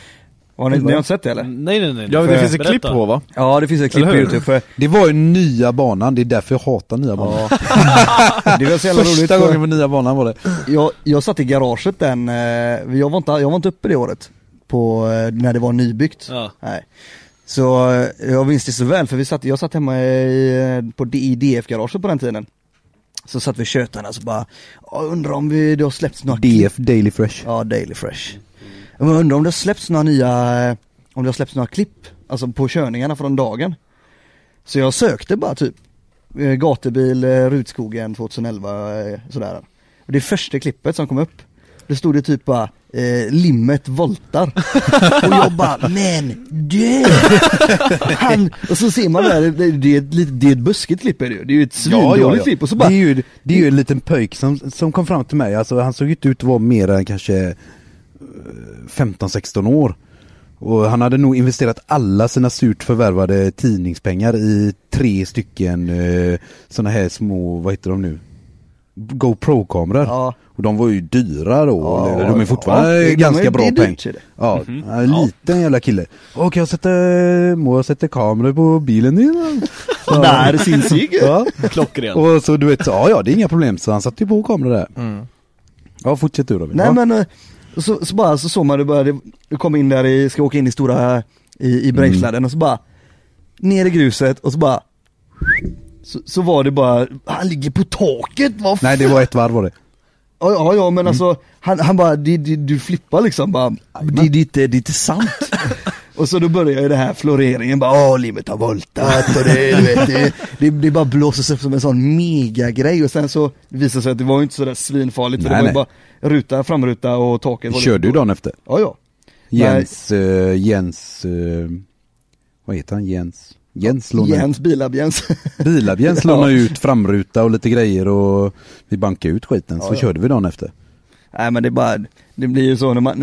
Har ni, ni har inte sett det eller? Nej nej nej. Ja, det finns ett klipp på va? Ja det finns ett klipp på youtube för, Det var ju nya banan, det är därför jag hatar nya banan. ja. Det var så jävla roligt Första för- gången på nya banan var det. jag, jag satt i garaget den, eh, jag var inte, jag var inte uppe det året på, eh, när det var nybyggt. Ja. Nej. Så eh, jag minns det så väl för vi satt, jag satt hemma i, på, DF-garaget på den tiden. Så satt vi och tjötade och så bara, "Ja, undrar om vi, det har släppts några DF Daily Fresh. Ja, Daily Fresh. Jag undrar om det har släppts några nya, eh, om det har släppts några klipp, alltså på körningarna från dagen. Så jag sökte bara typ, eh, gatubil eh, Rutskogen 2011 eh, sådär. Och det första klippet som kom upp, det stod det typ bara eh, limmet voltar. och jag bara, men du! Han, och så ser man där, det, det, är ett, det är ett buskigt klipp är det ju, det är ju ett svindåligt klipp och så bara, Det är ju, det är ju en liten pöjk som, som kom fram till mig, alltså han såg inte ut att vara mer än kanske 15-16 år. Och han hade nog investerat alla sina surt förvärvade tidningspengar i tre stycken eh, sådana här små, vad heter de nu? GoPro-kameror. ja. Och de var ju dyra då, Ja, eller de är fortfarande ja, ganska är- bra det är peng. dyrt, är det. Ja, han är en liten jävla kille. Och kan jag sätta, må jag sätta kameror på bilen din? där syns ju. Ja. Klockren. Och så du vet, ja ja det är inga problem, så han satte ju på kameror där. Mm. Ja fortsätt du Robin. Nej ja. men, eh, så, så bara så såg man det började, du kom in där i, ska åka in i stora, i, i brejsladden och så bara, ner i gruset och så bara, så, så var det bara, han ligger på taket, vad Nej det var ett varv var det. Ja, ja, ja men alltså, han, han bara, det, det, du flippar liksom bara, det, det, är inte, det är inte sant. och så då börjar ju det här floreringen bara, åh limmet har voltat och det, du vet, det, det, det bara blåses upp som en sån megagrej och sen så visade det sig att det var ju inte sådär svinfarligt för Nej, det var ju nej. bara ruta, framruta och taket Körde ju dagen efter. Ja, ja. Jens, eh, Jens, eh, vad heter han? Jens? Jens lånade Jens, Bilab-Jens. Bilab-Jens Ja. lånade ut framruta och lite grejer och vi bankade ut skiten, så Ja, ja. körde vi dagen efter. Nej men det är bara, det blir ju så när man,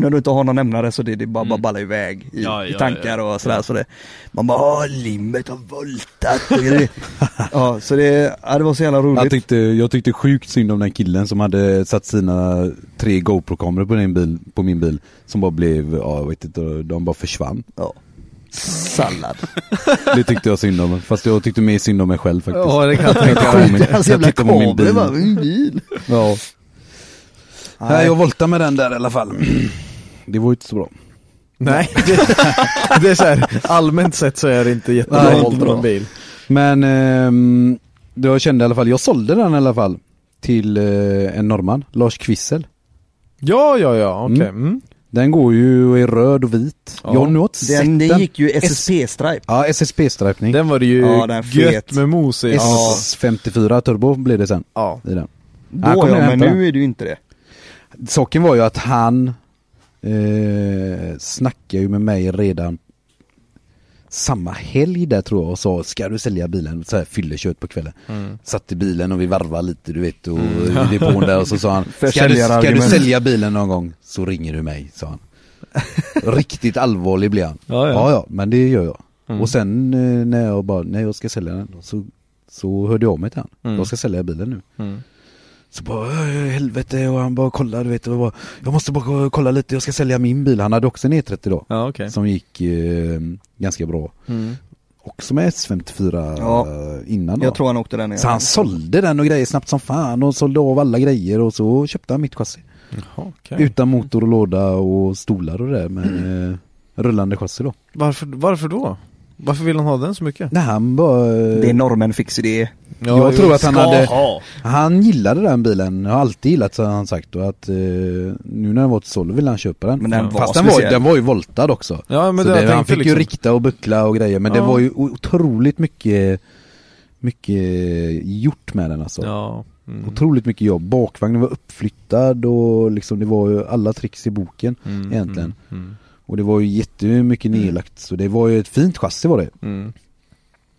när du inte har någon nämnare så det, det bara, bara ballar iväg i, Ja, i ja, tankar ja. och sådär så det, man bara limmet har voltat. Ja så det, ja, det var så jävla Jag roligt. tyckte, jag tyckte sjukt synd om den killen som hade satt sina tre GoPro-kameror på, din bil, på min bil Som bara blev, ja jag vet inte, de bara försvann Ja. Sallad. Det tyckte jag synd om, fast jag tyckte mer synd om mig själv faktiskt Ja, det kan jag tänka mig. jag tyckte om min kameror bil. bara, min bil. Ja Nej jag voltade med den där i alla fall Det var ju inte så bra Nej, det, det är så här, allmänt sett så är det inte jättebra Nej, inte bra. en bil. Men då jag kände i alla fall, jag sålde den i alla fall Till eh, en norrman, Lars Kvissel Ja, ja, ja, okej. Mm. Mm. Den går ju och är röd och vit Ja. Jag har nog inte Den, den den gick ju SSP-stripe. Ja, SSP-stripning Den var det ju Ja, gött med mos i. S54 turbo blev det sen Ja. i den Då ja, men nu är ju inte det. Saken var ju att han eh, snackade ju med mig redan samma helg där tror jag och sa ska du sälja bilen? Så här fyllekört på kvällen. Mm. Satt i bilen och vi varvade lite du vet och Mm. mm. depån där och så sa han ska du, ska du sälja bilen någon gång så ringer du mig sa han. Riktigt allvarlig blev han. Ja, ja. ja, ja men det gör jag. Mm. Och sen eh, när jag bara, när jag ska sälja den så, så hörde jag av mig till han. Mm. Jag ska sälja bilen nu. Mm. Så bara "Äh, helvete och han bara kolla du vet och bara, Jag måste bara kolla lite, jag ska sälja min bil. Han hade också en E30 då. Ja, okej. Som gick eh, ganska bra. Mm. Också med S54 Ja. innan då. Jag tror han åkte den Så han sålde den och grejer snabbt som fan och sålde av alla grejer och så köpte han mitt chassi. Jaha, okej. Utan motor och låda och stolar och det men eh, rullande chassi då. Varför, varför då? Varför vill han ha den så mycket? Nej han bara... Det är normen fix idé. jag jo, tror att han hade, ha. han gillade den bilen, jag har alltid gillat så har han sagt och att eh, nu när den var till sålu ville han köpa den. Men den var Fast den var, den var ju voltad också. Ja, men så det jag det, han fick liksom. ju rikta och buckla och grejer men det Ja. var ju otroligt mycket mycket gjort med den alltså. Ja. Mm. Otroligt mycket jobb. Bakvagnen var uppflyttad och liksom det var ju alla tricks i boken Mm, egentligen. mm, mm. Och det var ju jättemycket nedlagt så det var ju ett fint chassi var det. Mm.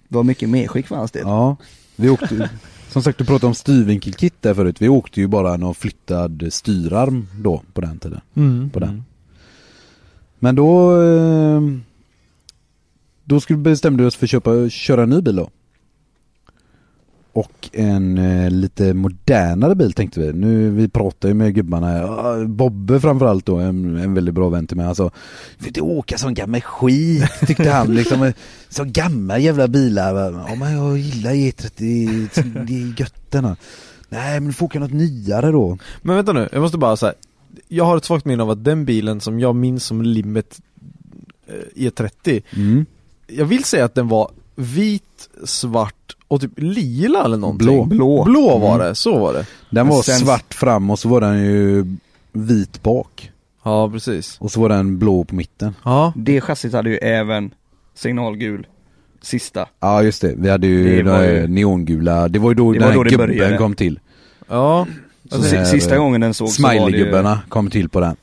Det var mycket medskick för hans del. Ja, vi åkte Som sagt du pratade om styrvinkelkit där förut. Vi åkte ju bara någon flyttad styrarm då på den tiden. Mm. På den. Men då eh, Då skulle bestämde vi oss för att köpa, köra en ny bil då. Och en eh, lite modernare bil tänkte vi. Nu vi pratar ju med gubbarna Bobbe framförallt då, en, en väldigt bra vän till mig. Alltså, vill du åka sån gammal skit? Tyckte han liksom. Så gamla jävla bilar. Ja men jag gillar E30, det är gött den här. Nej men du får åka något nyare då. Men vänta nu, jag måste bara säga Jag har ett svagt minne av att den bilen som jag minns som limmet eh, E30 Mm. Jag vill säga att den var vit, svart och typ lila eller någonting Blå. Blå. Blå var Mm. det, så var det Den var sen- svart fram och så var den ju vit bak. Ja precis Och så var den blå på mitten. Ja, Det chassit hade ju även signalgul sista. Ja just det, vi hade ju, Det ju- neongula, det var ju då Det den då här det gubben började. kom till. ja Så Så sista gången den såg så var det ju... Smiley-gubbarna kom till på den.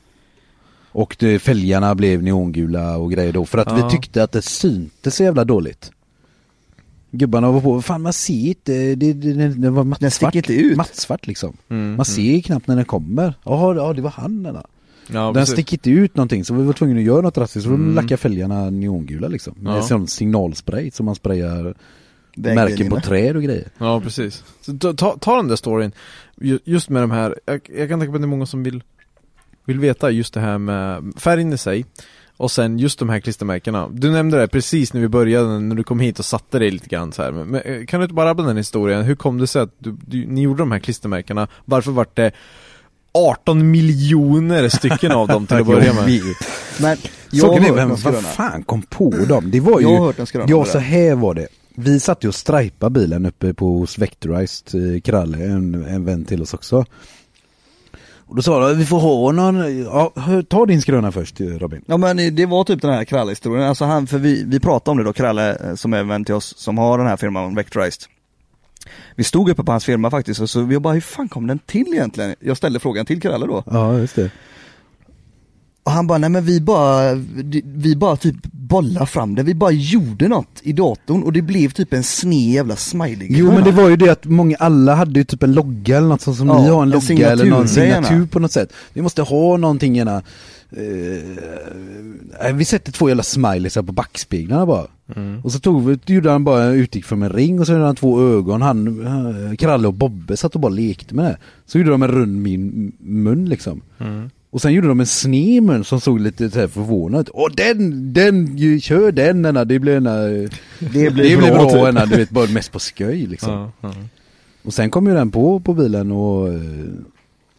Och det, fälgarna blev neongula och grejer då för att Ja. vi tyckte att det syntes så jävla dåligt. Gubbarna var på, fan man ser inte, det, det, det, det var mattsvart. Den inte ut. Mattsvart liksom. Mm, Man ser knappt när den kommer. Jaha, ja det var han den där. ja Den precis. sticker inte ut någonting så vi var tvungna att göra något drastiskt så Mm. mm. lacka fälgarna neongula liksom. Med Ja. sån signalspray som man sprayar märken på träd och grejer. Ja precis så ta, ta, ta den där storyn ju- Just med de här, jag, jag kan tänka på att det är många som vill Vill veta just det här med färgen i sig Och sen just de här klistermärkena Du nämnde det precis när vi började, när du kom hit och satte dig lite grann så här. Men, men, eh, Kan du inte bara rabbla den historien? Hur kom det sig att du, du, ni gjorde de här klistermärkena? Varför vart det 18 miljoner stycken av dem till att börja med? Men jag är, hört vem, vad fan kom på dem? Det var ju, Jag har hört en skröna ja så här var det. Vi satt ju och strajpade bilen uppe på hos Vectorized, eh, Kralle, en, en vän till oss också. Och då sa de, vi får ha någon, ja, ta din skröna först eh, Robin. Ja men det var typ den här Kralle-historien, alltså han, för vi, vi pratade om det då, Kralle eh, som är vän till oss som har den här firman Vectorized Vi stod uppe på hans firma faktiskt och så vi bara, hur fan kom den till egentligen? Jag ställde frågan till Kralle då Ja just det. Och han bara, nej men vi bara, vi bara typ bollade fram det, vi bara gjorde något i datorn och det blev typ en sned jävla smiley Jo men det var ju det att många, alla hade ju typ en logga eller något sånt som Ja, ni har, en en logga eller någon signatur gärna. på något sätt. Vi måste ha någonting gärna. Eh, vi sätter två jävla smileys här på backspeglarna bara. Mm. Och så tog vi, gjorde han bara, utgick från en ring och så gjorde han två ögon, han, eh, Kralle och Bobbe satt och bara lekte med det. Så gjorde de en rund min, mun liksom. Mm. Och sen gjorde de en sned mun som såg lite så här förvånad. Åh den, den, ju, kör den ena, det blir ena, det blir blir bra, bra typ. ena, du vet bara mest på skoj liksom. Ja, ja. Och sen kom ju den på, på bilen och, eh,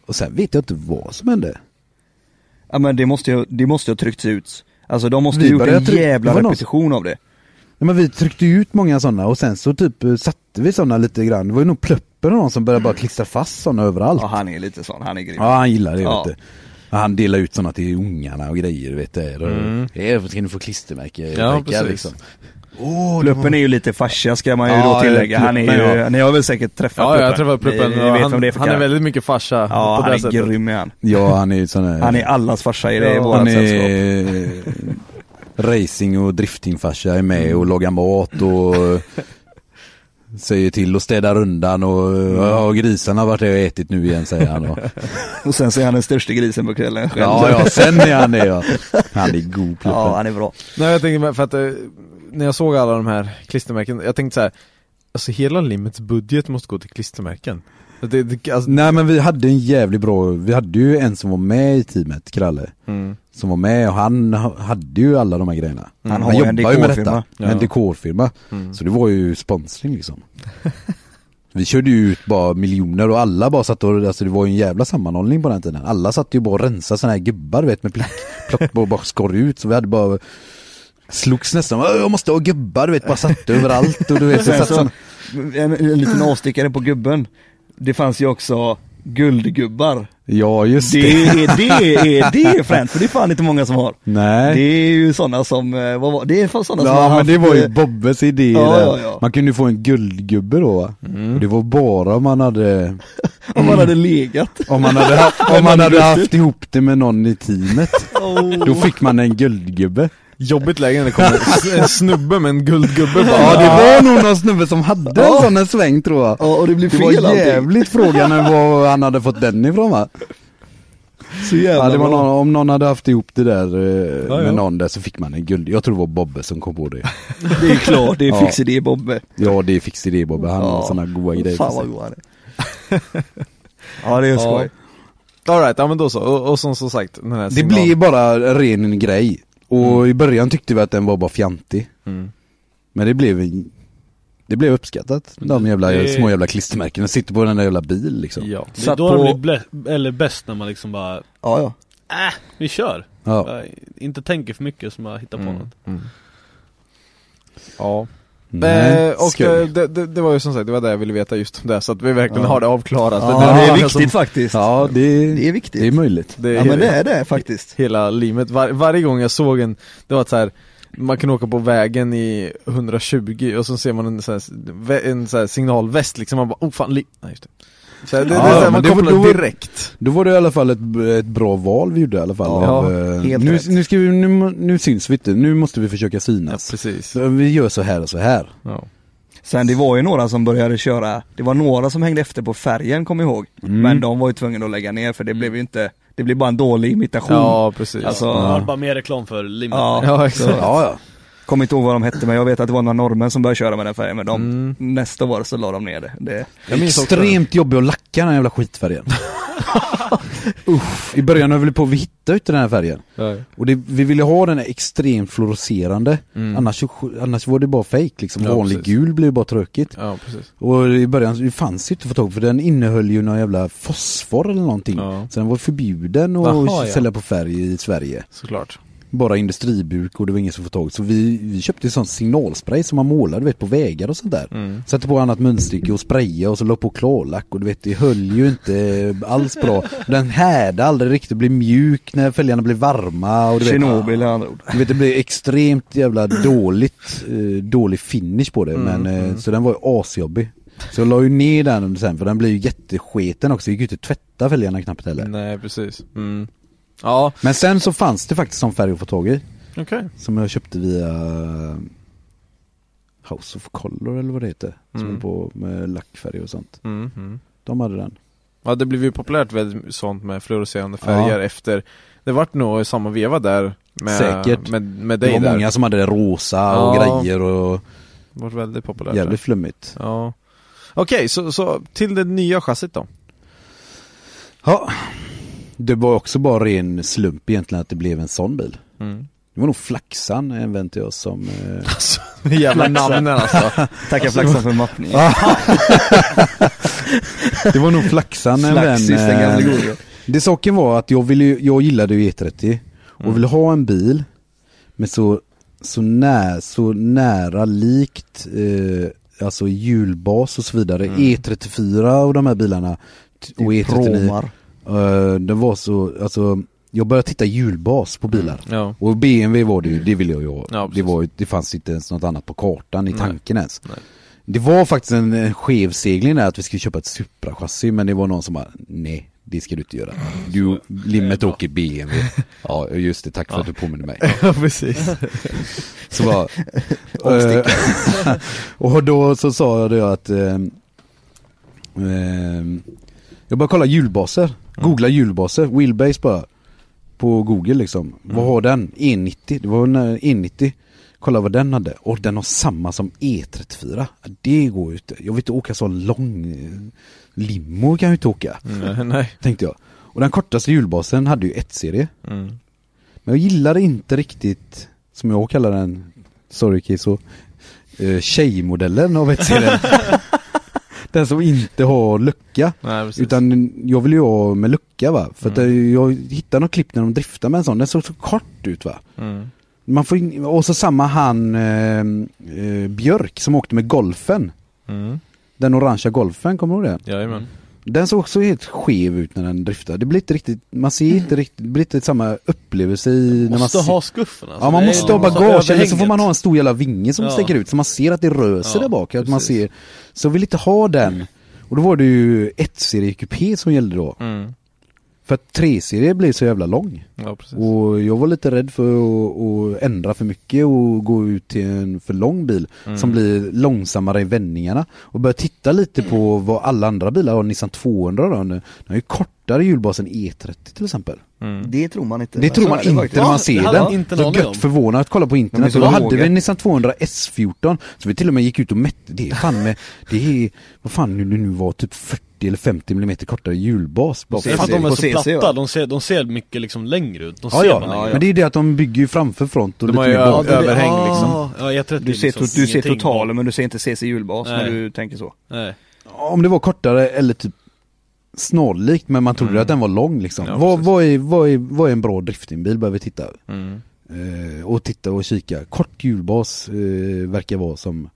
och sen vet jag inte vad som hände. Ja men det måste ju, det måste ha tryckts ut Alltså de måste Vi ju gjort en tryck- jävla det repetition av det Ja, men vi tryckte ut många sådana och sen så typ eh, satte vi sådana lite grann. Det var ju nog plöppen och någon som började bara klistra fast sådana överallt. Ja han är lite sån, han är grym Ja han gillar det Ja. vet du. Ja, Han delar ut sådana till ungarna och grejer vet du. Mm. Ja, ska ni få klistermärke Ja, precis. liksom. Oh, Pluppen är ju lite farsa ska man ju Ja, då tillägga. Han är ju, ja. ni har väl säkert träffat Ja, Pluppen? jag har träffat Pluppen Ni, ni vet han, vem det är för han är väldigt mycket farsa Ja, på han det är sättet. grym är han. Ja han är ju sån här Han är allas farsa i det Ja, vårat Han sällskap. är racing och driftingfarsa är med och lagar mat och säger till och städar undan och ja, grisarna har varit där och ätit nu igen säger han. Och, Och sen så är han den största grisen på kvällen själv. ja, ja, sen är han det ja. Han är god pluppen. Ja, han är bra. Nej jag tänker för att eh, när jag såg alla de här klistermärken, jag tänkte så här. Alltså hela Limits budget måste gå till klistermärken. Det, det, alltså, Nej men vi hade en jävligt bra, vi hade ju en som var med i teamet, Kralle. Mm. Som var med och han ha- hade ju alla de här grejerna. Han har ju en jobbar ju med detta, Ja. en dekorfirma. Mm. Så det var ju sponsring liksom. Vi körde ju ut bara miljoner och alla bara satt och, alltså det var ju en jävla sammanhållning på den tiden. Alla satt ju bara och rensade sådana här gubbar vet med plock, plock och bara skar ut så vi hade bara Slogs nästan, "Åh, jag måste ha gubbar du vet, bara satt överallt och du vet, satt så, sån, en, en liten avstickare på gubben. Det fanns ju också guldgubbar. Ja just Det det. är, det är, det är fränt, för det är fan inte många som har. Nej. Det är ju sådana som, eh, vad var, det är sådana som Ja men haft, det var ju eh, Bobbes idé Ja, ja, ja. Man kunde ju få en guldgubbe då? Mm. Det var bara om man hade Om man hade legat. Om man hade, ha- om man hade haft ihop det med någon i teamet Då fick man en guldgubbe jobbigt läge när det kommer en snubbe med en guldgubbe bara. Ja det var nog någon snubbe som hade en sån en sväng tror jag Ja, och det blev Det fel var allting. jävligt frågan var han hade fått den ifrån va? Så jävla Ja, det var någon, om någon hade haft ihop det där eh, Ja, med ja. någon där så fick man en guld, jag tror det var Bobbe som kom på det Det är klart, det är Ja. fix idé Bobbe. Ja det är fix idé Bobbe, han har Ja. såna goda grejer Fan vad god han är. Ja det är skoj. Alright, ja men då så. Och, och som, som sagt, den här Det signalen. blir bara en ren grej Och i början tyckte vi att den var bara fjantig Mm. Men det blev Det blev uppskattat, de jävla Det- små jävla klistermärkena sitter på den där jävla bil liksom Ja. Det är Satt då på- det blir blä- eller bäst när man liksom bara, Ja ja. äh, vi kör. Ja, Inte tänker för mycket som man hittar på Mm. något. Mm. Ja. Nej, Eh, och eh, det, det, det var ju som sagt, det var det jag ville veta just om det, så att vi verkligen Ja. har det avklarat. Ja, det, det är viktigt som- faktiskt. Ja det, Det är viktigt. det är möjligt det Ja men det är det faktiskt. hela livet. Var, varje gång jag såg en, det var så här man kan åka på vägen i 120 och så ser man en, så här, en så här signalväst liksom, man bara oh fan, li-. Nej, just det. Så här, det, Ja, det, man det var- kopplar då var- direkt. Då var det i alla fall ett, ett bra val vi gjorde i alla fall Ja, av, eh, helt nu, rätt. nu, ska vi, nu, nu syns vi inte, nu måste vi försöka Ja, synas precis. Så Vi gör så här och så här Ja. Sen det var ju några som började köra, det var några som hängde efter på färgen kom jag ihåg. Mm. Men de var ju tvungna att lägga ner för det blev ju inte, det blev bara en dålig imitation. ja, precis. Alltså, Det ja. bara mer reklam för limmet. Ja, Ja, exakt. Ja, ja. Kommer inte ihåg vad de hette men jag vet att det var några norrmän som började köra med den färgen men de, Mm. nästa år så la de ner det. det Jag minns Extremt jobbig att lacka den här jävla skitfärgen Uff, I början höll vi på att vi hittade inte den här färgen Ja. Och det, vi ville ha den här extremt fluorescerande Mm. annars, annars var det bara fake liksom, Ja, vanlig precis. gul blev bara tråkigt Ja. Och i början, det fanns ju inte att få tag för den innehöll ju någon jävla fosfor eller någonting Ja. Så den var förbjuden att Jaha, ja. sälja på färg i Sverige Såklart. Bara industribruk och det var ingen som får tag Så vi, vi köpte sån signalspray som man målade vet, på vägar och sånt där Mm. Satte på annat munstycke och spraya och så la på klarlack och du vet det höll ju inte alls bra Den härde aldrig riktigt, blev mjuk när fälgarna blev varma och du vet, Tjernobyl med andra ord. du vet det blev extremt jävla dåligt, eh, dålig finish på det Mm, men eh, så den var ju asjobbig Så jag la ju ner den sen för den blev ju jättesketen också, det gick ju inte att tvätta fälgarna knappt heller Nej, precis. Mm. Ja, Men sen så fanns det faktiskt sån färg att få tag i okej. Som jag köpte via eh, House of Color eller vad det heter Som Mm. på med lackfärg och sånt Mm. Mm. De hade den Ja det blev ju populärt väldigt sånt med fluorescerande färger Ja. efter Det vart nog samma veva där med, Säkert. med, med Det dig var där många som hade rosa och Ja. grejer och Det vart väldigt populärt jävligt flummigt. Ja Okej, så, så till det nya chassit då? Ja Det var också bara ren slump egentligen att det blev en sån bil Mm. Det var nog Flaxan en vän till oss som eh, Alltså, jävla namnen alltså Tacka Flaxan för mappning. Det var nog Flaxan en Flaxis, den vän gamle eh, gode. Det saken var att jag ville jag gillade ju E30 och Mm. ville ha en bil med så, så, när, så nära likt eh, alltså hjulbas och så vidare. Mm. E34 och de här bilarna och E39 Romar. Eh, den var så, alltså jag började titta hjulbas på bilar. Ja. Och BMW var det ju, det ville jag ju ha. Ja, det, var, ju- det fanns inte ens något annat på kartan i Nej. tanken ens. Nej. Det var faktiskt en, en skevsegling där att vi skulle köpa ett Supra-chassi men det var någon som bara, nej det ska du inte göra. Du, Limmet åker BMW. Ja just det, tack för att du påminner mig. Ja, precis. Så bara, eh, och då så sa jag det att eh, eh, Jag bara kolla hjulbaser, googla hjulbaser, wheelbase bara På google liksom, vad har den? E90, det var en eh, E90 Kolla vad den hade, och den har samma som E34 Ja, Det går ju inte, jag vill inte åka så lång eh, Limo kan jag ju inte åka. Nej, nej. Tänkte jag. Och den kortaste hjulbasen hade ju ett serie Mm. men jag gillar inte riktigt, som jag kallar den, sorry Kiso, eh, tjejmodellen av ett serien. den som inte har lucka. Nej. Utan jag vill ju ha med lucka va. För att Mm. jag hittade något klipp när de driftar med en sån, den såg så kort ut va. Mm. Man får in, och så samma han eh, eh, Björk som åkte med golfen. Mm. Den orangea golfen, kommer du ihåg det? Jajamän. Den såg också helt skev ut när den driftade. Det blir inte riktigt, man ser inte riktigt, det blir inte samma upplevelse i när man Måste ha skuffen alltså. Ja man måste ha så bagage eller så får man ha en stor jävla vinge som Ja. sticker ut så man ser att det rör sig Ja, där bak. Att man ser, så vill inte ha den. Och då var det ju ett serie kupé som gällde då. Mm. För att tre serie blir så jävla lång. Ja, precis. Och jag var lite rädd för att, att ändra för mycket och gå ut till en för lång bil Mm. som blir långsammare i vändningarna. Och börja titta lite på vad alla andra bilar har, Nissan 200 då. Den har ju kortare hjulbas än E30 till exempel. Mm. Det tror man inte. Det tror man inte när man ser den. inte så aning om. gött förvånad att kolla på internet. så Då hade vi en Nissan 200 S14 så vi till och med gick ut och mätte. Det är fan med, det är, vad fan nu det nu var, typ 40 eller 50 mm kortare hjulbas. Bara Det är för att de är så CC, platta, va? de ser, de ser mycket liksom längre ut. De Ja, ser ja. längre. men det är det att de bygger ju framför front och De lite har ju mer det- överhäng, ah, liksom. Ja, jag tror Du ser, liksom du ser totalen men du ser inte CC hjulbas Nej. när du tänker så. Nej. Om det var kortare eller typ snarlikt men man trodde Mm. att den var lång liksom. Ja, vad, vad, är, vad, är, vad är en bra driftingbil behöver vi titta Mm. eh, och titta och kika. Kort hjulbas eh, verkar vara som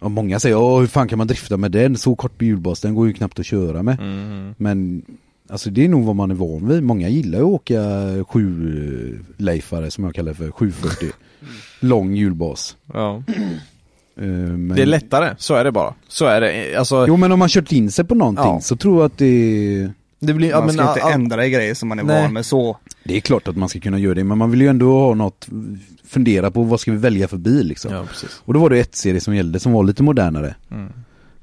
ja, Många säger åh hur fan kan man drifta med den? Så kort hjulbas, den går ju knappt att köra med. Mm. Men alltså det är nog vad man är van vid. Många gillar ju att åka sju leifare som jag kallar för, 740. Lång hjulbas. Ja. Eh, men... Det är lättare, så är det bara. Så är det. Alltså, Jo men om man kört in sig på någonting Ja. så tror jag att det det blir, man men, ska inte all- ändra i grejer som man är Nej. van med så. Det är klart att man ska kunna göra det men man vill ju ändå ha något Fundera på vad ska vi välja för bil liksom Ja. Och då var det ett serie som gällde som var lite modernare Mm.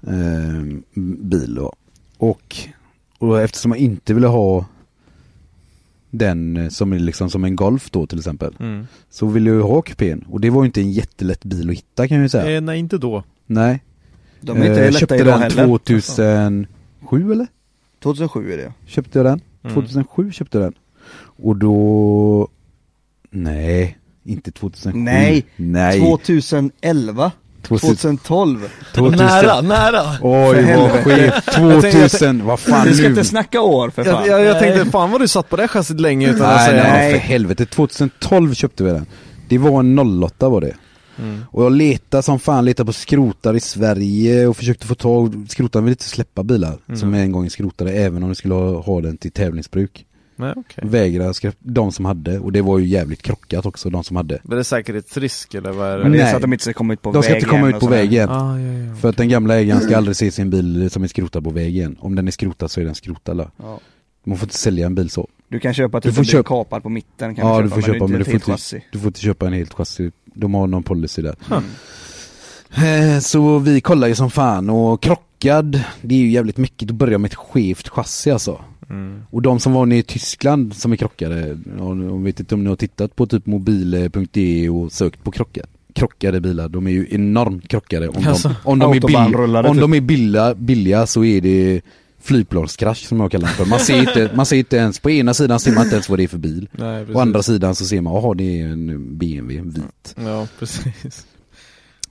eh, Bil då Och, och eftersom jag inte ville ha Den eh, som är liksom som en Golf då till exempel Mm. Så ville jag ju ha kupén och det var ju inte en jättelätt bil att hitta kan jag ju säga Eh, nej, inte då. Nej De är inte Eh, lätta Köpte idag den heller. 2007 eller? 2007 är det. Köpte jag den? Mm. 2007 köpte jag den. Och då... Nej, inte 2007. Nej, Nej. 2011. 2012. 2000. Nära, nära! Oj För vad tänkte- 2000, vad fan Du ska nu? inte snacka år för fan. Jag, jag, jag tänkte, fan vad du satt på det chassit länge utan att Nej, säga nej, för helvete. 2012 köpte vi den. Det var en 08 var det. Mm. Och jag letade som fan, letade på skrotar i Sverige och försökte få tag, skrotarna ville inte släppa bilar Mm. som en gång skrotade även om de skulle ha, ha den till tävlingsbruk. Nej, okej. Vägrade skra- de som hade och det var ju jävligt krockat också de som hade. Men det är säkerhetsrisk eller vad är det? Men det är Nej. så att de inte ska komma ut på De ska inte komma ut på sådär. väg igen. Ah, ja, ja. För att den gamla ägaren ska aldrig se sin bil som är skrotad på väg igen. Om den är skrotad så är den skrotad. Ja. Man får inte sälja en bil så. Du kan köpa Du typ får en bil köpa- kapad på mitten kan ja du du köpa, får köpa men men du får inte, chassi. du får inte köpa en helt chassi. De har någon policy där. Eh, Så vi kollar ju som fan och krockad, det är ju jävligt mycket att börja med ett skevt chassi alltså. Mm. Och de som var nere i Tyskland som är krockade, ja, jag vet inte om ni har tittat på typ mobile.de och sökt på krockade, krockade bilar, de är ju enormt krockade. Om Alltså, de, om de, är, autobahnrullare bill, om typ. de är billiga, billiga så är det flygplanskrasch som jag kallar det för. Man ser, inte, man ser inte ens, på ena sidan ser man inte ens vad det är för bil. Nej, precis. Å andra sidan så ser man, jaha det är en BMW, en vit. Ja, precis.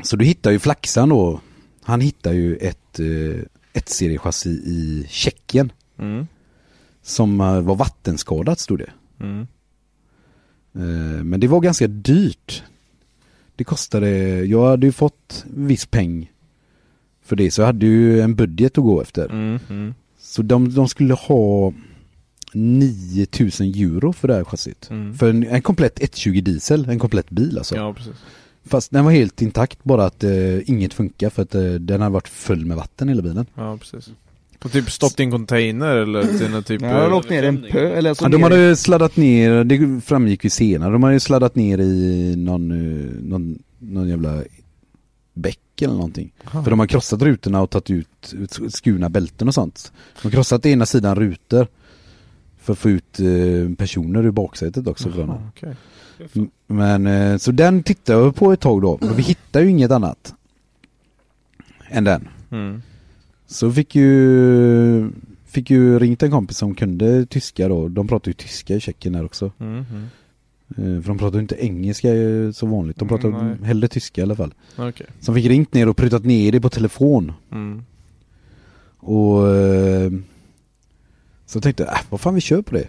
Så du hittar ju Flaxan då, han hittar ju ett, eh, ett seriechassi i Tjeckien Mm. Som eh, var vattenskadat stod det. Mm. Eh, Men det var ganska dyrt. Det kostade, jag hade ju fått viss peng för det så jag hade ju en budget att gå efter. Mm. Mm. Så de, de skulle ha 9000 euro för det här chassit. Mm. För en, en komplett 120 diesel, en komplett bil alltså. Ja, precis. Fast den var helt intakt, bara att eh, inget funkar för att eh, den hade varit full med vatten hela bilen. Ja, precis. Och typ stått i en container eller till någon typ... Ja, de åkt ner en pö, eller alltså Ja, de hade ju sladdat ner, det framgick ju senare, de hade ju sladdat ner i någon, eh, någon, någon jävla bäck eller någonting. Aha. För de har krossat rutorna och tagit ut, skurna bälten och sånt. De har krossat ena sidan rutor för att få ut eh, personer ur baksätet också okej. M- Men eh, så den tittade jag på ett tag då, men vi hittade ju inget annat än den. Mm. Så fick ju, fick ju ringt en kompis som kunde tyska då, de pratar ju tyska i Tjeckien här också. Mm, mm. För de pratar ju inte engelska eh, så vanligt, de pratar Mm, nej. hellre tyska i alla fall. Okej. Som fick ringt ner och prutat ner det på telefon. Mm. Och eh, så tänkte jag, äh, vad fan vi kör på det.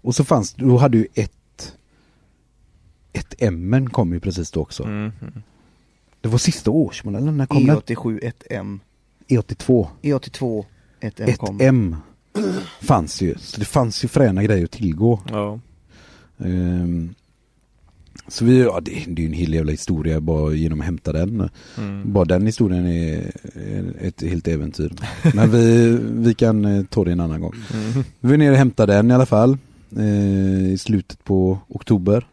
Och så fanns, då hade ju ett ett M kom ju precis då också. Mm. Det var sista årsmodellen, när kom den? E87 1M. E82. E82 1M Ett kom. M fanns ju, så det fanns ju fräna grejer att tillgå. Ja. Ehm, så vi, ja det, det är ju en hel jävla historia bara genom att hämta den. Mm. Bara den historien är, är ett helt äventyr. Men vi, vi kan eh, ta det en annan gång. Mm. Vi var nere och hämtade den i alla fall. Eh, I slutet på oktober.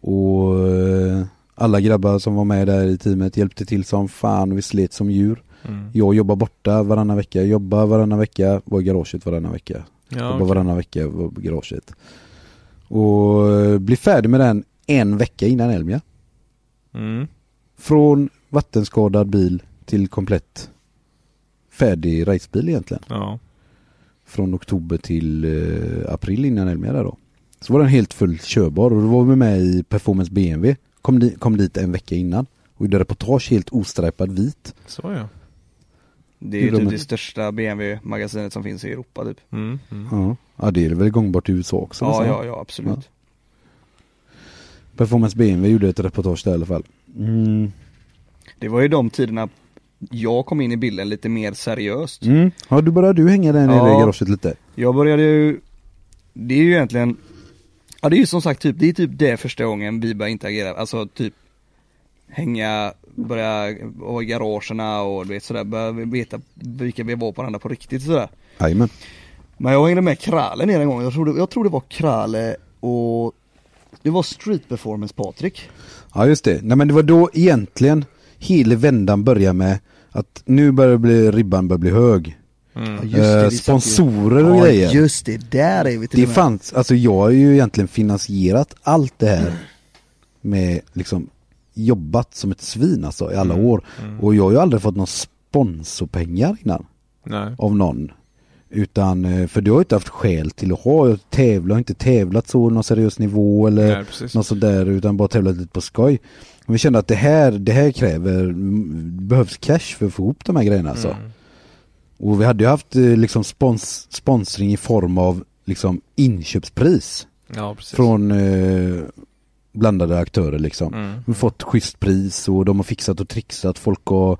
Och eh, alla grabbar som var med där i teamet hjälpte till som fan och vi slet som djur. Mm. Jag jobbar borta varannan vecka, jobbar varannan vecka, var i garaget varannan vecka. Ja, jobbar okej. varannan vecka, var i garaget. Och eh, bli färdig med den en vecka innan Elmia. Mm. Från vattenskadad bil till komplett färdig racebil egentligen. Ja. Från oktober till eh, april innan Elmia där då. Så var den helt fullt körbar och då var vi med i Performance BMW. Kom, di- kom dit en vecka innan. Och gjorde reportage helt ostripad vit. Så ja. Det är ju typ de- det största BMW-magasinet som finns i Europa typ. Mm. Mm. Ja. ja, det är väl gångbart i USA också? Ja, ja, ja, absolut. Performance BMW gjorde ett reportage där i alla fall. Mm. Det var ju de tiderna jag kom in i bilden lite mer seriöst. Mm. Ja, du började du hänga där nere Ja. i garaget lite. Jag började ju, det är ju egentligen, ja det är ju som sagt typ, det är typ det första gången vi började interagera, alltså typ hänga, börja vara i garagerna och du vet sådär, börja veta vilka vi var på varandra på riktigt sådär. Jajamän. Men jag hängde med Krale ner en gång, jag tror, det, jag tror det var Krale och det var Street Performance Patrik. Ja just det. Nej men det var då egentligen hela vändan började med att nu börjar bli, ribban börjar bli hög. Mm. Ja, just det, Eh, sponsorer och ja, grejer. just det, där är vi till Det och med. fanns, alltså jag har ju egentligen finansierat allt det här med liksom jobbat som ett svin alltså i alla Mm. år. Mm. Och jag har ju aldrig fått någon sponsorpengar innan Nej. av någon. Utan, eh, för du har ju inte haft skäl till att ha, jag tävlar, inte tävlat så någon seriös nivå eller Nej, precis. något sådär utan bara tävlat lite på skoj. Och vi kände att det här, det här kräver, mm, behövs cash för att få ihop de här grejerna alltså. Mm. Och vi hade ju haft eh, liksom spons, sponsring i form av liksom inköpspris Ja, precis. från eh, blandade aktörer liksom. Mm. Vi har fått schysst pris och de har fixat och trixat, folk har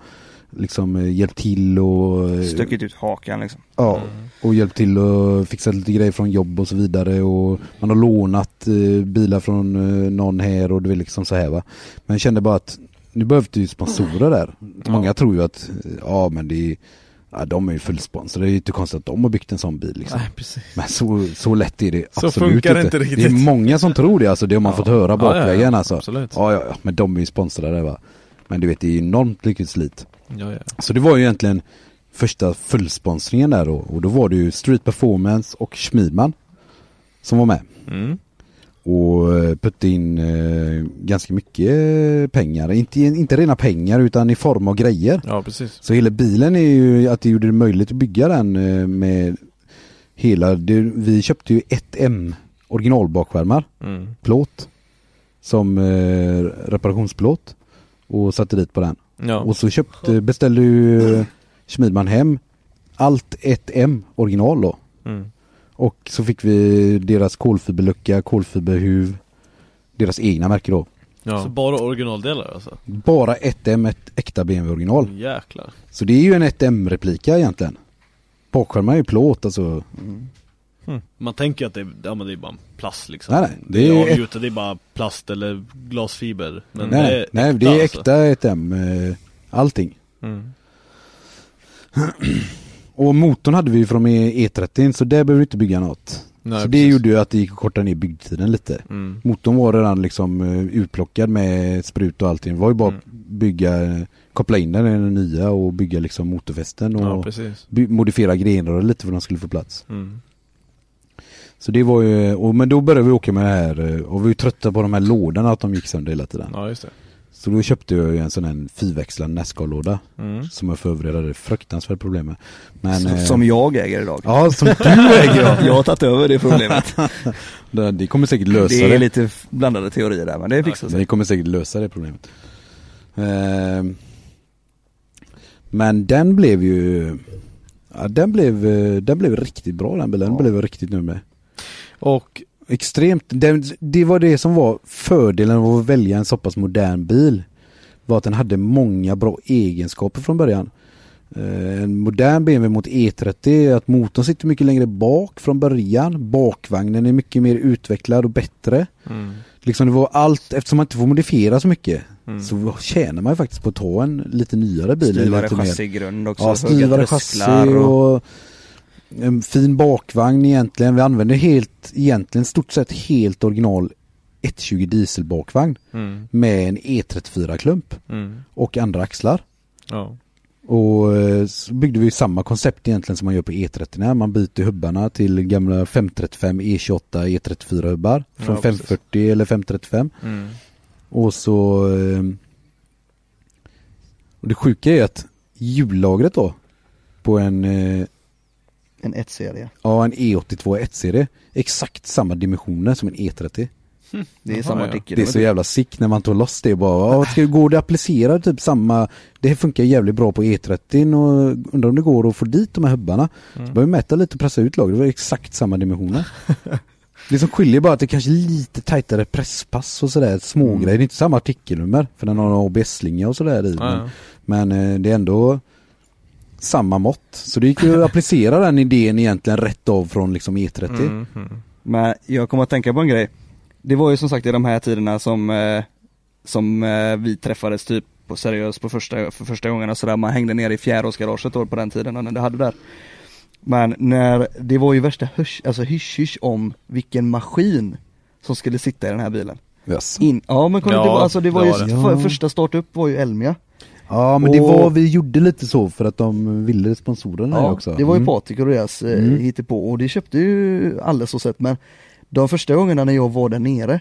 liksom eh, hjälpt till och eh, Stuckit ut hakan liksom. Ja, Mm. och hjälpt till och fixat lite grejer från jobb och så vidare och man har lånat eh, bilar från eh, någon här och det är liksom så här va. Men jag kände bara att nu behövde ju sponsorer där. Många tror ju att, ja men det är, ja, de är ju fullsponsrade, det är ju inte konstigt att de har byggt en sån bil liksom. Nej, precis. Men så, så lätt är det Så absolut funkar inte. inte Det är riktigt. många som tror det alltså, det har man Ja. fått höra bakvägen ja, ja. alltså. Absolut. Ja, ja, ja, men de är ju sponsrade va. Men du vet, det är enormt mycket slit. Ja, ja. Så det var ju egentligen första fullsponsringen där då. Och då var det ju Street Performance och Schmidman som var med. Mm. Och eh, putte in eh, ganska mycket eh, pengar. Inte, inte rena pengar utan i form av grejer. Ja, precis. Så hela bilen är ju att det gjorde det möjligt att bygga den eh, med hela, det, vi köpte ju ett M originalbakskärmar, Mm. plåt, som eh, reparationsplåt och satte dit på den. Ja. Och så köpte, beställde ju Schmidman hem allt ett M original då. Mm. Och så fick vi deras kolfiberlucka, kolfiberhuv, deras egna märke då. Ja. Så bara originaldelar alltså? Bara ett M, ett äkta BMW original. Jäklar. Så det är ju en 1M-replika egentligen. Bakskärmar är ju plåt alltså. Man tänker att det är, ja, men det är bara plast liksom. Nej, nej, det det är, avgjutet, det är bara plast eller glasfiber. Men nej, det är nej, det är alltså. äkta 1M, eh, allting. Mm. Och motorn hade vi ju från E30 så där behöver vi inte bygga något. Nej, så det precis. gjorde ju att det gick att korta ner byggtiden lite. Mm. Motorn var redan liksom eh, utplockad med sprut och allting. Det var ju bara Mm. bygga, koppla in den i den nya och bygga liksom motorfästen Ja, och by- modifiera grenrör lite för att de skulle få plats. Mm. Så det var ju, och, men då började vi åka med det här eh, och vi var ju trötta på de här lådorna att de gick sönder hela tiden. Ja, just det. Så då köpte jag ju en sån här fyrväxlad Nascar-låda. Mm. Som jag för övrigt hade fruktansvärt problem med. Men, Som- eh, som jag äger idag. Ja, som du äger ja. Jag har tagit över det problemet. det, det kommer säkert lösa Det det. är lite blandade teorier där men det fixar sig. det kommer säkert lösa det problemet. Ehm, men den blev ju Ja den blev, eh, den blev riktigt bra den bilen, den blev jag riktigt nöjd med. Och Extremt, den, det var det som var fördelen av att välja en så pass modern bil. Var att den hade många bra egenskaper från början. Eh, En modern BMW mot E30 är att motorn sitter mycket längre bak från början. Bakvagnen är mycket mer utvecklad och bättre. Mm. Liksom det var allt, eftersom man inte får modifiera så mycket Mm. så tjänar man ju faktiskt på att ta en lite nyare bil. Styvare chassigrund också, Ja, styvare chassi och- och en fin bakvagn egentligen. Vi använder helt, egentligen stort sett helt original 120 dieselbakvagn Mm. med en E34-klump Mm. och andra axlar. Ja. Och eh, så byggde vi samma koncept egentligen som man gör på E30. Man byter hubbarna till gamla 535 E28 E34 hubbar. Från Ja, precis. 540 eller 535. Mm. Och så eh, Och det sjuka är att hjullagret då På en eh, En 1-serie. Ja en E82 1-serie Exakt samma dimensioner som en E30 Det är samma artikel. Det är så jävla sick när man tar loss det bara. Ja, ska, går det att applicera typ samma Det funkar jävligt bra på E30 och undrar om det går att få dit de här hubbarna. Mm. Så börjar vi mäta lite och pressa ut lagret, det var exakt samma dimensioner. det som skiljer bara att det kanske är lite tajtare presspass och sådär, smågrejer. Mm. Det är inte samma artikelnummer för den har en ABS-slinga och sådär i. Ja, men ja. men eh, det är ändå samma mått. Så det gick ju att applicera den idén egentligen rätt av från liksom E30. Mm. Mm. Men jag kommer att tänka på en grej. Det var ju som sagt i de här tiderna som, eh, som eh, vi träffades typ på seriöst på första, för första gången och sådär. Man hängde ner i fjärårsgaraget då på den tiden när det hade där. Men när, det var ju värsta hysch, alltså hysch om vilken maskin som skulle sitta i den här bilen. Yes. In, ja men kommer Ja, det var, alltså det var det ju, var det. för, Ja. första startup var ju Elmia. Ja men det Och- var, vi gjorde lite så för att de ville sponsorerna Ja, också. det var ju Mm. Patrik och deras eh, Mm. hittepå och det köpte ju alldeles så sett men de första gångerna när jag var där nere,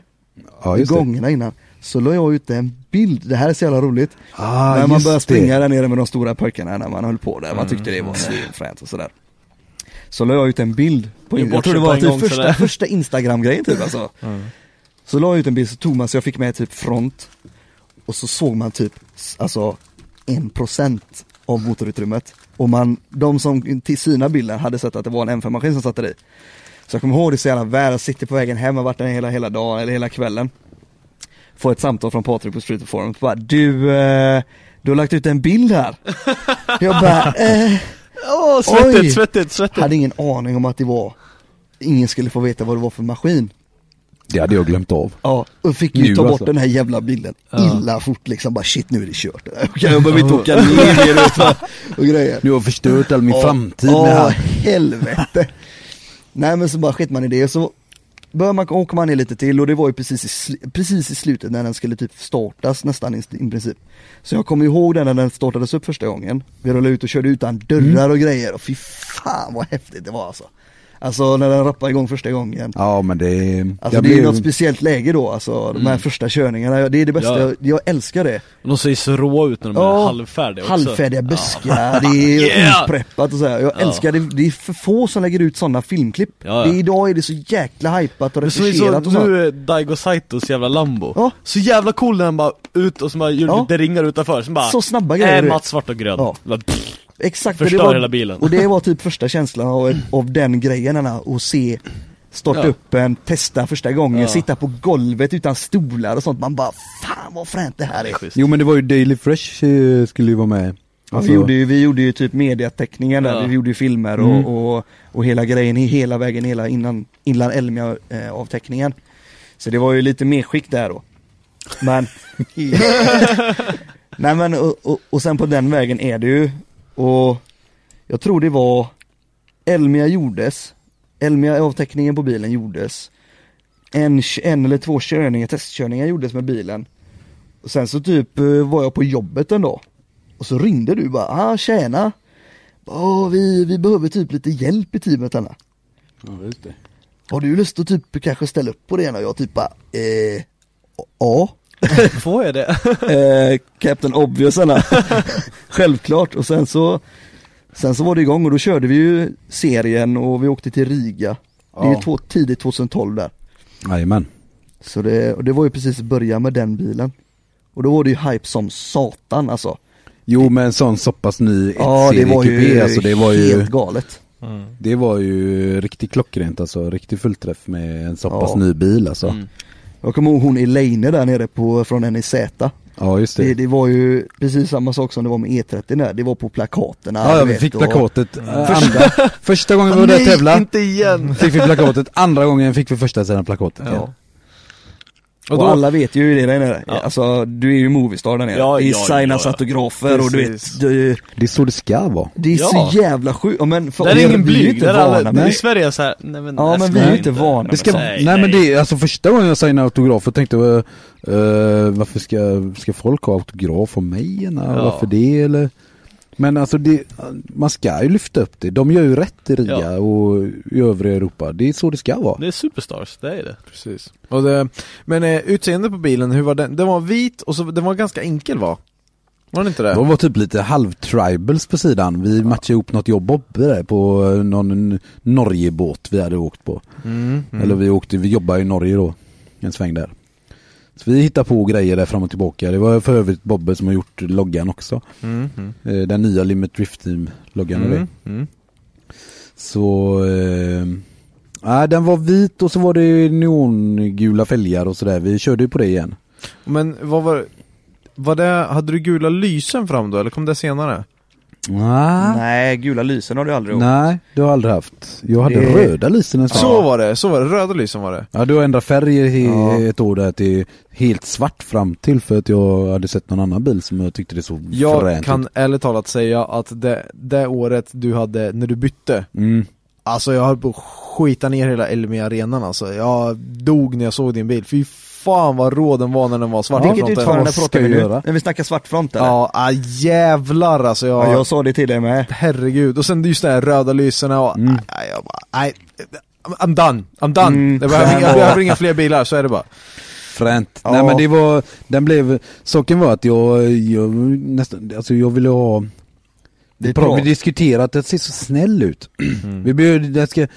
Ja, just det. gångerna innan, så la jag ut en bild, det här är så jävla roligt. Ah, när man började det. springa där nere med de stora pojkarna när man höll på där, man Mm. tyckte det var svinfränt och sådär. Så la jag ut en bild på, jag tror det var en typ första, sådär. första instagram-grejen typ alltså. Mm. Så la jag ut en bild så tog man så jag fick med typ front och så såg man typ alltså procent av motorutrymmet. Och man, de som till syna bilden hade sett att det var en M5-maskin som satt där i. Så jag kommer ihåg det så jävla väl, jag sitter på vägen hem, har varit där hela, hela dagen eller hela kvällen. Får ett samtal från Patrik på Street Forum, bara du, eh, du har lagt ut en bild här. Jag bara, eh, Åh, Oj. svettigt, svettigt, svettigt. hade ingen aning om att det var, ingen skulle få veta vad det var för maskin. Det hade jag glömt av. Ja, och fick ju Nu ta bort alltså. den här jävla bilden Ja. illa fort liksom, bara shit nu är det kört. Okej, jag behöver inte åka ner det, och grejer. Du har förstört all min Ja, framtid Ja, med han. helvete. Nej men så bara skit man i det, så börjar man, åker man ner lite till och det var ju precis i, precis i slutet när den skulle typ startas nästan i, i princip. Så jag kommer ihåg den när den startades upp första gången. Vi rullade ut och körde utan dörrar och grejer och fy fan vad häftigt det var alltså. Alltså när den rappade igång första gången. Ja men det... Alltså det är blev- något speciellt läge då alltså, de här Mm. första körningarna, det är det bästa, Ja. jag, jag älskar det. De ser ju så råa ut när de Ja, är halvfärdiga också. Halvfärdiga buskar, det är Yeah! opreppat och så här. Jag Ja. älskar det, det är för få som lägger ut sådana filmklipp. Ja, ja. Det är, idag är det så jäkla hypat och så, och så. nu är Daigo Saitos jävla Lambo Ja. Så jävla cool när han bara ut och så bara Ja. lite ringar utanför, så bara Så snabba grejer, Äh, matt, svart och grön Ja. Bara, pff, Exakt, Förstör det var, hela bilen. Och det var typ första känslan av, av den grejen, Anna, att se Starta Ja. upp en, testa första gången, Ja. sitta på golvet utan stolar och sånt, man bara Fan vad fränt det här är! schysst. Jo men det var ju Daily Fresh eh, skulle ju vara med. Alltså- vi, gjorde ju, vi gjorde ju typ mediateckningen där, Ja. vi gjorde ju filmer Mm. och, och, och hela grejen hela vägen, hela innan, innan Elmia eh, avteckningen. Så det var ju lite medskick där då. Men Nej men och, och, och sen på den vägen är det ju och jag tror det var Elmia gjordes, Elmia avteckningen på bilen gjordes. En, en eller två körningar, testkörningar gjordes med bilen. Och sen så typ eh, var jag på jobbet en dag. Och så ringde du bara, ah tjena. Vi, vi behöver typ lite hjälp i teamet Anna. Ja, just det. Har du lust att typ kanske ställa upp på det? Och jag typ bara, eh, ja. Får jag det? eh, Captain Obvious Anna. Självklart och sen så Sen så var det igång och då körde vi ju serien och vi åkte till Riga. Det är Ja. två, tidigt 2012 där. Jajamän. Så det, och det var ju precis början med den bilen. Och då var det ju hype som satan alltså. Jo men en sån så pass ny Ja det var ju alltså det var ju helt galet. Det var ju riktigt klockrent alltså, riktig fullträff med en så pass Ja. ny bil alltså. Mm. Jag kommer ihåg hon Elaine där nere på, från NIZ. Ja just det. Det, det var ju precis samma sak som det var med E30 där, det var på plakaterna. Ja, ja vi fick och- plakatet äh, Första- andra, första gången vi var där och tävlade inte igen! Fick vi plakatet, andra gången fick vi första sidan plakatet Ja. Och Och, då- alla vet ju det där nere. Ja. Alltså du är ju moviestar där nere. Ja, det är ja, signas ja, ja. autografer och du vet, du, Det är så det ska vara det är Ja. så jävla sjukt. Ja, men för Det är ingen vi är ju blyg, är vana alla, med- i Sverige är så här, nej men Ja, det men vi är inte vana Det ska, men nej, säg men det, alltså första gången jag signade autografer tänkte jag, eh, varför ska, ska folk ha autograf om mig? Eller? Ja. Varför det eller? Men alltså det, man ska ju lyfta upp det. De gör ju rätt i Riga Ja. och i övriga Europa. Det är så det ska vara. Det är superstars, det är det. Precis. Och det, men eh, utseendet på bilen, hur var den? Den var vit och så, den var ganska enkel va? Var den inte det? De var typ lite halv-tribals på sidan. Vi matchade ihop något jobb där på eh, någon Norgebåt vi hade åkt på. Mm, mm. Eller vi åkte, vi jobbade i Norge då. En sväng där. Så vi hittade på grejer där fram och tillbaka. Det var för övrigt Bobbe som har gjort loggan också. Mm, mm. Den nya Limit Drift Team loggan och det. Mm, mm. Så, eh, den var vit och så var det neongula fälgar och sådär. Vi körde ju på det igen. Men vad var var det, hade du gula lysen fram då eller kom det senare? Nej, Nej, gula lysen har du aldrig åkt. nej det har jag aldrig haft. Jag hade Det- röda lysen en. Så var det, så var det, röda lysen var det Ja, du har ändrat färg i Ja. ett år där till helt svart fram till för att jag hade sett någon annan bil som jag tyckte det såg Jag fränt kan ut. ärligt talat säga att det, det året du hade, när du bytte Mm. Alltså jag höll på att skita ner hela Elmia arenan alltså Jag dog när jag såg din bil, fy fan vad rå den var när den var svart i Vilket utförande pratar vi jag nu? göra? När vi snackar svartfront eller? Ja, ah, jävlar alltså jag, Ja, jag sa det till dig med. Herregud, och sen just det här röda lyserna och, Mm. nej, jag bara, nej I'm done, I'm done! Mm. jag, behöver, inga- jag behöver inga fler bilar, så är det bara Fränt. Ja. Nej men det var, den blev, saken var att jag, jag nästan, alltså jag ville ha Vi, vi diskuterade att det ser så snäll ut. Mm. Vi behöver, det ska,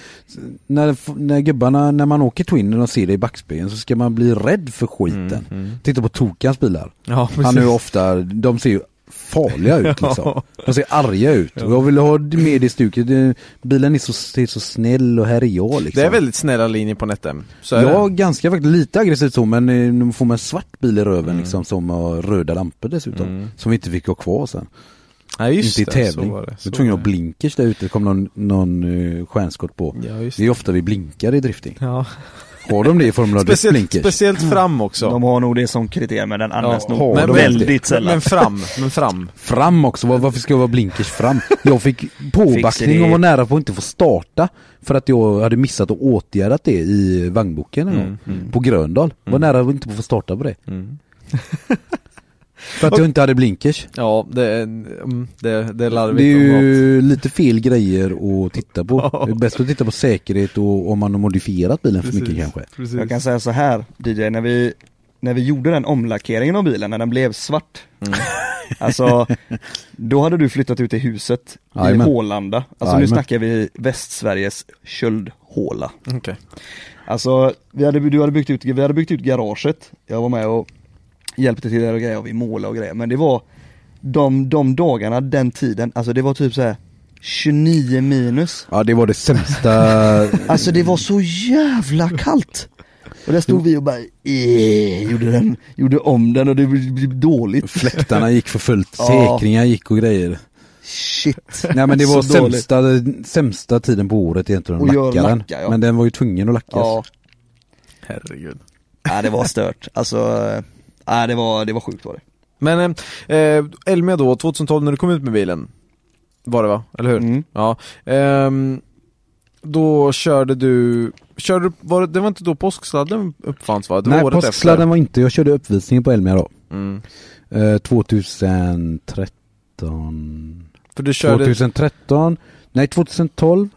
när, när gubbarna, när man åker Twin och ser det i backspegeln så ska man bli rädd för skiten. Mm, Titta på Tokans bilar. Ja, Han är ju ofta, de ser ju farliga ut liksom. De ser arga ut. Och jag vill ha med det stuket. Bilen är så, ser så snäll och här är jag liksom. Det är väldigt snälla linjer på Netem, så är Ja, det. ganska faktiskt lite aggressivt så men eh, nu får man en svart bil i röven liksom som har röda lampor dessutom. Mm. Som vi inte fick ha kvar sen. Ja, just inte i det, tävling. så var det, Vi så var tvungna att det. blinkers där ute, det kom någon, någon uh, stjärnskott på. Ja, just Det är ofta vi blinkar i drifting. Ja. Har de det i Formula Speciellt, speciellt fram också De har nog det som kriterium men den används Ja, nog de väldigt sällan. Men fram, men fram Fram också, Var- varför ska jag vara blinkers fram? Jag fick påbackning och var nära på att inte få starta För att jag hade missat att åtgärdat det i vagnboken en Mm, mm. På Gröndal, var Mm. nära att inte få starta på det mm. För att jag inte hade blinkers Ja, det är, mm, det, det är larvigt Det är ju lite fel grejer att titta på. Det är bäst att titta på säkerhet och om man har modifierat bilen för mycket kanske Precis. Jag kan säga så här DJ, när vi, när vi gjorde den omlackeringen av bilen, när den blev svart Mm. Alltså, då hade du flyttat ut i huset i. Hålanda Alltså nu Jajamän. snackar vi Västsveriges köldhåla Okej. Alltså, vi hade, du hade byggt ut, vi hade byggt ut garaget, jag var med och hjälpte till där och grejer och vi målade och grejer, men det var de, de dagarna, den tiden, alltså det var typ så här 29 minus Ja det var det sämsta Alltså det var så jävla kallt! Och där stod vi och bara eh, gjorde, den, gjorde om den och det blev dåligt. Fläktarna gick för fullt, Ja. säkringar gick och grejer. Shit. Nej men det var dåligt. sämsta, sämsta tiden på året egentligen att lacka den. lacka, ja. Men den var ju tvungen att lackas. Ja. Herregud. Nej det var stört. Alltså, eh, nej det var, det var sjukt var det. Men eh, eh, Elmia då, 2012 när du kom ut med bilen Var det va? Eller hur? Mm. Ja ehm, Då körde du, körde du, var det, det var inte då påsksladden uppfanns va? Det var Nej året påsksladden var inte, jag körde uppvisningen på Elmia då. Mm. Eh, 2013 För du körde 2013, nej 2012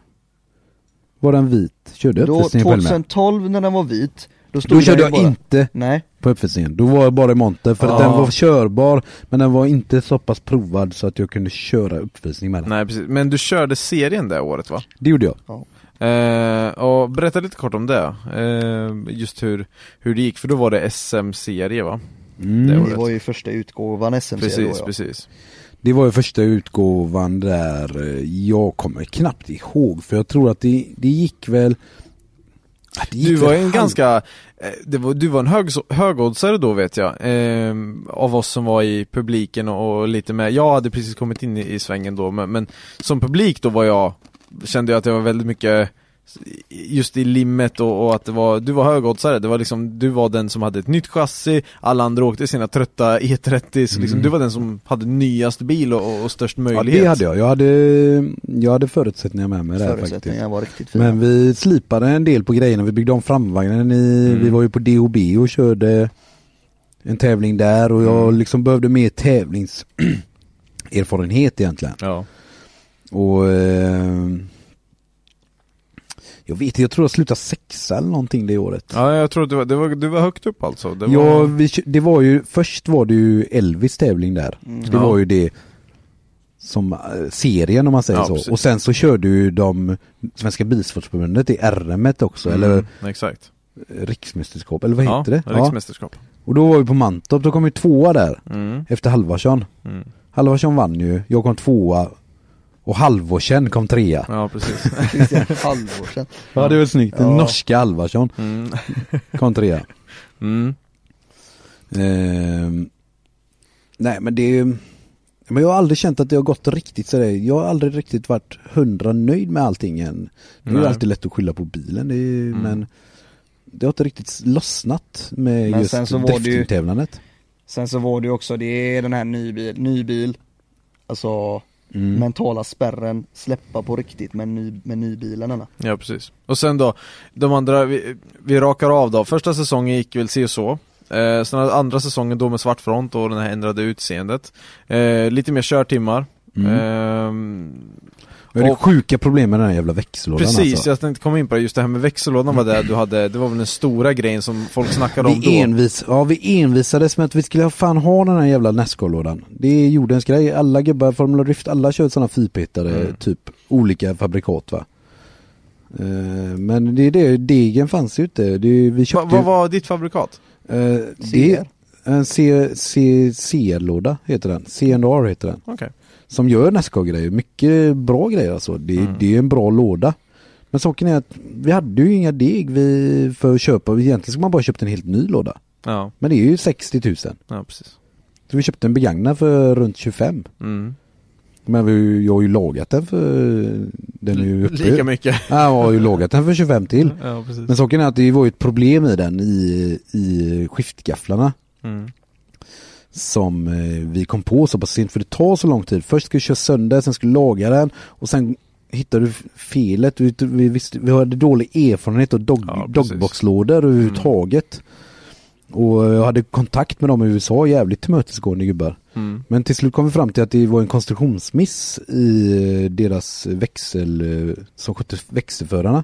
var den vit, körde Då, uppvisningen på Elmia. 2012 när den var vit, då stod Då körde jag bara, inte Nej. på uppvisningen, då var jag bara i monter för att Ah. den var körbar men den var inte så pass provad så att jag kunde köra uppvisning med den. Nej precis, men du körde serien det året va? Det gjorde jag. Eh, och berätta lite kort om det, eh, just hur, hur det gick, för då var det SM-serie va? Mm. Det Det var ju första utgåvan SM Precis, då, ja. precis Det var ju första utgåvan där, eh, jag kommer knappt ihåg för jag tror att det, det gick väl att Du var en halv- ganska, eh, var, du var en hög, högoddsare då vet jag, eh, av oss som var i publiken och, och lite med, jag hade precis kommit in i, i svängen då, men, men som publik då var jag, kände jag att jag var väldigt mycket just i limmet och, och att det var, du var högoddsare, det var liksom, du var den som hade ett nytt chassi, alla andra åkte sina trötta E30, så liksom, Mm. du var den som hade nyast bil och, och störst Ja möjlighet. det hade jag, jag hade, jag hade förutsättningar med mig där faktiskt. Var riktigt fina. Men vi slipade en del på grejerna, vi byggde om framvagnen i, Mm. vi var ju på DOB och körde en tävling där och jag Mm. liksom behövde mer tävlingserfarenhet egentligen. Ja. Och eh, jag vet inte, jag tror jag slutade sexa eller någonting det året. Ja, jag tror att du var, det var, du var högt upp alltså. Det var... Ja, vi, det var ju, först var det ju Elvis tävling där. Mm. Det Ja. var ju det som eh, serien om man säger Ja, så. precis. Och sen så körde ju de Svenska Bilsportförbundet i RM också, Mm, eller Exakt. riksmästerskap, eller vad Ja, heter det? riksmästerskap. Och då var vi på Mantorp, då kom ju tvåa där. Mm. Efter Halvarsson. Mm. Halvarsson vann ju, jag kom tvåa. Och Halvorsen kom trea. Ja, precis. Halvorsen. Ja det var snyggt, den Ja. norska Halvarsson Mm. kom trea. Mm. Ehm, nej men det är men jag har aldrig känt att det har gått riktigt sådär. Jag har aldrig riktigt varit hundra nöjd med allting än. Det är ju alltid lätt att skylla på bilen det är, Mm. men det har inte riktigt lossnat med Men just sen så var det ju- driftingtävlandet. Sen så var det ju också, det är den här nybil, nybil, alltså Mm. mentala spärren, släppa på riktigt med, ny, med nybilen. Ja precis. Och sen då, de andra, vi, vi rakar av då. Första säsongen gick väl si och så. Eh, sen andra säsongen då med svart front och den här ändrade utseendet. Eh, lite mer körtimmar. Mm. Ehm, Och det är och- sjuka problem med den här jävla växellådan Precis, alltså. jag tänkte komma in på det. Just det här med växellådan var det du hade, det var väl den stora grejen som folk snackade om då. Vi, envis, ja, vi envisades med att vi skulle fan ha den här jävla Nascar-lådan. Det är jordens grej. Alla gubbar, Formula Drift, alla kör sådana fyrpetare, Mm. typ olika fabrikat va. Eh, men det är det, degen fanns ju inte. Det, vi Va, köpte vad var ditt fabrikat? ju, eh, det en C- C- CR-låda heter den. CNR heter den. Okej. Som gör Nascar-grejer. Mycket bra grejer alltså. Det, Mm. det är en bra låda. Men saken är att vi hade ju inga deg vi, för att köpa. Egentligen skulle man bara köpt en helt ny låda. Ja, Men det är ju 60 000. ja precis. Så vi köpte en begagnad för runt 25. Mm. Men vi, jag har ju lagat den för, den är ju uppe. Lika mycket. Ja, jag har ju lagat den för 25 till. Ja, precis. Men saken är att det var ju ett problem i den i, i skiftgafflarna. Mm. Som eh, vi kom på så pass sent för det tar så lång tid. Först ska vi köra sönder, sen ska vi laga den och sen hittar du felet. Vi, vi, vi hade dålig erfarenhet av dog, Ja, dogboxlådor överhuvudtaget. Och jag hade kontakt med dem i USA, jävligt tillmötesgående gubbar. Mm. Men till slut kom vi fram till att det var en konstruktionsmiss i eh, deras växel, eh, som skötte växelförarna.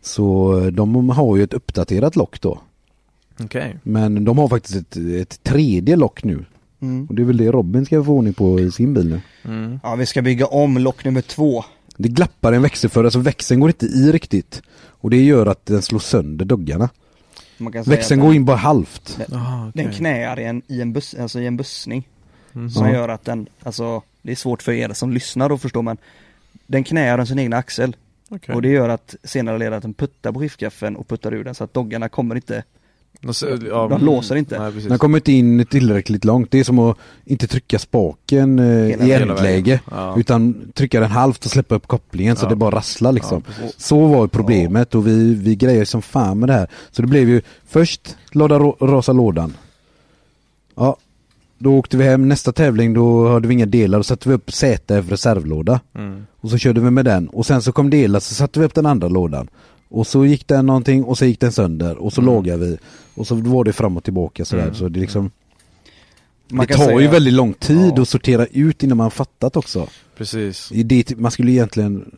Så eh, de har ju ett uppdaterat lock då. Okej. Men de har faktiskt ett, ett tredje lock nu. Mm. Och det är väl det Robin ska få ordning på i sin bil nu. Mm. Ja vi ska bygga om lock nummer två. Det glappar en växelförare så växeln går inte i riktigt. Och det gör att den slår sönder doggarna. Man kan säga Växeln går den- in bara halvt. Den, Ah, okej. den knäar i en, i en, buss, alltså i en bussning. Mm. Som Ja. gör att den, alltså det är svårt för er som lyssnar att förstå men Den knäar den sin egna axel. Okej. Och det gör att senare leder att den puttar på skiftgaffeln och puttar ur den så att doggarna kommer inte De, ja, De låser inte. Nej. Den kommer inte in tillräckligt långt. Det är som att inte trycka spaken eh, i ändläge. Ja. Utan trycka den halvt och släppa upp kopplingen så Ja. det bara rasslar liksom. Så var problemet och vi, vi grejade som fan med det här. Så det blev ju först låda rasa lådan. Ja, då åkte vi hem. Nästa tävling då hade vi inga delar. Då satte vi upp ZF reservlåda. Mm. Och så körde vi med den. Och sen så kom delar så satte vi upp den andra lådan. Och så gick den någonting och så gick den sönder och så Mm. lagade vi. Och så var det fram och tillbaka sådär. Mm. Så det liksom Man Det tar ju säga- väldigt lång tid Ja. att sortera ut innan man fattat också. Precis. Det, man skulle egentligen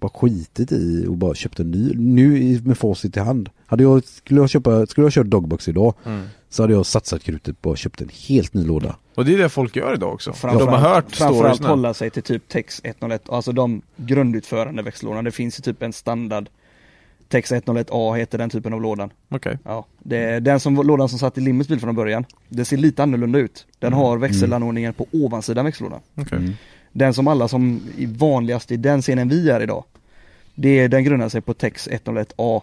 bara skitit i och bara köpt en ny. Nu med facit i hand. Hade jag, skulle jag köpa, skulle jag köra dogbox idag Mm. så hade jag satsat krutet på att köpt en helt ny låda. Och det är det folk gör idag också. De Framförallt- har hört Framförallt hålla sig till typ Tex 101, alltså de grundutförande växellådorna. Det finns ju typ en standard Tex 101A heter den typen av lådan. Okej. Ja, det är den som, lådan som satt i Limits bil från början. Det ser lite annorlunda ut. Den Mm. har växelanordningen på ovansidan växellådan. Okej. Mm. Den som alla som är vanligast i den scenen vi är idag. Det är, den grundar sig på Tex 101A.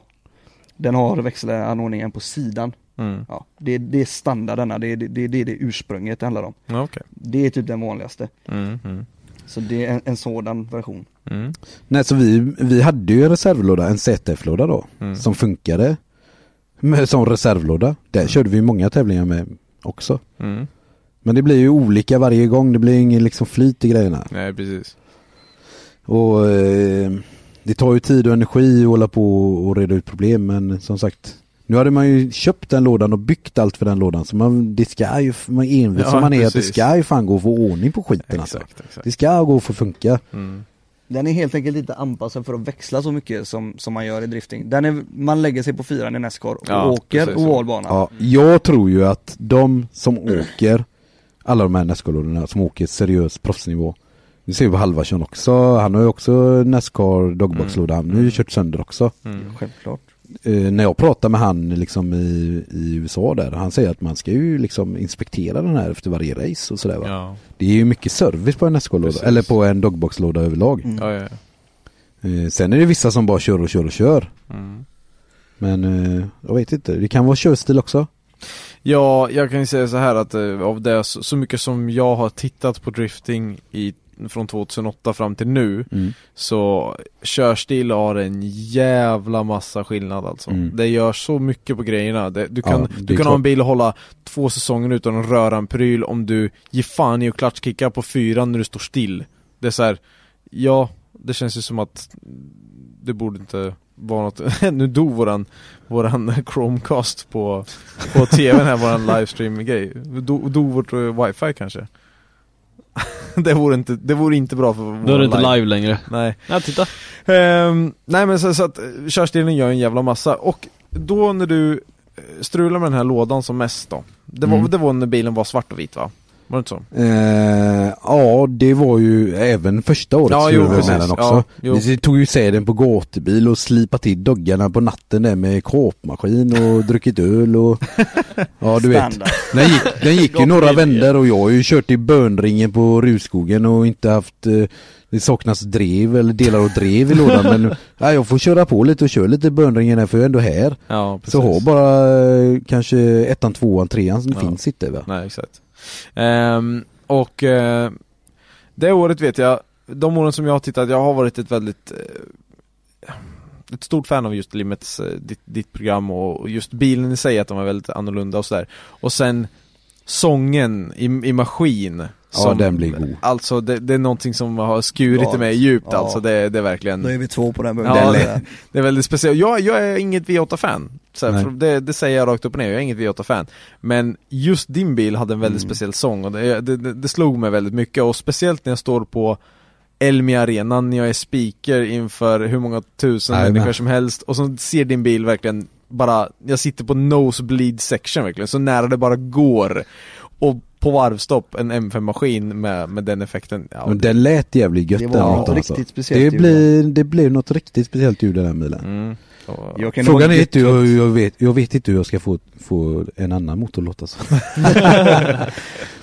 Den har växelanordningen på sidan. Mm. Ja, det, det är standard denna, det är det, det, det, är det ursprunget det handlar om. Okej. Det är typ den vanligaste. Mm, mm, Så det är en, en sådan version. mm. Nej så vi, vi hade ju en reservlåda, en ZF-låda då. Mm. Som funkade med, som reservlåda. Den körde vi många tävlingar med också. Mm. Men det blir ju olika varje gång, det blir ingen liksom flyt i grejerna. Nej, precis. Och eh, det tar ju tid och energi att hålla på och reda ut problem men som sagt nu hade man ju köpt den lådan och byggt allt för den lådan så man, det ska ju, man envis Ja, som man är att det precis. ska ju fan gå att få ordning på skiten alltså. Exakt, exakt. Det ska gå att få funka. Mm. Den är helt enkelt inte anpassad för att växla så mycket som, som man gör i drifting. Den är, man lägger sig på fyran i Nascar och Ja, åker precis så. ovalbana. Ja, jag tror ju att de som åker alla de här Nascar-lådorna som åker seriös proffsnivå Vi ser ju på Halvarsson också, han har ju också Nascar dogbox-låda, han har ju kört sönder också Mm. Självklart. Eh, när jag pratar med han liksom i, i USA där, han säger att man ska ju liksom inspektera den här efter varje race och sådär va. Ja. Det är ju mycket service på en Precis. eller på en dogbox-låda överlag. Mm. Ja, ja. Eh, sen är det vissa som bara kör och kör och kör. Mm. Men eh, jag vet inte, det kan vara körstil också. Ja, jag kan ju säga så här att av det så mycket som jag har tittat på drifting i, från 2008 fram till nu Mm. Så körstil har en jävla massa skillnad alltså Mm. Det gör så mycket på grejerna det, Du Ja, kan, det du kan ha en bil och hålla två säsonger utan att röra en pryl om du ger fan i att klatschkicka på fyran när du står still Det är så här, ja, det känns ju som att det borde inte vara något, nu dog våran, våran Chromecast på, på tvn här, våran livestream-grej Dog, dog vårt eh, wifi kanske? det, vore inte, det vore inte bra för Då är det inte live längre. Nej Ja, titta. Ehm, nej men så, så att eh, körstilen gör en jävla massa och då när du eh, strular med den här lådan som mest då Det var, Mm. det var när bilen var svart och vit va? Var det inte så? Eh, ja, det var ju även första året Ja, jo, med den också. Ja, vi tog ju isär den på gatubil och slipat till doggarna på natten där med kåpmaskin och druckit öl och Ja du vet. Den gick, den gick ju några vändor och jag har ju kört i bönringen på Rudskogen och inte haft eh, det saknas drev eller delar av drev i lådan men ja, jag får köra på lite och köra lite bönringen här för jag är ändå här. Ja precis Så har bara eh, kanske ettan, tvåan, trean som Ja. finns inte va? Nej exakt Ehm, Och eh, det året vet jag De åren som jag har tittat, jag har varit ett väldigt eh, ett stort fan av just Limits, eh, ditt, ditt program och och just bilen i sig, att de var väldigt annorlunda och sådär. Och sen sången i, i maskin Ja, den blir god. Alltså det, det är någonting som har skurit Ja, i mig djupt ja. alltså, det, det är verkligen Då är vi två på den Ja, punkten. det, det är väldigt speciellt. Jag, jag är inget V8-fan. Så här, Nej. för det, det säger jag rakt upp och ner, jag är inget V8-fan. Men just din bil hade en väldigt Mm. speciell sång och det, det, det, det slog mig väldigt mycket och speciellt när jag står på Elmi arenan när jag är speaker inför hur många tusen Jajamän. människor som helst och så ser din bil verkligen bara, jag sitter på nosebleed section verkligen, så nära det bara går. Och på varvstopp en M5-maskin med, med den effekten. Ja, Men den lät jävligt gött Det var motorn, riktigt alltså. speciellt det blir, det blev något riktigt speciellt ljud i den bilen. Mm. Jag Frågan är inte hur jag vet, jag vet inte hur jag ska få, få en annan motor att låta så.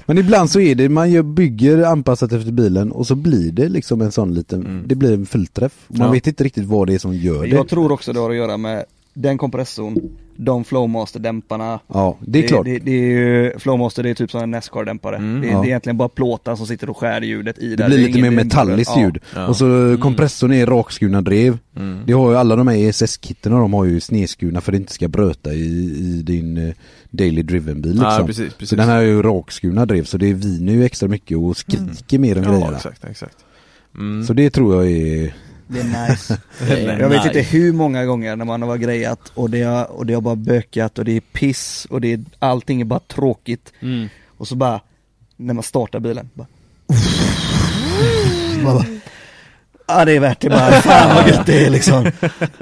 Men ibland så är det, man bygger anpassat efter bilen och så blir det liksom en sån liten, Mm. det blir en fullträff. Man Ja. vet inte riktigt vad det är som gör det. Jag tror också det har att göra med den kompressorn, de Flowmaster-dämparna Ja, det är klart. Det, det är ju, Flowmaster det är typ som en Nascar-dämpare. Mm, det, ja. det är egentligen bara plåtar som sitter och skär ljudet i Det där. blir lite mer metalliskt ljud. Ja. Och så kompressorn är rakskurna drev. Mm. Det har ju alla de här ESS-kitten och de har ju snedskurna för att det inte ska bröta i, i din eh, daily driven bil liksom. Ja, precis, precis. Så den här är ju rakskurna drev så det viner ju extra mycket och skriker mer än Mm. Ja, grejerna. exakt, exakt. Mm. Så det tror jag är Det är nice. Det är jag vet nice. inte hur många gånger när man har grejat och det har, och det har bara bökat och det är piss och det är, allting är bara tråkigt. Mm. Och så bara, när man startar bilen, bara, bara, bara Ja det är värt det bara, fan vad gött det är liksom.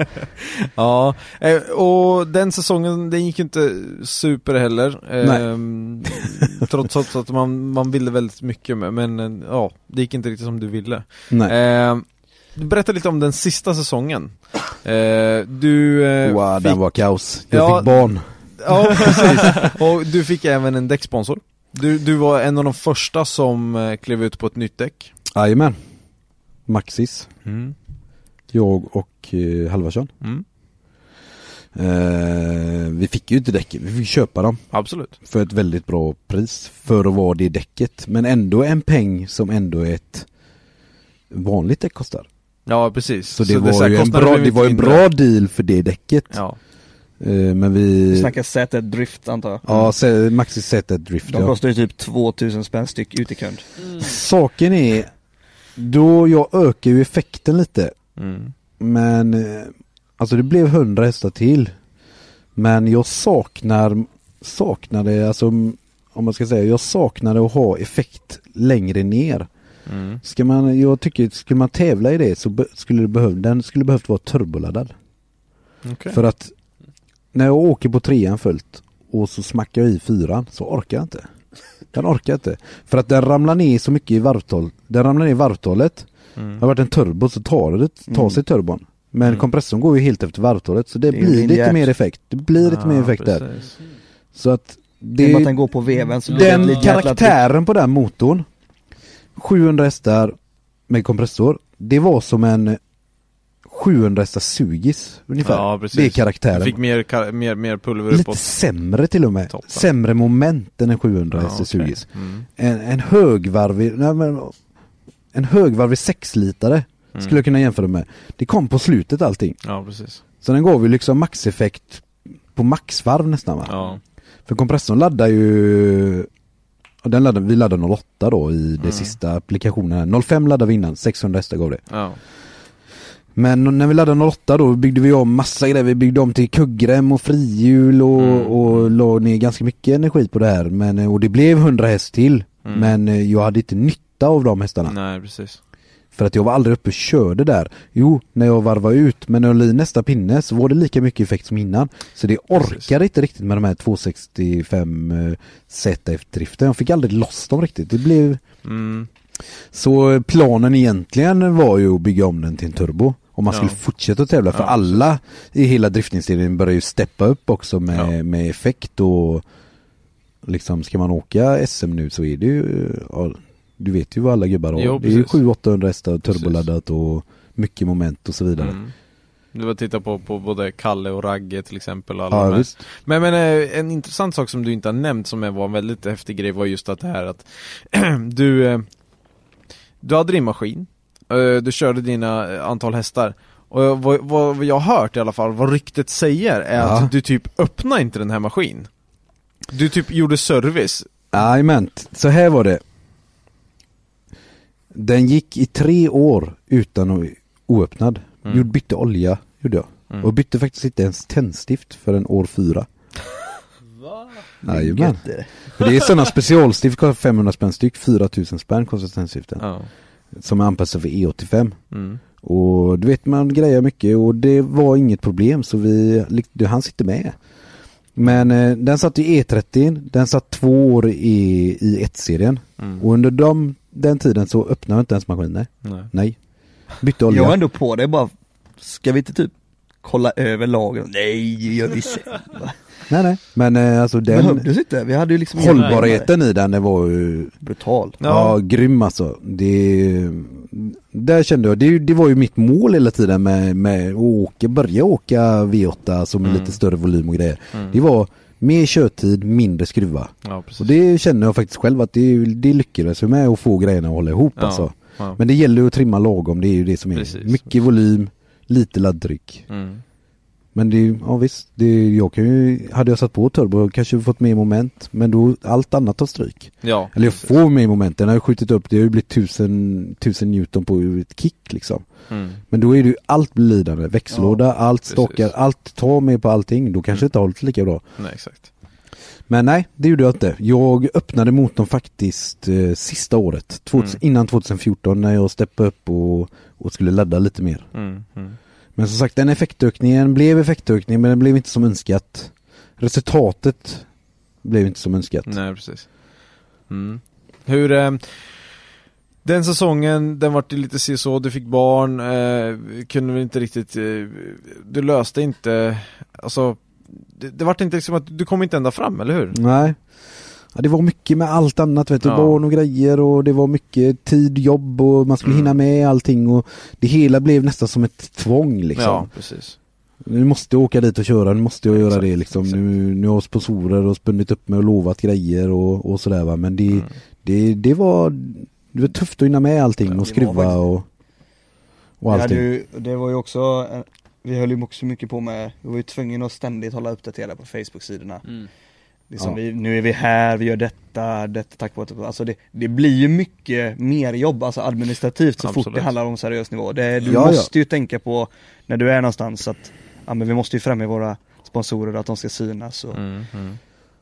Ja, eh, och den säsongen den gick ju inte super heller. ehm, trots att man, man ville väldigt mycket med, men eh, ja, det gick inte riktigt som du ville. Ehm, du berättar lite om den sista säsongen. Eh, du eh, Wow, fick, den var kaos. Jag Ja. fick barn. Ja, precis. Och du fick även en däcksponsor. Du, du var en av de första som eh, klev ut på ett nytt däck. Jajamän. Maxis. Mm. Jag och eh, Halvarsson. Mm. Eh, vi fick ju inte däcken, vi fick köpa dem. Absolut. För ett väldigt bra pris för att vara det däcket. Men ändå en peng som ändå ett vanligt däck kostar. Ja, precis. Så det så var så här, ju en bra, det var en bra deal för det däcket. Ja. Eh, men Vi vi... snackar Z1 Drift antar jag. Ja, se- Maxis Z1 Drift De ja. kostar ju typ 2000 spänn styck ute i kund. Saken är, då jag ökar ju effekten lite. Mm. Men, eh, alltså det blev 100 hästar till. Men jag saknar, saknade, alltså om man ska säga, jag saknade att ha effekt längre ner. Mm. Ska man, jag tycker, skulle man tävla i det så be, skulle det behöv, den skulle behövt vara turboladdad. Okej. För att när jag åker på trean fullt och så smackar jag i fyran så orkar jag inte. Den orkar inte. För att den ramlar ner så mycket i varvtal. Den ramlar ner i varvtalet. Mm. Har det varit en turbo så tar det tar Mm. sig turbon. Men Mm. kompressorn går ju helt efter varvtalet så det, Det blir lite mer effekt. Det blir lite mer Ah, effekt där. precis. Så att Det är det att den går på veven så den karaktären på den motorn 700 hästar med kompressor Det var som en 700 hästars sugis ungefär Ja, precis. Det är karaktären Du fick mer, ka- mer, mer pulver Lite uppåt. sämre till och med Toppen. Sämre moment än en 700 Ja, hästars okej. sugis Mm. en, en högvarvig, nej men En högvarvig 6-litare Mm. Skulle jag kunna jämföra med Det kom på slutet allting Ja, precis. Så den gav ju liksom maxeffekt På maxvarv nästan va? Ja. För kompressorn laddar ju och den laddar, Vi laddar 08 då i det Mm. sista applikationen här. 05 laddade vi innan, 600 hästar gav det Ja. Men när vi laddade 08 då byggde vi om massa grejer, vi byggde om till kuggrem och frihjul och, Mm. och la ner ganska mycket energi på det här men, och det blev 100 häst till Mm. Men eh, jag hade inte nytta av de hästarna Nej, precis. För att jag var aldrig uppe och körde där. Jo, när jag varvade ut men när jag la i nästa pinne så var det lika mycket effekt som innan. Så det orkade inte riktigt med de här 265 eh, ZF-driften Jag fick aldrig loss dem riktigt, det blev Mm. Så planen egentligen var ju att bygga om den till en turbo. Om man Ja. skulle fortsätta att tävla. För Ja, alla i hela driftningsserien börjar ju steppa upp också med, Ja. med effekt och Liksom ska man åka SM nu så är det ju ja, Du vet ju vad alla gubbar har. Jo, Det är ju precis. 700-800 hästar turboladdat och mycket moment och så vidare. Mm. Du var titta på, på både Kalle och Ragge till exempel alla Ja, visst. Men, men eh, en intressant sak som du inte har nämnt som var en väldigt häftig grej var just att det här att du eh, Du hade din maskin. Eh, Du körde dina antal hästar. Och vad, vad jag har hört i alla fall, vad ryktet säger är Ja. att du typ öppnar inte den här maskinen Du typ gjorde service. Jajamän, så här var det Den gick i tre år utan att oöppnad Mm. Gjorde, bytte olja, gjorde jag Mm. Och bytte faktiskt inte ens tändstift förrän år fyra Jajamän Gött är det. För Det är sådana specialstift, kostar 500 spänn styck, 4000 spänn kostar tändstiften Ja. Som är anpassade för E85 Mm. Och du vet man grejer mycket och det var inget problem så vi, han sitter med Men eh, den satt i E30, den satt två år i, i 1-serien Mm. Och under dem, den tiden så öppnade inte ens maskinen Nej. Nej Bytte olja Jag var ändå på det bara, ska vi inte typ kolla över lagren? Nej, det gör vi sen. Nej nej Men eh, alltså den Behövdes inte, vi hade ju liksom Hållbarheten i den det var ju Brutal Ja, grym alltså det, där kände jag, det, det var ju mitt mål hela tiden med, med att åka, börja åka V8 alltså med Mm. lite större volym och grejer. Mm. Det var mer körtid, mindre skruva. Ja, och det känner jag faktiskt själv att det, det lyckades jag med att få grejerna att hålla ihop Ja, alltså. ja. Men det gäller ju att trimma lagom, det är ju det som är. Precis. Mycket volym, lite laddtryck. Mm. Men det, ja visst, det, jag kan ju, hade jag satt på turbo kanske fått mer moment, men då allt annat tar stryk. Ja, Eller jag får mer moment, den har ju skjutit upp, det har ju blivit tusen, tusen Newton på ett kick liksom. Mm. Men då är det ju allt blir lidande, växellåda, allt precis. stakar, allt tar med på allting, då kanske det inte har hållit lika bra. Nej, exakt. Men nej, det gjorde jag inte. Jag öppnade motorn faktiskt eh, sista året, 2000, Mm. innan 2014 när jag steppade upp och, och skulle ladda lite mer. Mm. Mm. Men som sagt, den effektökningen blev effektökning men den blev inte som önskat. Resultatet blev inte som önskat. Nej, precis. Mm. Hur, eh, den säsongen, den vart lite si så, du fick barn, eh, kunde väl inte riktigt, eh, du löste inte, alltså, det, det vart inte liksom att, du kom inte ända fram, eller hur? Nej. Ja, det var mycket med allt annat vet du, Ja. barn och grejer och det var mycket tid, jobb och man skulle Mm. hinna med allting och det hela blev nästan som ett tvång liksom. Ja, precis. Nu måste jag åka dit och köra, nu måste jag göra Exakt, det liksom. Nu, nu har jag sponsorer och spunnit upp mig och lovat grejer och, och sådär va. Men det, Mm. det, det var det var tufft att hinna med allting och det var skruva och, och allting. ju, det var ju också, eh, vi höll ju också mycket på med, vi var ju tvungna att ständigt hålla uppdaterade på Facebook-sidorna. Liksom Ja. vi, nu är vi här, vi gör detta, detta tack vare alltså det, det blir ju mycket mer jobb, alltså administrativt så fort Absolut. det handlar om seriös nivå. Det, du Ja, måste ju tänka på när du är någonstans att, ja men vi måste ju främja våra sponsorer, att de ska synas och Mm. Mm.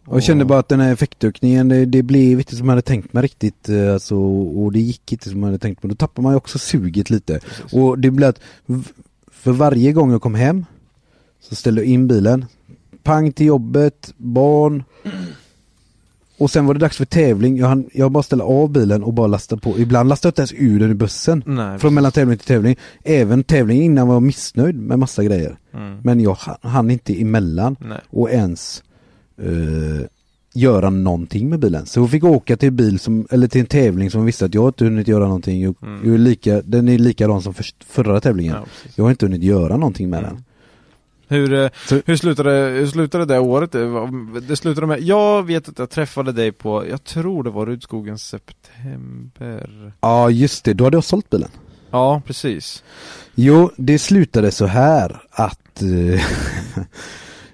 Och jag kände bara att den här effektökningen, det, det blev inte som jag hade tänkt mig riktigt eh, alltså, och det gick inte som jag hade tänkt mig. Då tappar man ju också suget lite. Och det blev att för varje gång jag kom hem så ställde jag in bilen, pang till jobbet, barn och sen var det dags för tävling. Jag, hann, jag bara ställa av bilen och bara lasta på. Ibland lastade jag inte ens ur den i bussen. Nej, Från mellan tävling till tävling. Även tävlingen innan var jag missnöjd med massa grejer. Mm. Men jag hann- inte emellan Nej. och ens eh, göra någonting med bilen. Så jag fick åka till bil som, eller till en tävling som visste att jag inte hunnit göra någonting. Jag, Mm. jag är lika, den är likadan som för, förra tävlingen. Ja, jag har inte hunnit göra någonting med den. Hur, eh, Så- hur, slutade, hur slutade det året? Det var- Det slutade med, jag vet att jag träffade dig på, jag tror det var Rudskogen september Ja just det, då hade jag sålt bilen. Ja, precis Jo, det slutade så här att eh,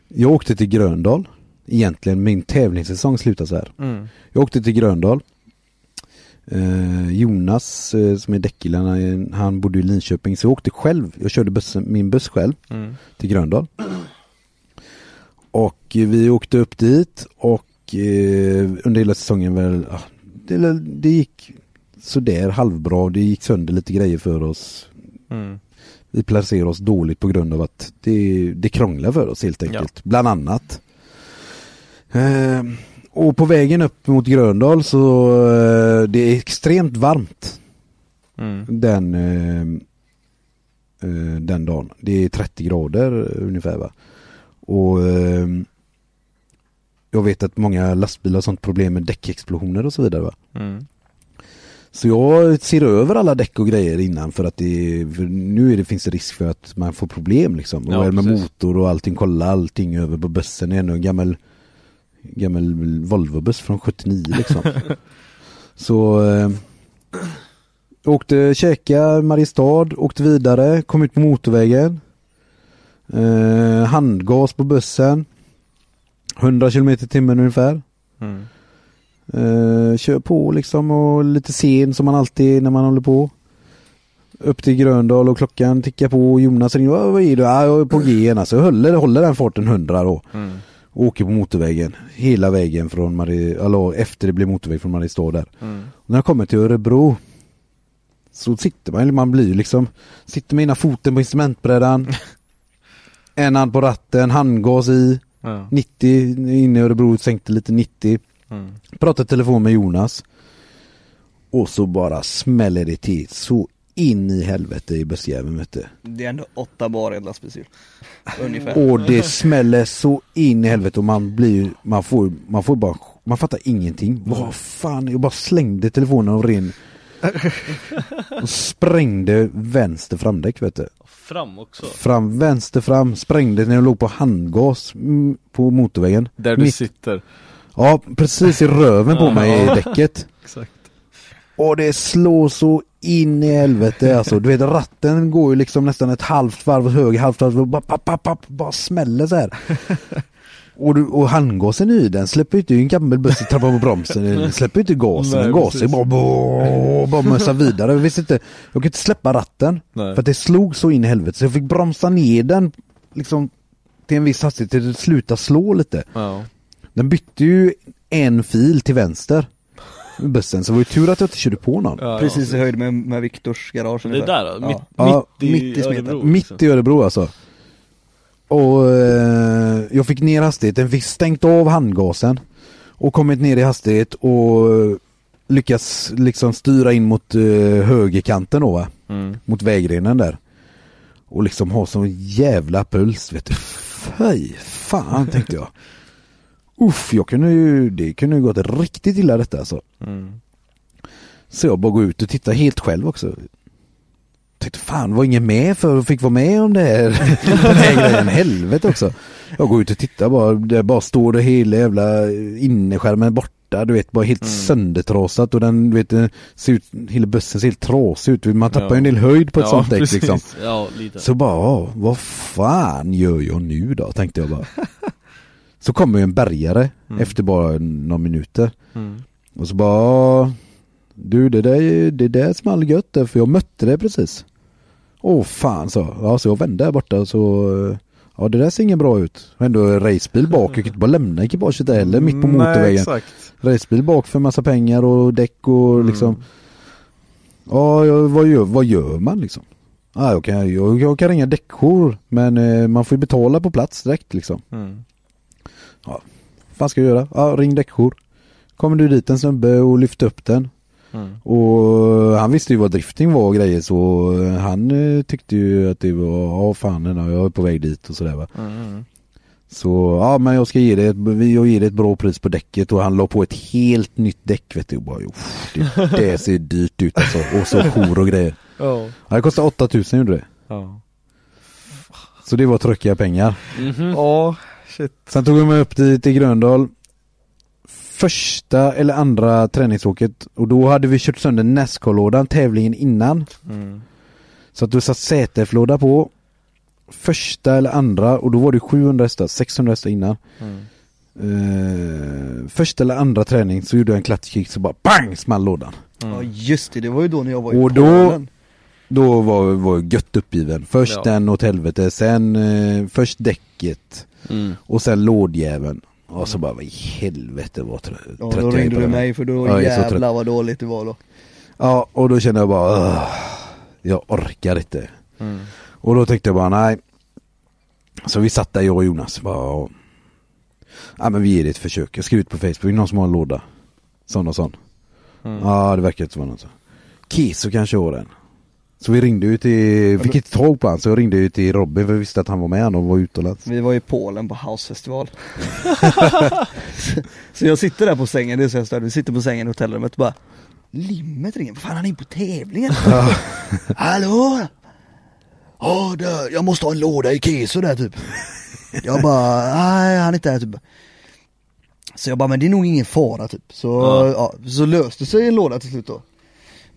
jag åkte till Gröndal. Egentligen min tävlingssäsong slutade så här. mm. Jag åkte till Gröndal. Eh, Jonas eh, som är däckkillen, han, bodde i Linköping så jag åkte själv. Jag körde bussen, min buss själv Mm. till Gröndal. Och vi åkte upp dit och eh, under hela säsongen väl, ja, det, det gick sådär halvbra. Det gick sönder lite grejer för oss. Mm. Vi placerade oss dåligt på grund av att det, det krånglar för oss helt enkelt. Bland annat. Och på vägen upp mot Gröndal så eh, det är extremt varmt Mm. den, eh, eh, den dagen. Det är 30 grader ungefär va. Och eh, jag vet att många lastbilar har sånt problem med däckexplosioner och så vidare va. Mm. Så jag ser över alla däck och grejer innan för att det, för nu är det, finns det risk för att man får problem liksom. Och Ja, med precis. motor och allting, kolla allting över på bussen. Det är ändå en gammal, gammal Volvo-buss från 79 liksom. Så eh, åkte, käka Mariestad, åkte vidare, kom ut på motorvägen. Eh, handgas på bussen. 100 km i timmen ungefär. Mm. Eh, kör på liksom och lite sen som man alltid är när man håller på. Upp till Gröndal och klockan tickar på och Jonas ringer. "Vad- är du? Ja, jag är på G alltså. Jag håller, håller den farten 100 då. Mm. Åker på motorvägen. Hela vägen från Mari, eller efter det blir motorväg från Mariestad där. Mm. Och när jag kommer till Örebro så sitter man, eller man blir liksom, sitter med ena foten på instrumentbrädan. en hand på ratten, handgas i. Ja. 90 inne i Örebro, sänkte lite 90. Mm. Pratade telefon med Jonas. Och så bara smäller det till så in i helvete i bussjäveln vet du. det är ändå åtta bar i ett lastbilshjul. Ungefär. Och det smäller så in i helvete och man blir man får, man får bara, man fattar ingenting. Vad fan, jag bara slängde telefonen av ren Och sprängde vänster framdäck vet du. Fram också. Fram, vänster fram, sprängde när jag låg på handgas mm, på motorvägen. Där du Mitt- sitter. Ja, precis i röven på mig i däcket. Exakt. Och det slår så in i helvete alltså. Du vet ratten går ju liksom nästan ett halvt varv åt höger, halvt varv, och bara, papp, papp, papp, bara smäller så här. Och, du, och handgasen i den släpper ju inte, en gammal buss, trappar på bromsen, den släpper ju inte gasen, Nej, den gasar bara, bara, bara mössar vidare. Jag visste inte, jag kunde inte släppa ratten. Nej. För att det slog så in i helvete så jag fick bromsa ner den liksom till en viss hastighet till det slutade slå lite. Ja. Den bytte ju en fil till vänster bussen, så det var ju tur att jag inte körde på någon. Ja, Precis i höjd med, med Viktors garage Det ungefär. där då? Mitt, Ja, mitt i, mitt i. Örebro, Mitt liksom. i Örebro alltså. Och eh, jag fick ner hastigheten, fick stängt av handgasen och kommit ner i hastighet och lyckas liksom styra in mot eh, högerkanten då va? Mm. Mot vägrenen där. Och liksom ha sån jävla puls vet du. Fy fan tänkte jag. Uff, jag kunde ju, det kunde ju gått riktigt illa detta alltså. Mm. Så jag bara går ut och tittar helt själv också. Tänkte fan var ingen med för och fick vara med om det här, den här grejen, helvete också. Jag går ut och tittar bara, det bara står det hela jävla innerskärmen borta, du vet bara helt söndertrasat och den, du vet, ser ut, hela bussen ser helt trasig ut, man tappar ju en del höjd på ett Ja, sånt däck liksom. Ja. Så bara, ja, vad fan gör jag nu då, tänkte jag bara. Så kommer ju en bärgare efter bara några minuter. Mm. Och så bara, "Ja, du det där, är- det där small gött där, för jag mötte det precis. Åh fan så, ja så jag vände där borta så, ja det där ser inget bra ut. Och ändå racebil bak, jag kan inte bara lämna ekipaget där heller mitt på Nej, motorvägen. exakt. Racebil bak för massa pengar och däck och Mm. liksom Ja, vad gör, vad gör man liksom? Ja, jag, kan, jag, jag kan ringa däckjour men eh, man får ju betala på plats direkt liksom. Mm. Vad fan ska jag göra? Ja, ring däckjour. Kommer du dit en snubbe och lyfter upp den. Mm. Och han visste ju vad drifting var och grejer så eh, han eh, tyckte ju att det var, ja fan jag är på väg dit och sådär va. Mm. Så ja men jag ska ge dig ett, jag ger dig ett bra pris på däcket och han la på ett helt nytt däck vet du. Och bara, "Uff, det, det ser dyrt ut alltså. Och så jour och grejer. Ja. Ja, det kostade 8000 gjorde det. Ja. Så det var tråkiga pengar. Mhm. Ja, shit. Sen tog vi mig upp till, till Gröndal Första eller andra träningsåket och då hade vi kört sönder Nascar-lådan tävlingen innan Mm. Så att du satt ZF-låda på Första eller andra och då var det 700 hästar, 600 hästar innan Mm. eh, Första eller andra träning så gjorde jag en klatschkick så bara BANG small lådan Ja just det, det var ju då när jag var i Och då, Polen. Då var, var jag gött uppgiven Först Ja. den åt helvete, sen eh, först däcket Mm. och sen lådjäveln Och så bara, vad i helvete vad trö- Ja trött då jag är ringde du mig för då Ja, trött. jävlar vad dåligt det var då. Ja, och då kände jag bara, "Ugh, jag orkar inte. Mm. Och då tänkte jag bara, nej. Så vi satt där jag och Jonas bara, ja men vi ger det ett försök. Jag skrev ut på Facebook, någon som har en låda. Sån och sån. Mm. Ja, det verkar inte vara någon så. Kiso kanske har den. Så vi ringde ut till, fick inte tag på han så jag ringde ut till Robin för jag visste att han var med och var utomlands. Vi var i Polen på housefestival. så, jag sitter där på sängen, det är så jag störd. vi sitter på sängen i hotellrummet och bara Limmet ringer, vad fan han är på tävlingen? Hallå? Ja, där, jag måste ha en låda i keso där typ. Jag bara, nej han är inte där typ. Så jag bara, men det är nog ingen fara typ. Så, ja. så löste sig en låda till slut då.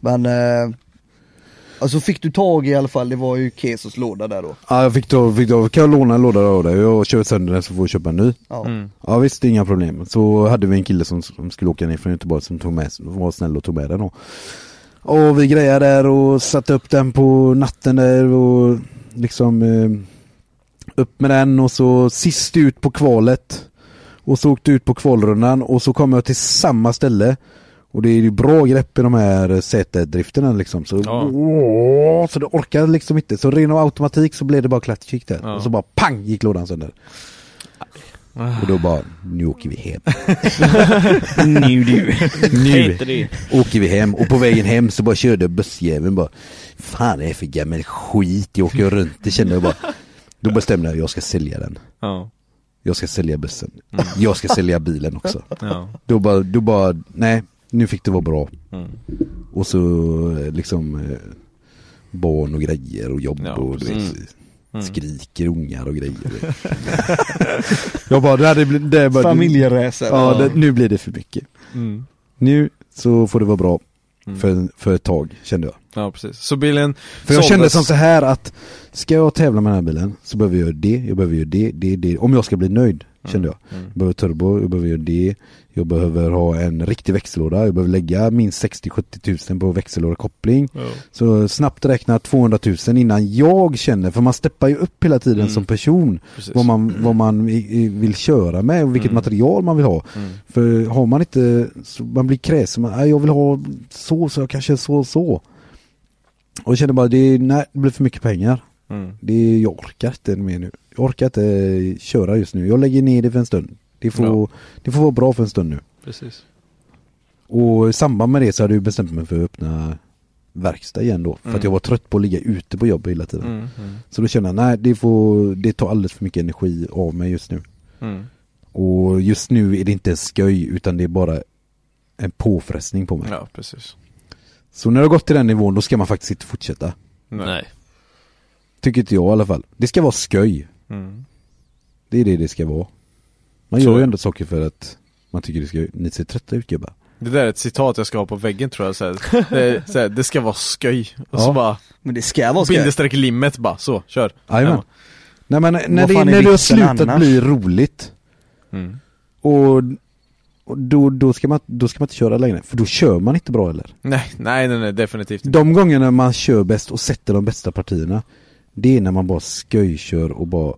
Men, eh, alltså fick du tag i alla fall, det var ju kesos låda där då. Ja, jag fick då, fick då, kan jag låna en låda av dig? Jag kör sönder den så får jag köpa en ny. Ja. Mm. Ja visst, det är inga problem. Så hade vi en kille som, som skulle åka ner från Göteborg som tog med, var snäll och tog med den då. Och vi grejade där och satte upp den på natten där och liksom eh, upp med den och så sist ut på kvalet. Och så åkte ut på kvalrundan och så kom jag till samma ställe. Och det är ju bra grepp i de här sätedrifterna liksom. Så, Ja. åh, så det orkade liksom inte. Så ren av automatik så blev det bara klatschkick där. Ja. Och så bara pang gick lådan sönder. Och då bara, nu åker vi hem. nu du. Det. åker vi hem och på vägen hem så bara körde bussjäveln bara Fan är det för gammal skit jag åker runt, det kände jag bara Då bestämde jag, jag ska sälja den Ja. Jag ska sälja bussen Jag ska sälja bilen också Ja. Då bara, då bara, nej nu fick det vara bra Mm. Och så eh, liksom eh, barn och grejer och jobb Ja, och du vet, precis. Mm. skriker ungar och grejer. jag bara, det, hade blivit- det bara, Familjeräser. Ja, det, nu blir det för mycket. Mm. Nu så får det vara bra Mm. för, för ett tag kände jag. Ja precis, så bilen För jag kände som så här att Ska jag tävla med den här bilen så behöver jag göra det, jag behöver göra det, det, det Om jag ska bli nöjd kände jag Mm. Jag behöver turbo, jag behöver göra det Jag behöver ha en riktig växellåda, jag behöver lägga minst 60-70 tusen på växellådekoppling Ja. Så snabbt räkna 200 000 innan jag känner, för man steppar ju upp hela tiden Mm. som person Precis. vad man, vad man vill köra med och vilket Mm. material man vill ha Mm. För har man inte, man blir kräsen, man, "Nej, jag vill ha så, så jag kanske så så Och jag kände bara, det, nej, det blir för mycket pengar Mm. det, Jag orkar inte mer nu Jag orkar inte köra just nu, jag lägger ner det för en stund Det får, Ja. det får vara bra för en stund nu Precis. Och i samband med det så hade jag bestämt mig för att öppna verkstad igen då För Mm. att jag var trött på att ligga ute på jobb hela tiden Mm. Mm. Så då kände jag, nej det får, det tar alldeles för mycket energi av mig just nu Mm. Och just nu är det inte en sköj utan det är bara en påfrestning på mig Ja precis. Så när det har gått till den nivån då ska man faktiskt inte fortsätta Nej. Tycker inte jag i alla fall Det ska vara sköj Mm. Det är det det ska vara Man Så gör ju ändå saker för att man tycker det ska, ni ser trötta ut gubbar Det där är ett citat jag ska ha på väggen tror jag, så här. Det, är, så här, det ska vara sköj. Och så Ja. bara Men det ska vara skoj. Bindestreck limmet bara, så, kör. Jajamän Nej men när, det, när det har slutat annars? bli roligt Mm. Och, och då, då, ska man, då ska man inte köra längre, för då kör man inte bra heller Nej, nej, nej, nej, definitivt inte. De gångerna man kör bäst och sätter de bästa partierna Det är när man bara sköjkör och bara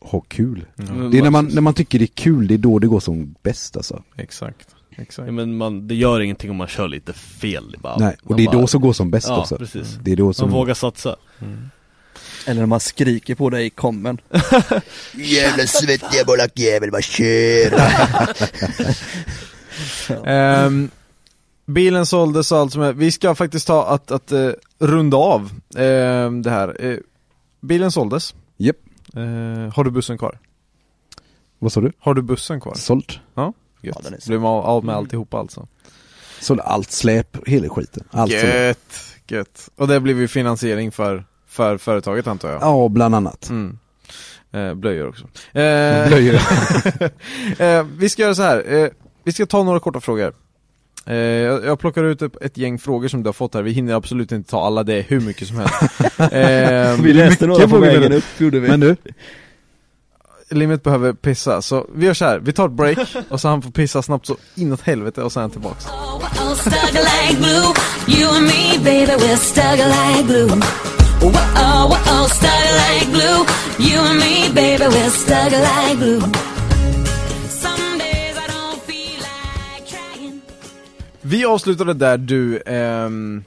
har kul Mm. Det är när man, när man tycker det är kul, det är då det går som bäst alltså Exakt, exakt. Ja, men man, det gör ingenting om man kör lite fel bara, Nej, och det är bara, då som går som bäst ja, också precis. Det är då som Man vågar satsa Eller när man skriker på dig i kommen. Jävla svettiga bolackjävel, bara kör! Ehm, bilen såldes och allt som är, vi ska faktiskt ta att, att eh, runda av ehm, det här. Eh, bilen såldes. Japp. Eh, har du bussen kvar? Vad sa du? Har du bussen kvar? Sålt Ja, gött. Ja, såld. Blev man av med alltihopa alltså? Såld allt släp, hela skiten Allt såld. Gött, gött. Och det blev ju finansiering för, för företaget antar jag? Ja, bland annat Mm. Eh, blöjor också. Eh, Blöjor. eh, vi ska göra så här. Eh, vi ska ta några korta frågor. Eh, jag, jag plockar ut ett, ett gäng frågor som du har fått här, vi hinner absolut inte ta alla, det är hur mycket som helst. Eh, Vi läste några på frågor vägen upp, gjorde vi. Men du, Limit behöver pissa, så vi gör så här. vi tar ett break och så han får pissa snabbt så inåt helvete och sen är han tillbaks. Whoa, oh, stuck like glue. You and me, baby, we're stuck like glue. Some days I don't feel like trying. Vi avslutade där du ehm,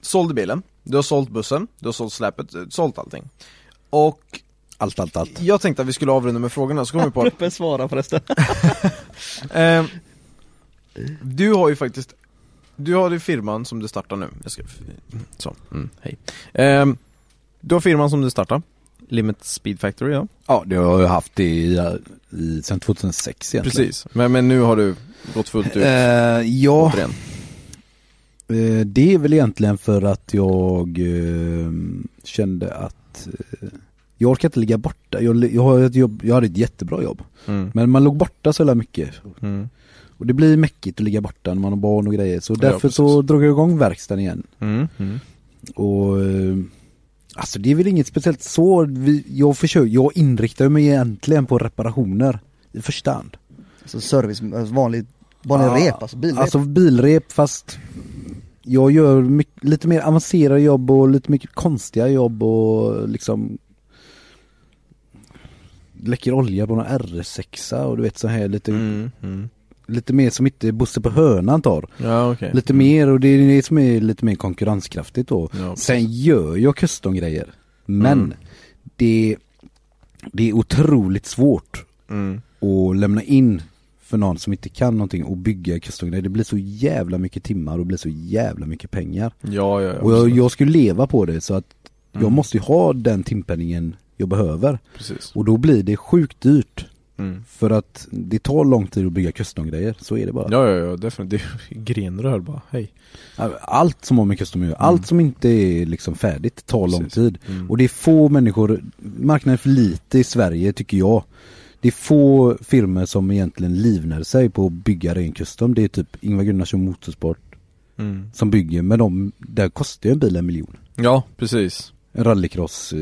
sålde bilen, du har sålt bussen, du har sålt släpet, eh, sålt allting. Och allt, allt, allt jag tänkte att vi skulle avrunda med frågorna, så kom vi på att svara förresten. Ehm, Du har ju faktiskt Du har firman som du startar nu jag ska, Så, mm, hej Ehm, Du har firman som du startar Limit Speed Factory ja Ja, det har jag haft det i, i, sen 2006 egentligen Precis, men, men nu har du gått fullt ut Eh, ja, återigen. eh, det är väl egentligen för att jag eh, kände att eh, jag orkar inte ligga borta. Jag, jag, har ett jobb, jag hade ett jättebra jobb. Mm. Men man låg borta så jävla mycket. Mm. Och det blir mäckigt att ligga borta när man har barn och grejer. Så Ja, därför precis. så drog jag igång verkstaden igen. Mm. Mm. Och eh, Alltså det är väl inget speciellt så, vi, jag försöker, jag inriktar mig egentligen på reparationer i första hand. Så service, alltså vanlig, vanlig Ja, rep, alltså bilrep. Alltså bilrep fast jag gör mycket, lite mer avancerade jobb och lite mycket konstiga jobb och liksom Läcker olja på någon R6 och du vet så här lite Mm. Mm. Lite mer som inte Bosse på hönan tar Ja okej Lite mer och det är det som är lite mer konkurrenskraftigt då Ja. Sen gör jag custom-grejer Men Mm. det, det är otroligt svårt Mm. att lämna in för någon som inte kan någonting och bygga custom-grejer. Det blir så jävla mycket timmar och det blir så jävla mycket pengar. Ja, ja, Och jag, jag skulle leva på det så att jag Mm. måste ju ha den timpenningen jag behöver. Precis Och då blir det sjukt dyrt Mm. För att det tar lång tid att bygga custom-grejer, så är det bara. Ja, ja, ja, definitivt. Grenrör bara, hej. Allt som har med custom göra, allt som inte är liksom färdigt tar lång Precis. tid. Mm. Och det är få människor, marknaden är för lite i Sverige tycker jag. Det är få firmor som egentligen livnär sig på att bygga ren custom. Det är typ Ingvar Gunnarsson Motorsport Mm. som bygger, men de, där kostar ju en bil en miljon. Ja, precis. En rallycross eh,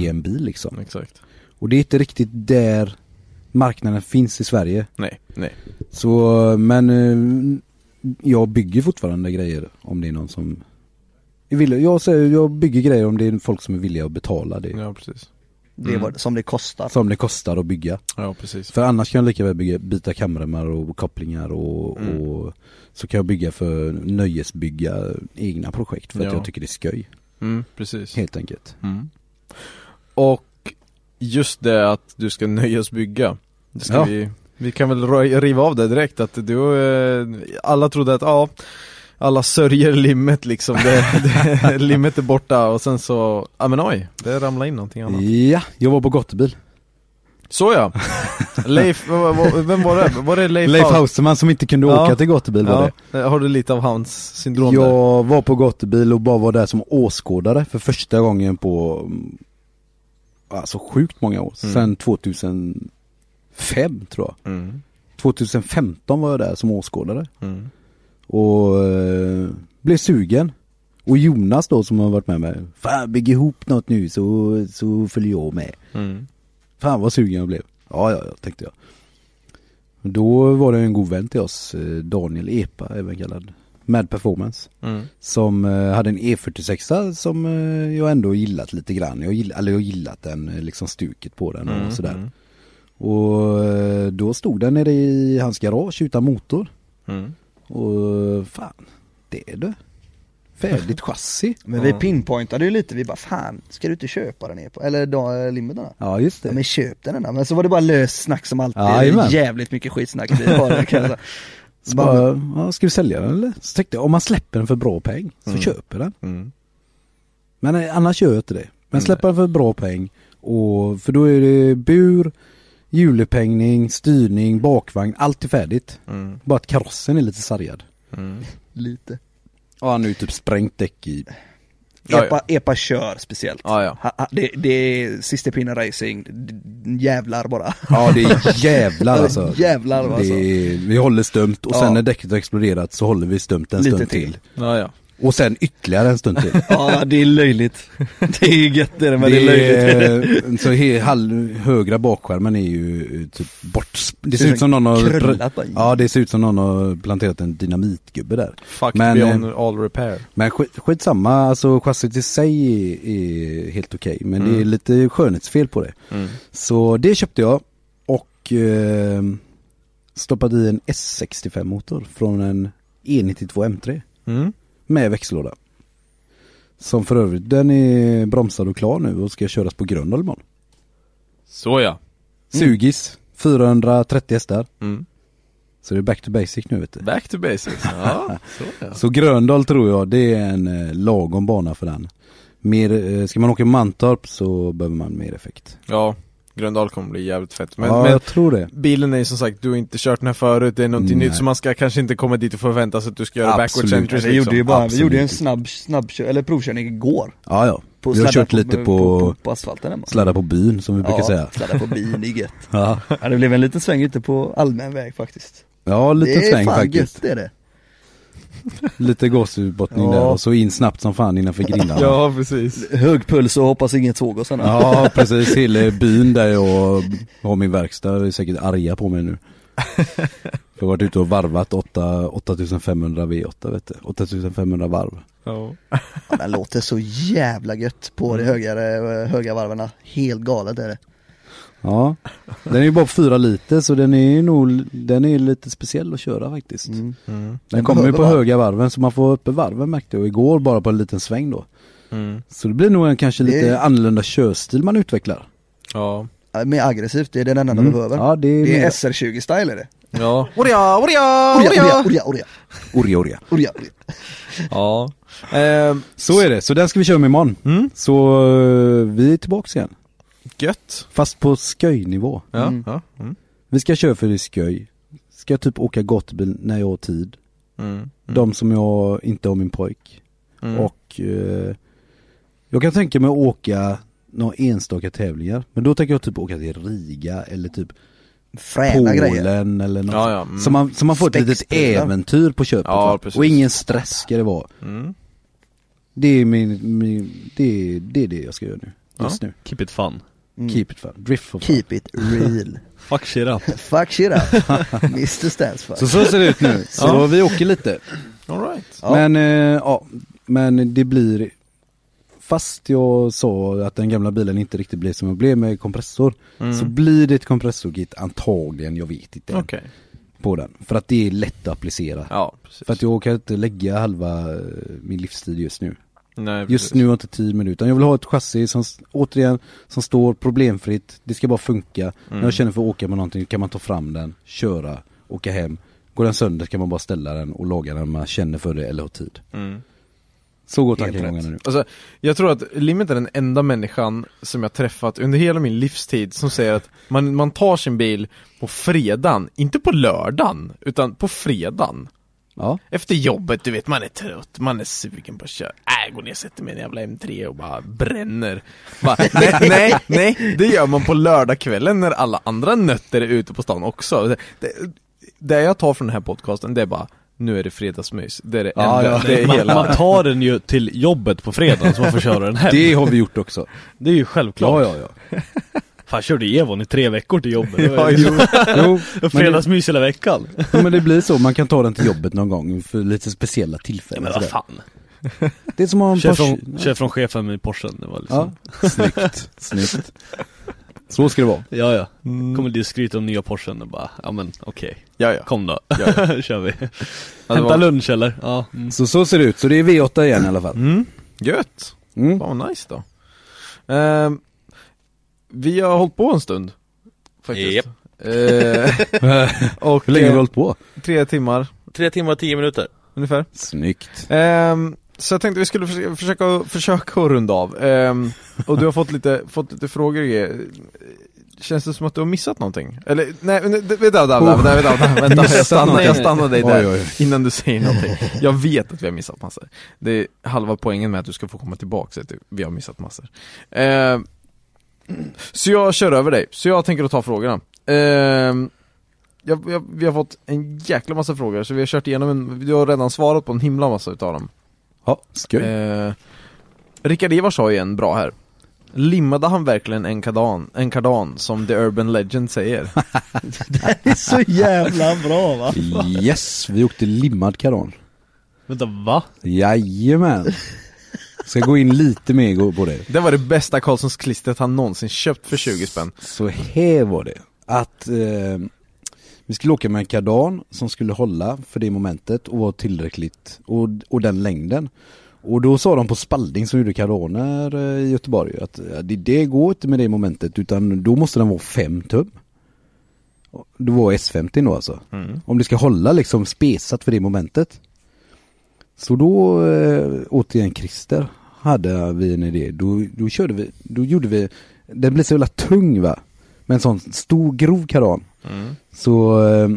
Mm. Liksom. Exakt. Och det är inte riktigt där marknaden finns i Sverige. Nej, nej. Så, men eh, jag bygger fortfarande grejer om det är någon som är villig. Jag, säger, jag bygger grejer om det är folk som är villiga att betala det. Ja, precis. Det är vad, som det kostar. Som det kostar att bygga. Ja, precis. För annars kan jag lika väl bygga, byta kameror och kopplingar och, Mm. och så kan jag bygga för nöjesbygga egna projekt för att Ja. jag tycker det är sköj. Mm, precis. Helt enkelt. Mm. Och just det att du ska nöjesbygga. Det ska Ja. vi, vi kan väl riva av det direkt att du, eh, alla trodde att ja, alla sörjer limmet liksom, det, det, limmet är borta och sen så, ja men oj, det ramlade in någonting annat. Ja, jag var på gatubil. Så ja! Leif, vem var det? Var det Leif, Leif Haus- Hauserman som inte kunde Ja. åka till gatubil var det. Har du lite av hans syndrom där? Jag var på gatubil och bara var där som åskådare för första gången på Alltså sjukt många år, Mm. sen 2005 tror jag Mm. 2015 var jag där som åskådare Mm. och eh, blev sugen Och Jonas då som har varit med mig Fan bygg ihop något nu så, så följer jag med Mm. Fan vad sugen jag blev Ja ja ja tänkte jag Då var det en god vän till oss eh, Daniel Epa även kallad Mad Performance Mm. Som eh, hade en E46 som eh, jag ändå gillat lite grann. Jag gill, eller jag gillat den, eh, liksom stuket på den Mm, och sådär. mm. Och eh, då stod den nere i hans garage utan motor. Mm. Och fan, det är det. Färdigt chassi. Men vi pinpointade ju lite, vi bara fan, ska du inte köpa den Epa? Eller då, eh, limiterna? Ja just det. Ja, men köp den då. Men så var det bara löst snack som alltid, Jajamän. jävligt mycket skitsnack kan jag säga. Så bara, ja, ska vi sälja den eller? Så tänkte jag, om man släpper den för bra peng så Mm. köper den. Mm. Men eh, annars gör jag inte det. Men Nej. släpper den för bra peng och för då är det bur, hjulupphängning, styrning, bakvagn, allt är färdigt. Mm. Bara att karossen är lite sargad. Mm. Lite. Och han har ju typ sprängt däck i. Ja, Epa, Epa kör speciellt. Ja, ja. Ha, ha, det, det är sista pinnen racing, jävlar bara. Ja det är jävlar alltså. Jävlar alltså. Det är, vi håller stumt och Ja. sen när däcket har exploderat så håller vi stumt en Lite stund till. till. Ja, ja. Och sen ytterligare en stund till. Ja det är löjligt. Det är gött det men det, är löjligt. så he, halv, högra bakskärmen är ju eh, typ bort, det Det ser ut som någon har, ja det ser ut som någon har planterat en dynamitgubbe där. Fuck Men, beyond eh, all repair. Men skit, skitsamma, alltså chassit i sig är, är helt okej men det är Mm. lite skönhetsfel på det. Mm. Så det köpte jag och eh, stoppade i en S65 motor från en E92 M3 Mm. Med växellåda. Som för övrigt, den är bromsad och klar nu och ska köras på Gröndal imorgon. Så ja. Sugis, 430 hästar. Mm. Så det är back to basic nu vet du. Back to basics. Ja, så ja. Så Gröndal tror jag det är en eh, lagom bana för den. Mer, eh, ska man åka Mantorp så behöver man mer effekt. Ja, Gröndal kommer bli jävligt fett. Men, ja, men jag tror det. bilen är ju som sagt, du har inte kört den här förut, det är någonting Nej. nytt så man ska kanske inte komma dit och förvänta sig att du ska göra Absolut. backwards entries Vi gjorde ju liksom. bara, vi Absolut. gjorde en snabb, snabb eller provkörning igår. Ja, ja. På Vi har kört lite på, på, på asfalten sladda på byn som vi brukar ja, säga. sladda på bin, det är gött. Ja, Ja, det blev en liten sväng ute på allmän väg faktiskt. ja lite det är sväng fan faktiskt. gött det är det. Lite gåsutbottning Ja. där och så in snabbt som fan innanför grindarna. Ja, precis. Hög puls och hoppas inget såg oss. Ja precis, hela byn där jag har min verkstad är säkert arga på mig nu. Jag har varit ute och varvat 8, 8500 V8 vet du, 8500 varv. Ja. Ja, den låter så jävla gött på Mm. de höga, höga varven. Helt galet är det. Ja, den är ju bara 4 liter så den är ju nog, den är lite speciell att köra faktiskt. Mm. Mm. Den kommer ju på varv. höga varven så man får uppe varven märkte jag igår bara på en liten sväng då. Mm. Så det blir nog en kanske Det- lite annorlunda körstil man utvecklar. Ja. Mer aggressivt, det är den enda Mm. de behöver. Ja det är, Det är mer- SR20-style är det. Ja. Orja, orja, Orja, orja, orja! orja, orja, Orja, orja. Ja. Ehm, Så är det, så den ska vi köra med imorgon. Mm. Så eh, vi är tillbaks igen. Gött. Fast på sköjnivå. Ja, Mm. ja. Mm. Vi ska köra för det är skoj. Ska jag typ åka gatubil när jag har tid. Mm. De som jag inte har min pojk. Mm. Och eh, jag kan tänka mig att åka några enstaka tävlingar. Men då tänker jag typ åka till Riga eller typ Fräna Polen grejer. eller något. Ja, ja, mm. Så, man, så man får ett litet äventyr på köpet Ja. Och ingen stress ska det vara. Mm. Det är min, min det, är, det är det jag ska göra nu. Just nu. Keep it fun. Mm. Keep it fun. Drift for fun. Keep it real. Fuck shit up. Fuck shit up. Mr stands for. Så så ser det ut nu. Så Ja. vi åker lite. All right. Ja. Men eh, ja, men det blir Fast jag sa att den gamla bilen inte riktigt blev som jag blev med kompressor Mm. Så blir det ett kompressorkit antagligen, jag vet inte Okej. På den, för att det är lätt att applicera Ja, precis. För att jag kan inte lägga halva eh, min livstid just nu Nej, Just precis. nu har jag inte tid med det utan jag vill ha ett chassi som, återigen, som står problemfritt Det ska bara funka Mm. När jag känner för att åka med någonting kan man ta fram den, köra, åka hem Går den sönder kan man bara ställa den och laga den när man känner för det eller har tid Mm. Så går tankegångarna nu Alltså, jag tror att Limit är den enda människan som jag träffat under hela min livstid som säger att man, man tar sin bil på fredagen, inte på lördagen, utan på fredagen. Ja Efter jobbet, du vet, man är trött, man är sugen på att köra. Äh, går ner och sätter mig i en jävla M3 och bara bränner. Bara, nej, nej, nej, det gör man på lördagskvällen när alla andra nötter är ute på stan också. Det, det, jag tar från den här podcasten, det är bara nu är det fredagsmys. Det är det Ja, enda, ja. är man, hela... man tar den ju till jobbet på fredagen så man får köra den hem. Det har vi gjort också Det är ju självklart. Ja ja ja Fan körde Evon i tre veckor till jobbet. Ja, jo. Jo, men Fredagsmys hela veckan. ja, men det blir så, man kan ta den till jobbet någon gång för lite speciella Ja, tillfällen men vad fan. Det är som en Kör från, kör från chefen med Porschen. Det var liksom. Ja, snyggt, snyggt Så ska det vara Ja ja, Mm. kommer dit och skryter om nya Porschen och bara, ja men okej, Ja, ja. kom då, Ja, kör vi det Hämta var- lunch eller? Ja, mm. Så så ser det ut, så det är V8 igen i alla fall Mm, gött. mm. Fan vad nice då. Ehm, vi har hållit på en stund. Faktiskt. Japp. Eh, och Hur länge har vi eh, hållit på? tre timmar Tre timmar och tio minuter. ungefär. Snyggt Ehm, så jag tänkte vi skulle försöka, försöka, försöka runda av. Ehm, och du har fått lite, fått lite frågor. Känns det som att du har missat någonting? Eller nej, vänta, vänta, vänta, vänta, vänta, vänta, vänta. Jag stannar, jag stannar dig där Oj, oj. innan du säger någonting. Jag vet att vi har missat massor. Det är halva poängen med att du ska få komma tillbaka, så att vi har missat massor. Ehm, så jag kör över dig, så jag tänker att ta frågorna. Ehm, jag, jag, vi har fått en jäkla massa frågor, så vi har kört igenom en, du har redan svarat på en himla massa utav dem. Ja, skoj Eh, Rickard Evers har ju en bra här. Limmade han verkligen en kardan, en kardan som The Urban Legend säger? Det är så jävla bra va? Yes, vi åkte limmad karan Vänta va? Jajamän Ska gå in lite mer på det? Det var det bästa Karlssons klistret han någonsin köpt för 20 spänn. Så här var det. Att eh, vi skulle åka med en kardan som skulle hålla för det momentet och vara tillräckligt och, och den längden. Och då sa de på Spalding som gjorde kardaner eh, i Göteborg att det, det går inte med det momentet utan då måste den vara 5 tum. Det var S50 då alltså. Mm. Om det ska hålla liksom spesat för det momentet. Så då, eh, återigen Christer, hade vi en idé. Då, då körde vi, då gjorde vi, den blev så jävla tung va. Med en sån stor grov karan. Mm. Så eh,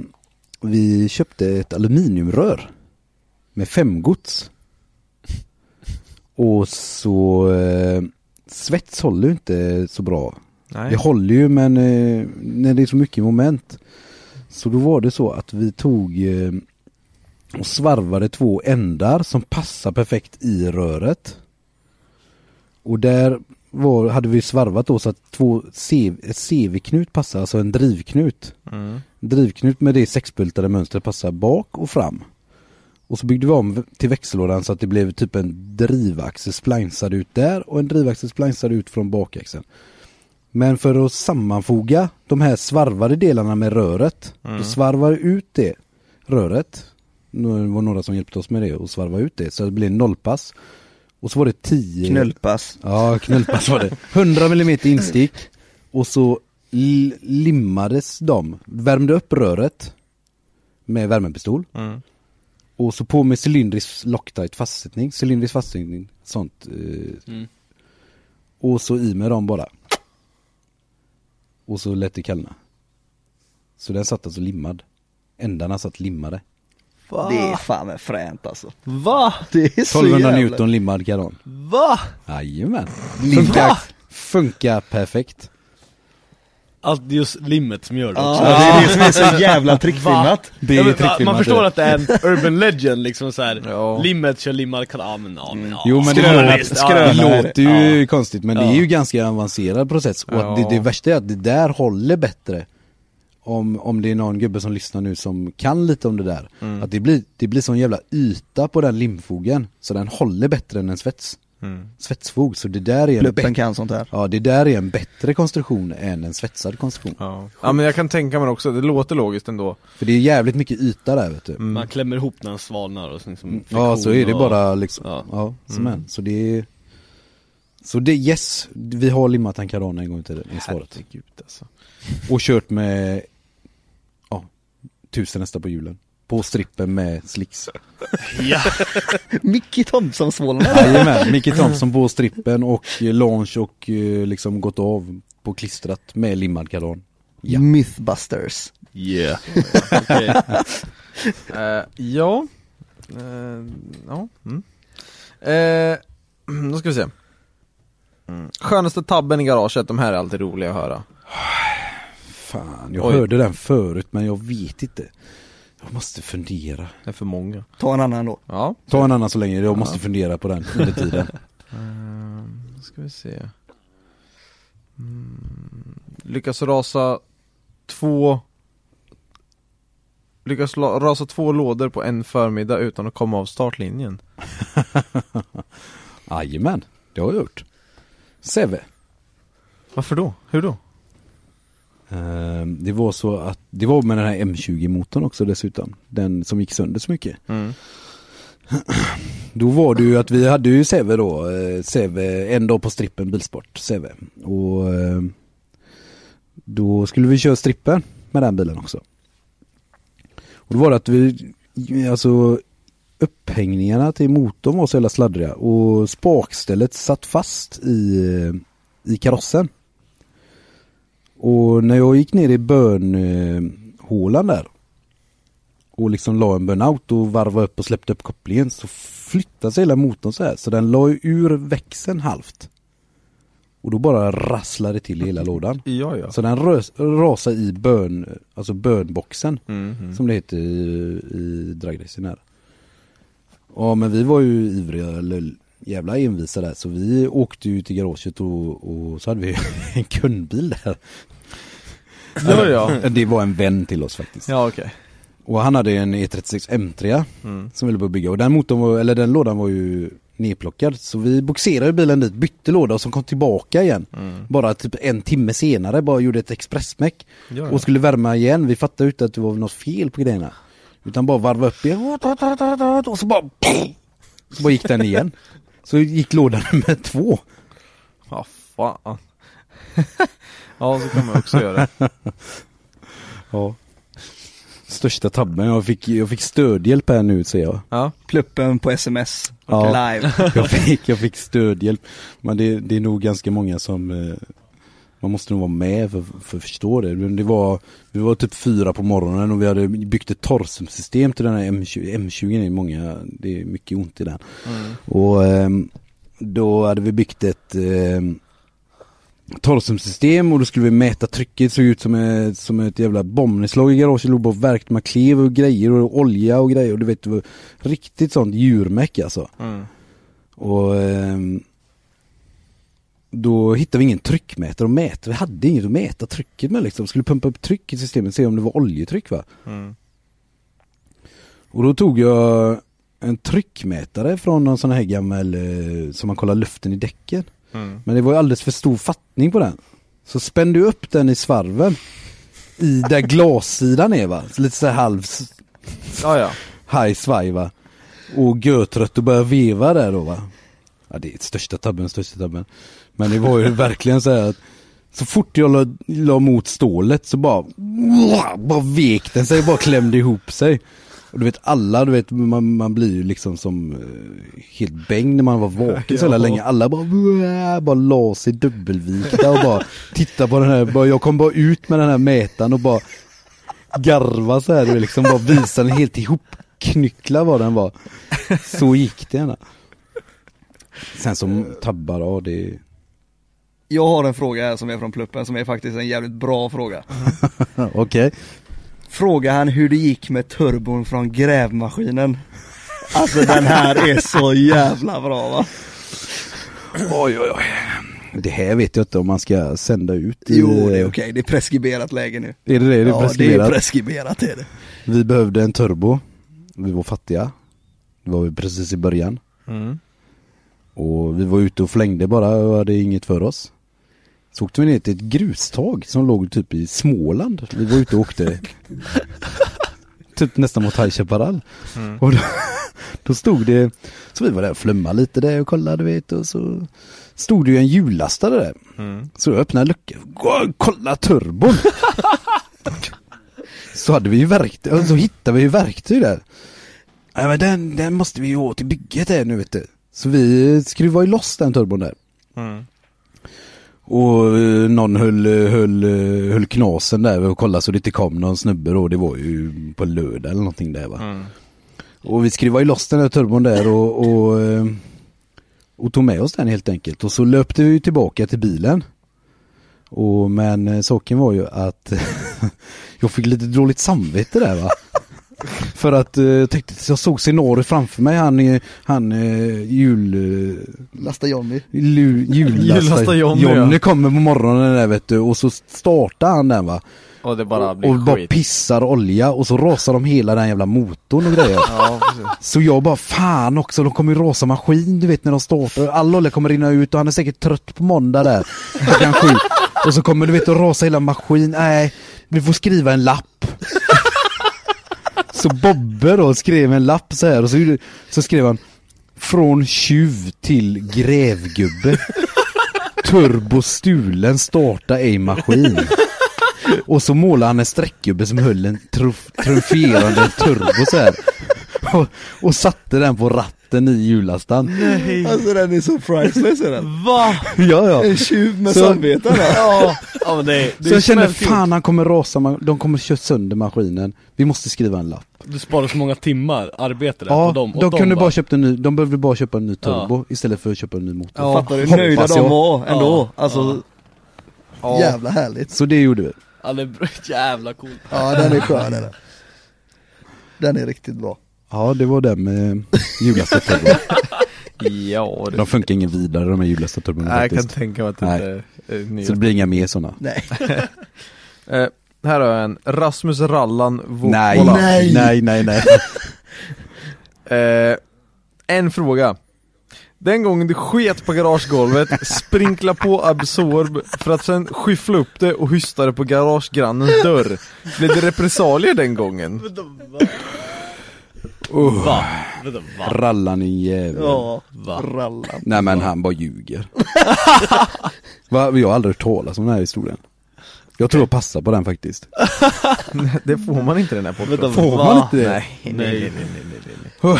vi köpte ett aluminiumrör. Med femgods. Och så eh, svets håller ju inte så bra. Nej. Det håller ju men eh, när det är så mycket moment. Så då var det så att vi tog eh, och svarvade två ändar som passar perfekt i röret. Och där var, hade vi svarvat då så att två CV, CV-knut passar, alltså en drivknut. Mm. Drivknut med det sexbultade mönstret passar bak och fram. Och så byggde vi om till växellådan så att det blev typ en drivaxel splinesad ut där och en drivaxel splinesad ut från bakaxeln. Men för att sammanfoga de här svarvade delarna med röret, Mm. då svarvar ut det röret. Det var några som hjälpte oss med det och svarva ut det så det blev nollpass. Och så var det 10 Knullpass. Ja, knullpass var det. 100 mm instick och så limmades de, värmde upp röret med värmepistol Mm. och så på med cylindrisk Loctite fastsättning, cylindrisk fastsättning, sånt. Eh, Mm. Och så i med dem bara. Och så lät det kallna. Så den satt alltså limmad. Ändarna satt limmade. Det är fan med fränt alltså. Va? Det är så 1200 jävla... Newton limmad karon. Va? Jajamän. Funkar, funkar perfekt. Allt just limmet som gör det också. det är det som är så jävla trickfilmat. Det är trickfilmat, Man förstår det. att det är en urban legend liksom såhär, Ja. limmet kör limmad kan, ja men ja. Jo men det, visst, det ja. låter ju Ja. konstigt men det är ju ganska avancerad process och det, det värsta är att det där håller bättre om, om det är någon gubbe som lyssnar nu som kan lite om det där. Mm. Att det blir, det blir sån jävla yta på den limfogen så den håller bättre än en svets. Mm. Svetsfog, så det där är en Pluppen bättre, kan sånt här. ja det där är en bättre konstruktion än en svetsad konstruktion. Ja. ja men jag kan tänka mig också, det låter logiskt ändå För det är jävligt mycket yta där vet du. Mm. Man klämmer ihop när den svalnar och sen liksom Ja så är det och- bara liksom, Ja. ja, som Mm. en. Så det är Så det, yes, vi har limmat en Carana en gång till i svaret. Herregud alltså Och kört med, tusen hästar på hjulen. På strippen med slicks. Ja, Mickey Thompson-svålarna. Jajamän, Micke Thompson på strippen och eh, launch och eh, liksom gått av på klistrat med limmad karan. Ja. Mythbusters. Yeah Okej Eh, Ja Eh, Ja mm. Eh, Då ska vi se mm. Skönaste tabben i garaget, de här är alltid roliga att höra Fan, jag Oj. hörde den förut men jag vet inte. Jag måste fundera. Det är för många Ta en annan då. Ja Ta en annan så länge, jag måste fundera på den under tiden. Ehm, Då ska vi se mm. Lyckas rasa två Lyckas rasa två lådor på en förmiddag utan att komma av startlinjen Jajamän, det har jag gjort. Seve. Varför då? Hur då? Ehm, Det var så att, det var med den här M20-motorn också dessutom. Den som gick sönder så mycket. Mm. Då var det ju att vi hade ju Seve då, eh, Seve, en dag på strippen Bilsport, Seve. Och eh, då skulle vi köra strippen med den bilen också. Och då var det att vi, alltså upphängningarna till motorn var så jävla sladdriga och spakstället satt fast i, i karossen. Och när jag gick ner i bönhålan där och liksom la en burnout och varvade upp och släppte upp kopplingen så flyttade sig hela motorn så här så den la ur växeln halvt. Och då bara rasslade det till i hela lådan. Ja, ja. Så den rös, rasade i bön, alltså bönboxen Mm, mm. som det heter i, i dragracing här. Ja men vi var ju ivriga, eller jävla envisa där så vi åkte ju till garaget och, och så hade vi en kundbil där. Ja, ja. Det var en vän till oss faktiskt. Ja okej Och han hade en E36 M3 Mm. som ville börja bygga och den motorn var, eller den lådan var ju nedplockad så vi boxerade bilen dit, bytte låda och så kom tillbaka igen. Mm. Bara typ en timme senare bara gjorde ett expressmäck Ja, ja. och skulle värma igen. Vi fattade inte att det var något fel på grejerna. Utan bara varva upp igen och så bara så bara gick den igen. Så gick låda nummer två. Ja fan Ja så kan man också göra Ja. Största tabben, jag fick, jag fick stödhjälp här nu ser jag. Ja Pluppen på sms. Ja. Live. Jag fick, jag fick stödhjälp. Men det, det är nog ganska många som eh, Man måste nog vara med för, för att förstå det. Men det var, vi var typ fyra på morgonen och vi hade byggt ett torsumsystem till den här M20. M20 är många, det är mycket ont i den. Mm. Och ehm, då hade vi byggt ett ehm, torrsumsystem och då skulle vi mäta trycket, såg ut som ett, som ett jävla bombnedslag i garaget, låg bara värkt med klev och grejer och olja och grejer och du vet det var riktigt sånt djurmäck alltså. Mm. Och ehm, då hittade vi ingen tryckmätare att mäta, vi hade inget att mäta trycket med liksom, skulle pumpa upp tryck i systemet, se om det var oljetryck va. Mm. Och då tog jag en tryckmätare från någon sån här gammal, eh, som man kollar luften i däcken. Mm. Men det var ju alldeles för stor fattning på den. Så spände jag upp den i svarven. I där glassidan är va, så lite så halv Ja ja high svaj va. Och görtrött och började veva där då va. Ja det är största tabben, största tabben. Men det var ju verkligen så här att så fort jag la, la mot stålet så bara, bara vek den sig, bara klämde ihop sig. Och du vet alla, du vet man, man blir ju liksom som eh, helt bäng när man var vaken så jävla Ja. länge. Alla bara, bara la sig dubbelvikta och bara titta på den här, bara, jag kom bara ut med den här mätaren och bara garva så här och liksom bara visa den helt ihopknycklad vad den var. Så gick det gärna. Sen som tabbar, ja det Jag har en fråga här som är från pluppen som är faktiskt en jävligt bra fråga. Okej. Fråga han hur det gick med turbon från grävmaskinen. Alltså den här är så jävla bra va? Oj oj oj. Det här vet jag inte om man ska sända ut i... Jo det är okej, det är preskriberat läge nu. Är det det? Är det ja det preskriberat? är preskriberat är det. Vi behövde en turbo. Vi var fattiga. Det var vi precis i början. Mm. Och vi var ute och flängde bara och hade inget för oss. Så åkte vi ner till ett grustag som låg typ i Småland. Vi var ute och åkte typ nästan mot High Chaparral. Mm. Och då, då stod det, så vi var där och flummade lite där och kollade vet och så stod det ju en hjullastare där. Mm. Så jag öppnade luckan, kolla turbon! så hade vi ju verktyg, och så hittade vi ju verktyg där. Ja men den, den måste vi ju åt till bygget här nu vet du. Så vi skruvade ju loss den turbon där. Mm. Och eh, någon höll, höll, eh, höll knasen där och kollade så det inte kom någon snubbe då. Det var ju på lördag eller någonting där va. Mm. Och vi skruvade ju loss den där turbon där och, och, eh, och tog med oss den helt enkelt. Och så löpte vi tillbaka till bilen. Och, men eh, saken var ju att jag fick lite dåligt samvete där va. För att eh, jag tänkte, jag såg scenariot framför mig, han, han eh, jul... eh, Lasta Johnny. Lu- Jullasta Jullasta Johnny, Johnny ja. kommer på morgonen där vet du och så startar han den va. Och det bara blir Och bara skit. pissar olja och så rasar de hela den jävla motorn och grejer. Ja. Så jag bara fan också, de kommer ju rasa maskin du vet när de startar. All olja kommer rinna ut och han är säkert trött på måndag där. Och så kommer du vet att rasa hela maskin. Nej, vi får skriva en lapp. Så Bobbe då skrev en lapp så här och så, så skrev han Från tjuv till grävgubbe. Turbo stulen, starta ej maskin. Och så målade han en streckgubbe som höll en trumferande turbo så här. Och, och satte den på ratten i hjullastaren. Nej. Alltså den är så priceless är den. Va? Ja, ja. En tjuv med Så- samvete där. Ja, ja men det, det Så jag kände fan han kommer rasa, de kommer köra sönder maskinen. Vi måste skriva en lapp. Du sparar så många timmar arbete där Ja, på dem. de åt kunde bara köpa en ny, de behövde bara köpa en ny turbo Ja. istället för att köpa en ny motor. Ja. Fattar du hur nöjda de var ändå? Ja. Alltså Ja. jävla härligt. Så det gjorde vi. Ja, det är jävla coolt. Ja den är skön den. Den är riktigt bra. Ja, det var den med hjullastad Ja, det, De funkar ingen vidare de här hjullastade turborna Nej, jag kan tänka mig att det Nej. inte är nya. Så det blir inga mer sådana. Nej. Eh, här har jag en, Rasmus Rallan Vo- Nej, nej, nej, nej, nej. Eh, en fråga. Den gången du sket på garagegolvet, sprinkla på Absorb för att sen skyffla upp det och hysta det på garagegrannens dörr. Blev det repressalier den gången? Uh, Va? Vänta, va? Rallan i jävel. Ja, Va? rallan. Nej men han bara ljuger. Va? Jag har aldrig hört talas om den här historien. Jag tror jag passar på den faktiskt. Det får man inte den här podcasten. Får man inte det? Nej, nej, nej, nej, nej, nej, nej.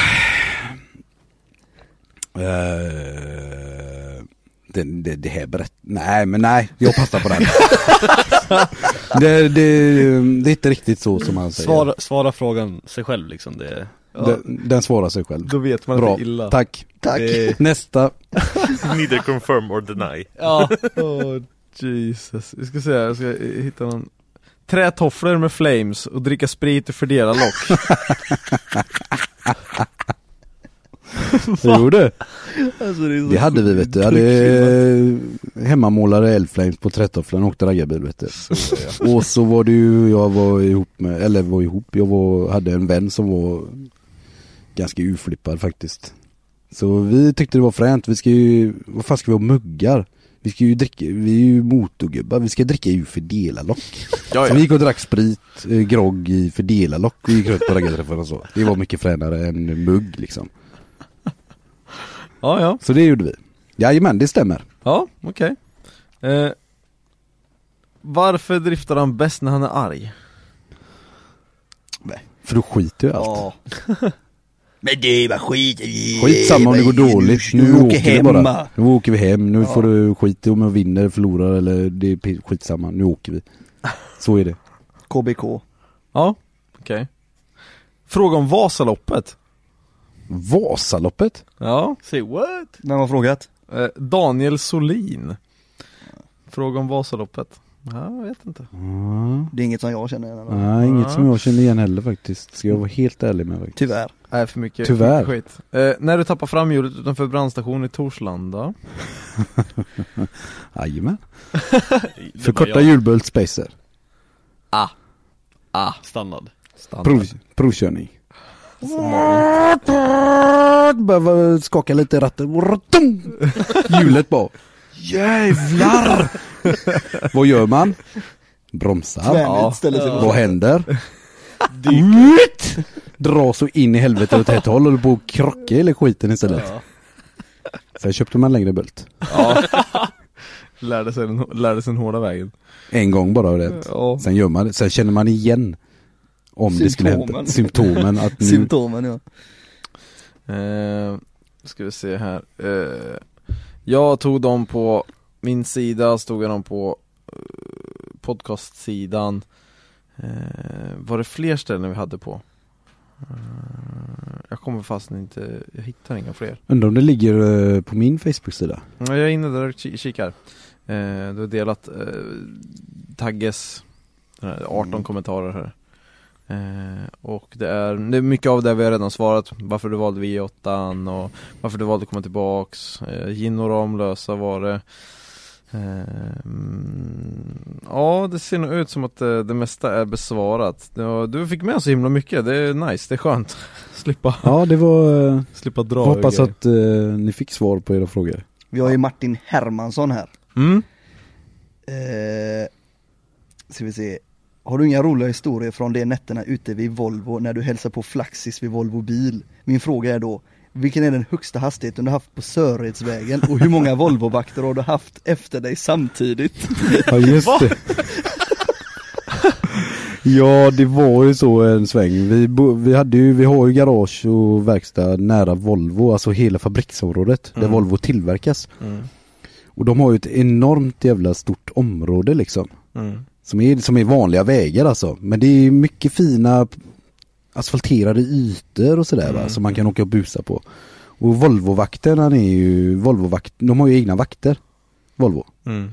Eh, det, det, det här berätt... Nej men nej, jag passar på den. det, det, det är inte riktigt så som man säger. Svara, svara frågan sig själv liksom. Det är... Den, den svarar sig själv. Då vet man Bra, att det är illa. tack. Tack. Det- Nästa. Neither confirm or deny. Ja. Åh Jesus, vi ska se, jag ska hitta någon Trätofflor med flames och dricka sprit och fördela lock Jo du. Alltså, det, så Det hade vi vet du. Jag hade hemmamålade eldflames på trätofflan och åkte raggarbil vet du. Och så var det ju, jag var ihop med, eller var ihop, jag var, hade en vän som var ganska urflippad faktiskt. Så vi tyckte det var fränt, vi ska ju, vad fan ska vi ha muggar? Vi ska ju dricka, vi är ju motorgubbar, vi ska dricka ur fördelarlock. Ja, Så vi gick och drack sprit, eh, grogg i fördelarlock och gick runt på raggarträffar och så. Det var mycket fränare än mugg liksom. Ja, ja, Så det gjorde vi. Jajamän, det stämmer. ja, okej eh, Varför driftar han bäst när han är arg? För då skiter ju allt. Ja. Men det var skit Skitsamma om det går dåligt, nu, Du åker, åker vi hemma. bara. Nu åker vi hem, nu Ja. får du skit om jag vinner, förlorar eller det är skitsamma, nu åker vi. Så är det. KBK. Ja, okej. Fråga om Vasaloppet. Vasaloppet? Ja. Say what? Vem har frågat? Eh, Daniel Solin. Fråga om Vasaloppet. Ja, jag vet inte. Mm. Det är inget som jag känner igen. eller? Nej, inget som jag känner igen heller faktiskt. Ska jag vara helt ärlig med faktiskt. Tyvärr. Nej, för mycket, Tyvärr. för mycket skit. Eh, när du tappar framhjulet utanför brandstation i Torslanda. Jajamän. Förkorta jag. hjulbult spacer. Ah. Ah. Standard. Standard. Prov, provkörning. Behöver skaka lite i ratten. Hjulet bara. Jävlar! Vad gör man? Bromsar. På Vad händer? Dra så in i helvete åt ett håll och på att krocka eller skiten istället. Ja. Sen köpte man längre bult. Ja. lärde, sig den, lärde sig den hårda vägen. En gång bara rätt. Ja. Sen gör man det. Sen känner man igen om det skulle hända. Symptomen. Symptomen. Att nu, Symptomen ja. Eh, ska vi se här. Eh, jag tog dem på min sida, stod jag dem på eh, podcastsidan. Eh, var det fler ställen vi hade på? Eh, jag kommer fast inte, jag hittar inga fler. undrar om det ligger eh, på min Facebook-sida. Ja, Jag är inne där och ki- kikar. Du har delat Tagges den här 18 Mm. kommentarer här. Eh, och det är, det är mycket av det vi har redan svarat. Varför du valde V8 och varför du valde att komma tillbaks. Eh, Gin och Ramlösa var det. Eh, mm, ja, det ser nog ut som att det, det mesta är besvarat. Du fick med så himla mycket, det är nice, det är skönt. Slippa, Ja, det var... eh, slippa dra Hoppas att eh, ni fick svar på era frågor. Vi har ju Martin Hermansson här. Mm. Eh, ska vi se. Har du inga roliga historier från de nätterna ute vid Volvo när du hälsar på Flaxis vid Volvo bil? Min fråga är då, vilken är den högsta hastigheten du haft på Sörredsvägen och hur många Volvo-vakter har du haft efter dig samtidigt? Ja just det. ja det var ju så en sväng. Vi, vi, hade ju, vi har ju garage och verkstad nära Volvo, alltså hela fabriksområdet där Mm. Volvo tillverkas. Mm. Och de har ju ett enormt jävla stort område liksom. Mm. Som är, som är vanliga vägar alltså. Men det är mycket fina asfalterade ytor och sådär va, Mm. som man kan åka och busa på. Och Volvo-vakterna är ju, Volvo-vakt, de har ju egna vakter. Volvo. Mm.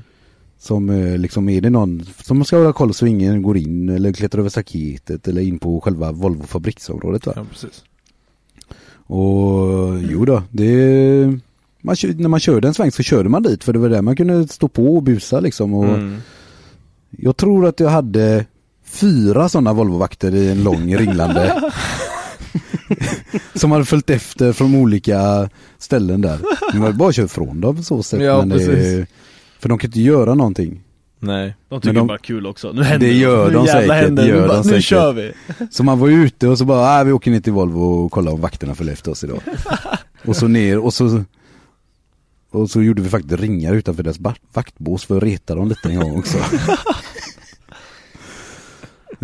Som eh, liksom är det någon som ska hålla koll så ingen går in eller klättrar över staketet eller in på själva Volvo fabriksområdet va. Ja, precis. Och jo då, det man när man körde en sväng så körde man dit för det var där man kunde stå på och busa liksom och Mm. Jag tror att jag hade fyra sådana Volvo-vakter i en lång ringlande som hade följt efter från olika ställen där. Man var bara att köra ifrån dem på så sätt. Ja, men det, för de kan inte göra någonting. Nej. De tycker Men de- bara kul också. Nu händer det gör Nu de säkert, händer det Nu gör bara, de Nu säkert. kör vi. Så man var ute och så bara, äh, vi åker ner till Volvo och kollar om vakterna följer efter oss idag. och så ner och så och så gjorde vi faktiskt ringar utanför deras vaktbås för att reta dem lite en gång också.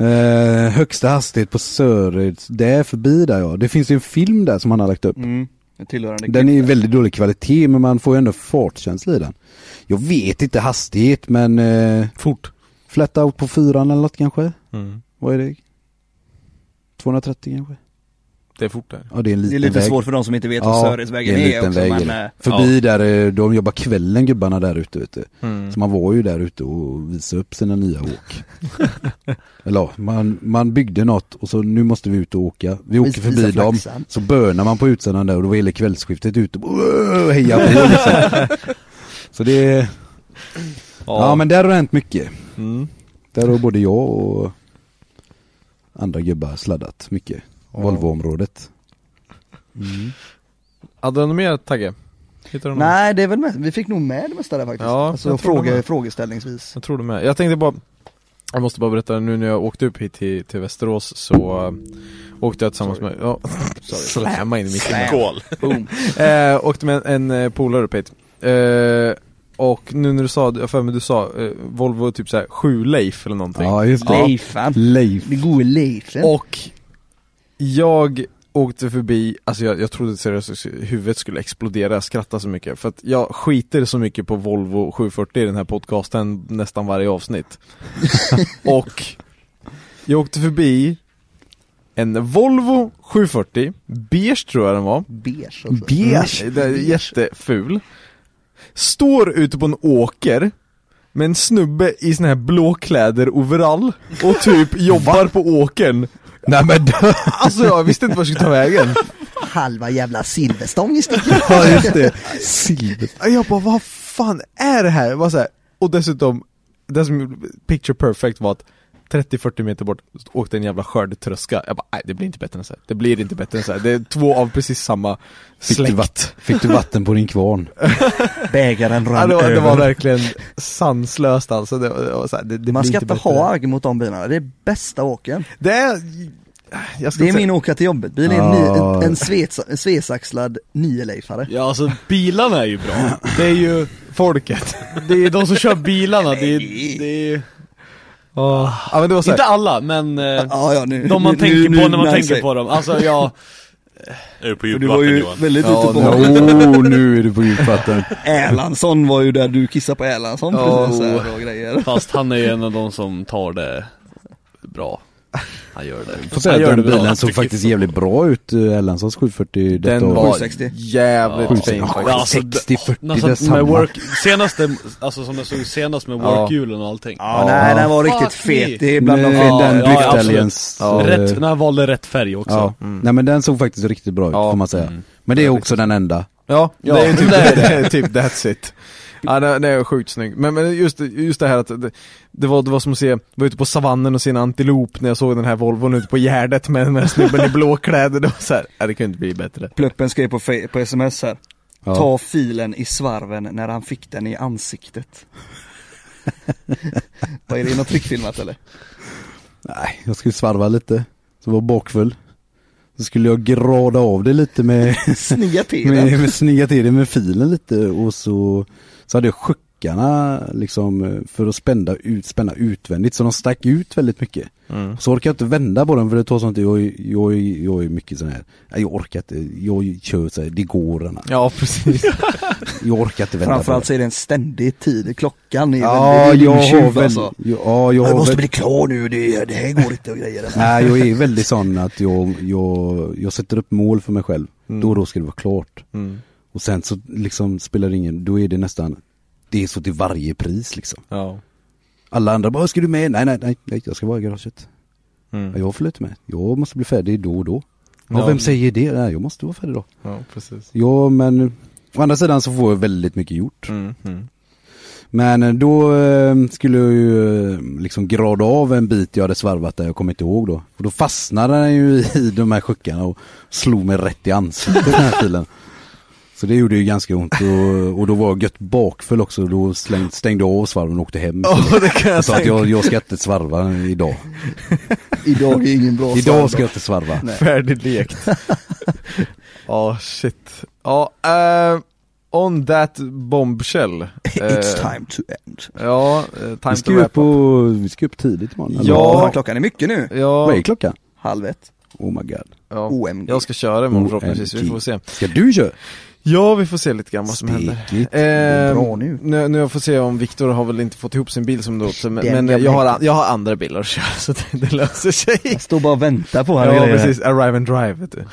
eh, högsta hastighet på Söreds, det är förbi där ja. Det finns ju en film där som han har lagt upp. Mm, Den är väldigt dålig kvalitet men man får ju ändå fartkänsla i den. Jag vet inte hastighet men eh, Fort. flat out på fyran eller något kanske. Mm. Vad är det? 230 kanske? Det är fort där. Ja det är en Det liten är lite väg. svårt för de som inte vet vad Sörredsvägen det är, en liten också väg, men, är det. eh, Förbi där, eh, de jobbar kvällen gubbarna där ute vet du. Mm. Så man var ju där ute och visade upp sina nya åk. Eller ja, man, man byggde något och så nu måste vi ut och åka. Vi åker Visa förbi dem, flaxan. så börnar man på utsidan där och då var hela kvällsskiftet ute och "Åh", heja på liksom. Så det är, ja. men där har det hänt mycket. Mm. Där har både jag och andra gubbar sladdat mycket. Volvo-området. Mm. Hade du något mer Tagge? Något? Nej det är väl med, vi fick nog med det mesta där faktiskt. Ja, alltså fråga, frågeställningsvis. Jag tror det med. Jag tänkte bara Jag måste bara berätta nu när jag åkte upp hit till, till Västerås så äh, Åkte jag tillsammans med, ja, slamma in i micken Skål. Eh, Åkte med en, en eh, polare upp hit eh, Och nu när du sa, jag för mig du sa eh, Volvo typ såhär sju Leif eller någonting Ja just det. Leifan. Leif. Det gode Leifen. Och jag åkte förbi, alltså jag, jag trodde seriöst att huvudet skulle explodera, jag skrattade så mycket för att jag skiter så mycket på Volvo 740 i den här podcasten nästan varje avsnitt Och Jag åkte förbi en Volvo 740, beige tror jag den var. Beige. Beige? Det är jätteful. Står ute på en åker med en snubbe i såna här blåkläder overall och typ jobbar på åkern. Nej men Alltså jag visste inte vart jag skulle ta vägen. Halva jävla silverstång i stycket. Ja just det, silver. Jag bara, vad fan är det här? Var så här. Och dessutom, det som picture perfect var att 30-40 meter bort åkte en jävla skördetröska. Jag bara, nej det blir inte bättre än så här. Det blir inte bättre än så här. Det är två av precis samma Fick släkt. du, vatt, fick du vatten på din kvarn? Bägaren Ja, rann det, var, det var över. verkligen sanslöst alltså. Det, det, var så här, det, det Man ska inte ha agg mot de bilarna, det är bästa åken. Det är... Jag ska Det är säga- min åka till jobbet, bil är en, Ja. ny, en, svets, en svesaxlad nioleifare. Ja alltså bilarna är ju bra. Det är ju, Folket. det är de som kör bilarna, det är, det är Ja, men det var så här, inte alla men eh, Ja, ja, nu, de man nu, tänker nu, på när man tänker nej, på dem. Alltså ja, Är du på För djupt du var ju Johan? väldigt Ja, ute på Åh, nu är du på djupvatten. Erlandsson var ju där du kissade på Erlandsson Ja. precis här och grejer. fast han är ju en av de som tar det bra. Han gör det. Får säga att den bilen såg faktiskt jävligt bra ut, eh, Erlandssons 740 detta den år. var 760. jävligt Ja. fin Ja, faktiskt. Ja, alltså, 60, 40, Alltså, det samma. med work, senaste, alltså som det såg senast med Ja. workhjulen och allting. Ja, nej den var riktigt fet, det är bland de feta. den ja, driftälgens... Ja. eh, Rätt, när han valde rätt färg också. Ja, Mm. nej men den såg faktiskt riktigt bra ut Ja. får man säga. Mm. Men det är också den enda. Ja, Ja, det är typ, det är typ that's it. Ja det, det är sjukt snygg. Men, men just, just det här att det, det, var, det var som att se, var ute på savannen och se en antilop när jag såg den här Volvon ute på Gärdet med den här snubben i blåkläder. Det var så här, ja, det kunde inte bli bättre. Pluppen skrev på, på sms här. Ja. Ta filen i svarven när han fick den i ansiktet. Vad är det, något trickfilmat eller? Nej, jag skulle svarva lite. Så var bakfull. Så skulle jag grada av det lite med, Snygga till med, den. med snygga till det med filen lite och så, så hade sjuckarna liksom eh, för att spända ut, spänna utvändigt så de stack ut väldigt mycket. Mm. Så orkar jag inte vända på den för det tar sånt, jag, jag, jag är mycket sån här, jag orkar inte, jag kör så här, det går denna. Ja precis. Jag orkar inte vända Framförallt så är det en ständig tid, klockan är Ja, väldigt jag har väl, alltså. ja, jag har Jag måste väl- bli klar nu, det, det här går inte och grejer. Nej jag är väldigt sån att jag, jag, jag sätter upp mål för mig själv. Då och då ska det vara klart. Mm. Och sen så liksom spelar det ingen, då är det nästan, det är så till varje pris liksom. Ja. Alla andra bara, ska du med? Nej nej nej, nej jag ska vara i garaget. Mm. Ja, jag följer inte med. Jag måste bli färdig då och då. Ja, Ja. vem säger det? Nej, jag måste vara färdig då. Ja, precis. Ja men, å andra sidan så får jag väldigt mycket gjort. Mm, mm. Men eh, då eh, skulle jag ju eh, liksom grada av en bit jag hade svarvat där, jag kommer inte ihåg då. Och då fastnade den ju i de här sjuckarna och slog mig rätt i ansiktet den här filen. Så det gjorde ju ganska ont och, och då var jag gött bakfull också, då släng, stängde jag av svarven och åkte hem. Ja, det kan jag sa att tänka. jag, jag ska inte svarva idag. Idag är ingen bra Idag ska jag inte svarva. Nej. Färdiglekt. Ja, shit. Ja, eh, on that bombshell. It's Eh, time to end. Ja, eh, time Vi to ska ju wrap upp, och, vi ska upp tidigt imorgon. Ja. Klockan är mycket nu. Ja, Vad är klockan? Halv ett. Oh my god. ja. OMG. Jag ska köra imorgon förhoppningsvis, vi får se. Ska du köra? Ja, vi får se lite grann vad som händer. Stekigt. är Eh, bra nu. nu. Nu får se om Viktor har väl inte fått ihop sin bil som låter, men, jag, har, jag har andra bilar att köra så det, det löser sig. Jag står bara och väntar på här och Ja precis, arrive and drive vet du.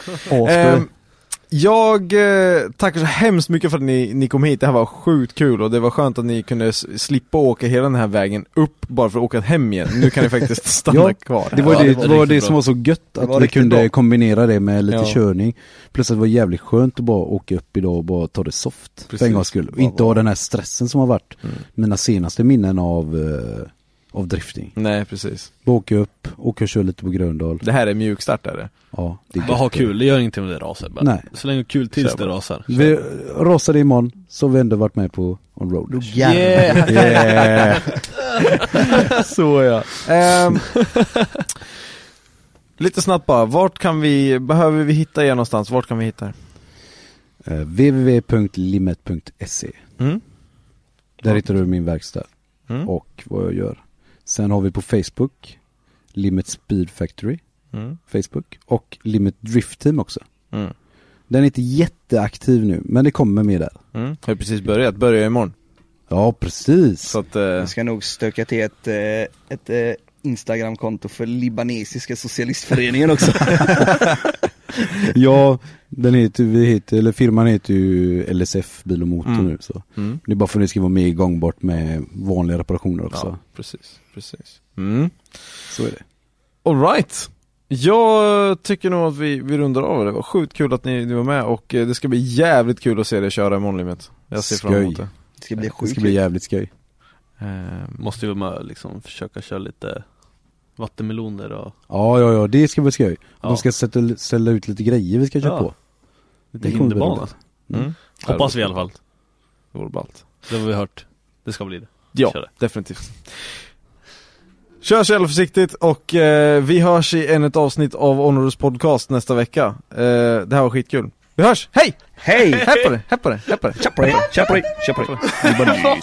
Jag eh, tackar så hemskt mycket för att ni, ni kom hit, det här var sjukt kul och det var skönt att ni kunde slippa åka hela den här vägen upp bara för att åka hem igen. Nu kan ni faktiskt stanna Ja, kvar. Det var Ja, det, det var var det som var så gött, Det att vi kunde bra. kombinera det med lite Ja. körning. Plus att det var jävligt skönt att bara åka upp idag och bara ta det soft för Precis. en gångs skull. Och inte ha den här stressen som har varit Mm. mina senaste minnen av, eh, av drifting. Nej precis. Bara åka upp, åka och köra lite på Gröndal. Det här är mjukstart är det. Ja, det är Bara ha kul, det gör ingenting om det rasar bara. Nej. Så länge kul tills det rasar. Vi rasade imorgon, så har vi ändå varit med på On Road. Yeah! Yeah. Så ja. Ehm, lite snabbt bara, vart kan vi, behöver vi hitta er någonstans? Vart kan vi hitta er? Eh, www.limit.se Mm. Där hittar du min verkstad Mm. och vad jag gör. Sen har vi på Facebook Limit Speed Factory Mm. Facebook och Limit Drift Team också. Mm. Den är inte jätteaktiv nu, men det kommer mer där. Mm. Har ju precis börjat, börjar imorgon. Ja, precis. Så att, eh, Jag ska nog stöka till ett, eh, ett, eh, Instagramkonto för libanesiska socialistföreningen också. Ja, den heter, vi heter, eller firman heter ju LSF Bil och Motor Mm. nu så. Mm. Det är bara för att det ska vara mer gångbart med vanliga reparationer också. Ja, precis, precis. Mm. Så är det. Alright. Jag tycker nog att vi, vi rundar av det. Var sjukt kul att ni, ni var med och eh, det ska bli jävligt kul att se dig köra Monlimit. Jag ser fram emot det. Det ska bli Det ska bli jävligt skoj. Ehm, Måste ju med liksom försöka köra lite vattenmeloner och Ja, ja, ja, det ska bli skoj. Ja. De ska sätta, ställa ut lite grejer vi ska köra Ja. på. lite hinderbana. roligt. Mm. Hoppas vi i alla fall. Det vore ballt. Det har vi hört. Det ska bli det. Ja, definitivt. Kör så jävla försiktigt och eh, vi hörs i ännu ett avsnitt av Honorus podcast nästa vecka. Eh, det här var skitkul. Vi hörs, hej! Hej! Här på det, här på det, här på det. Tja på dig, tja på dig, tja på dig.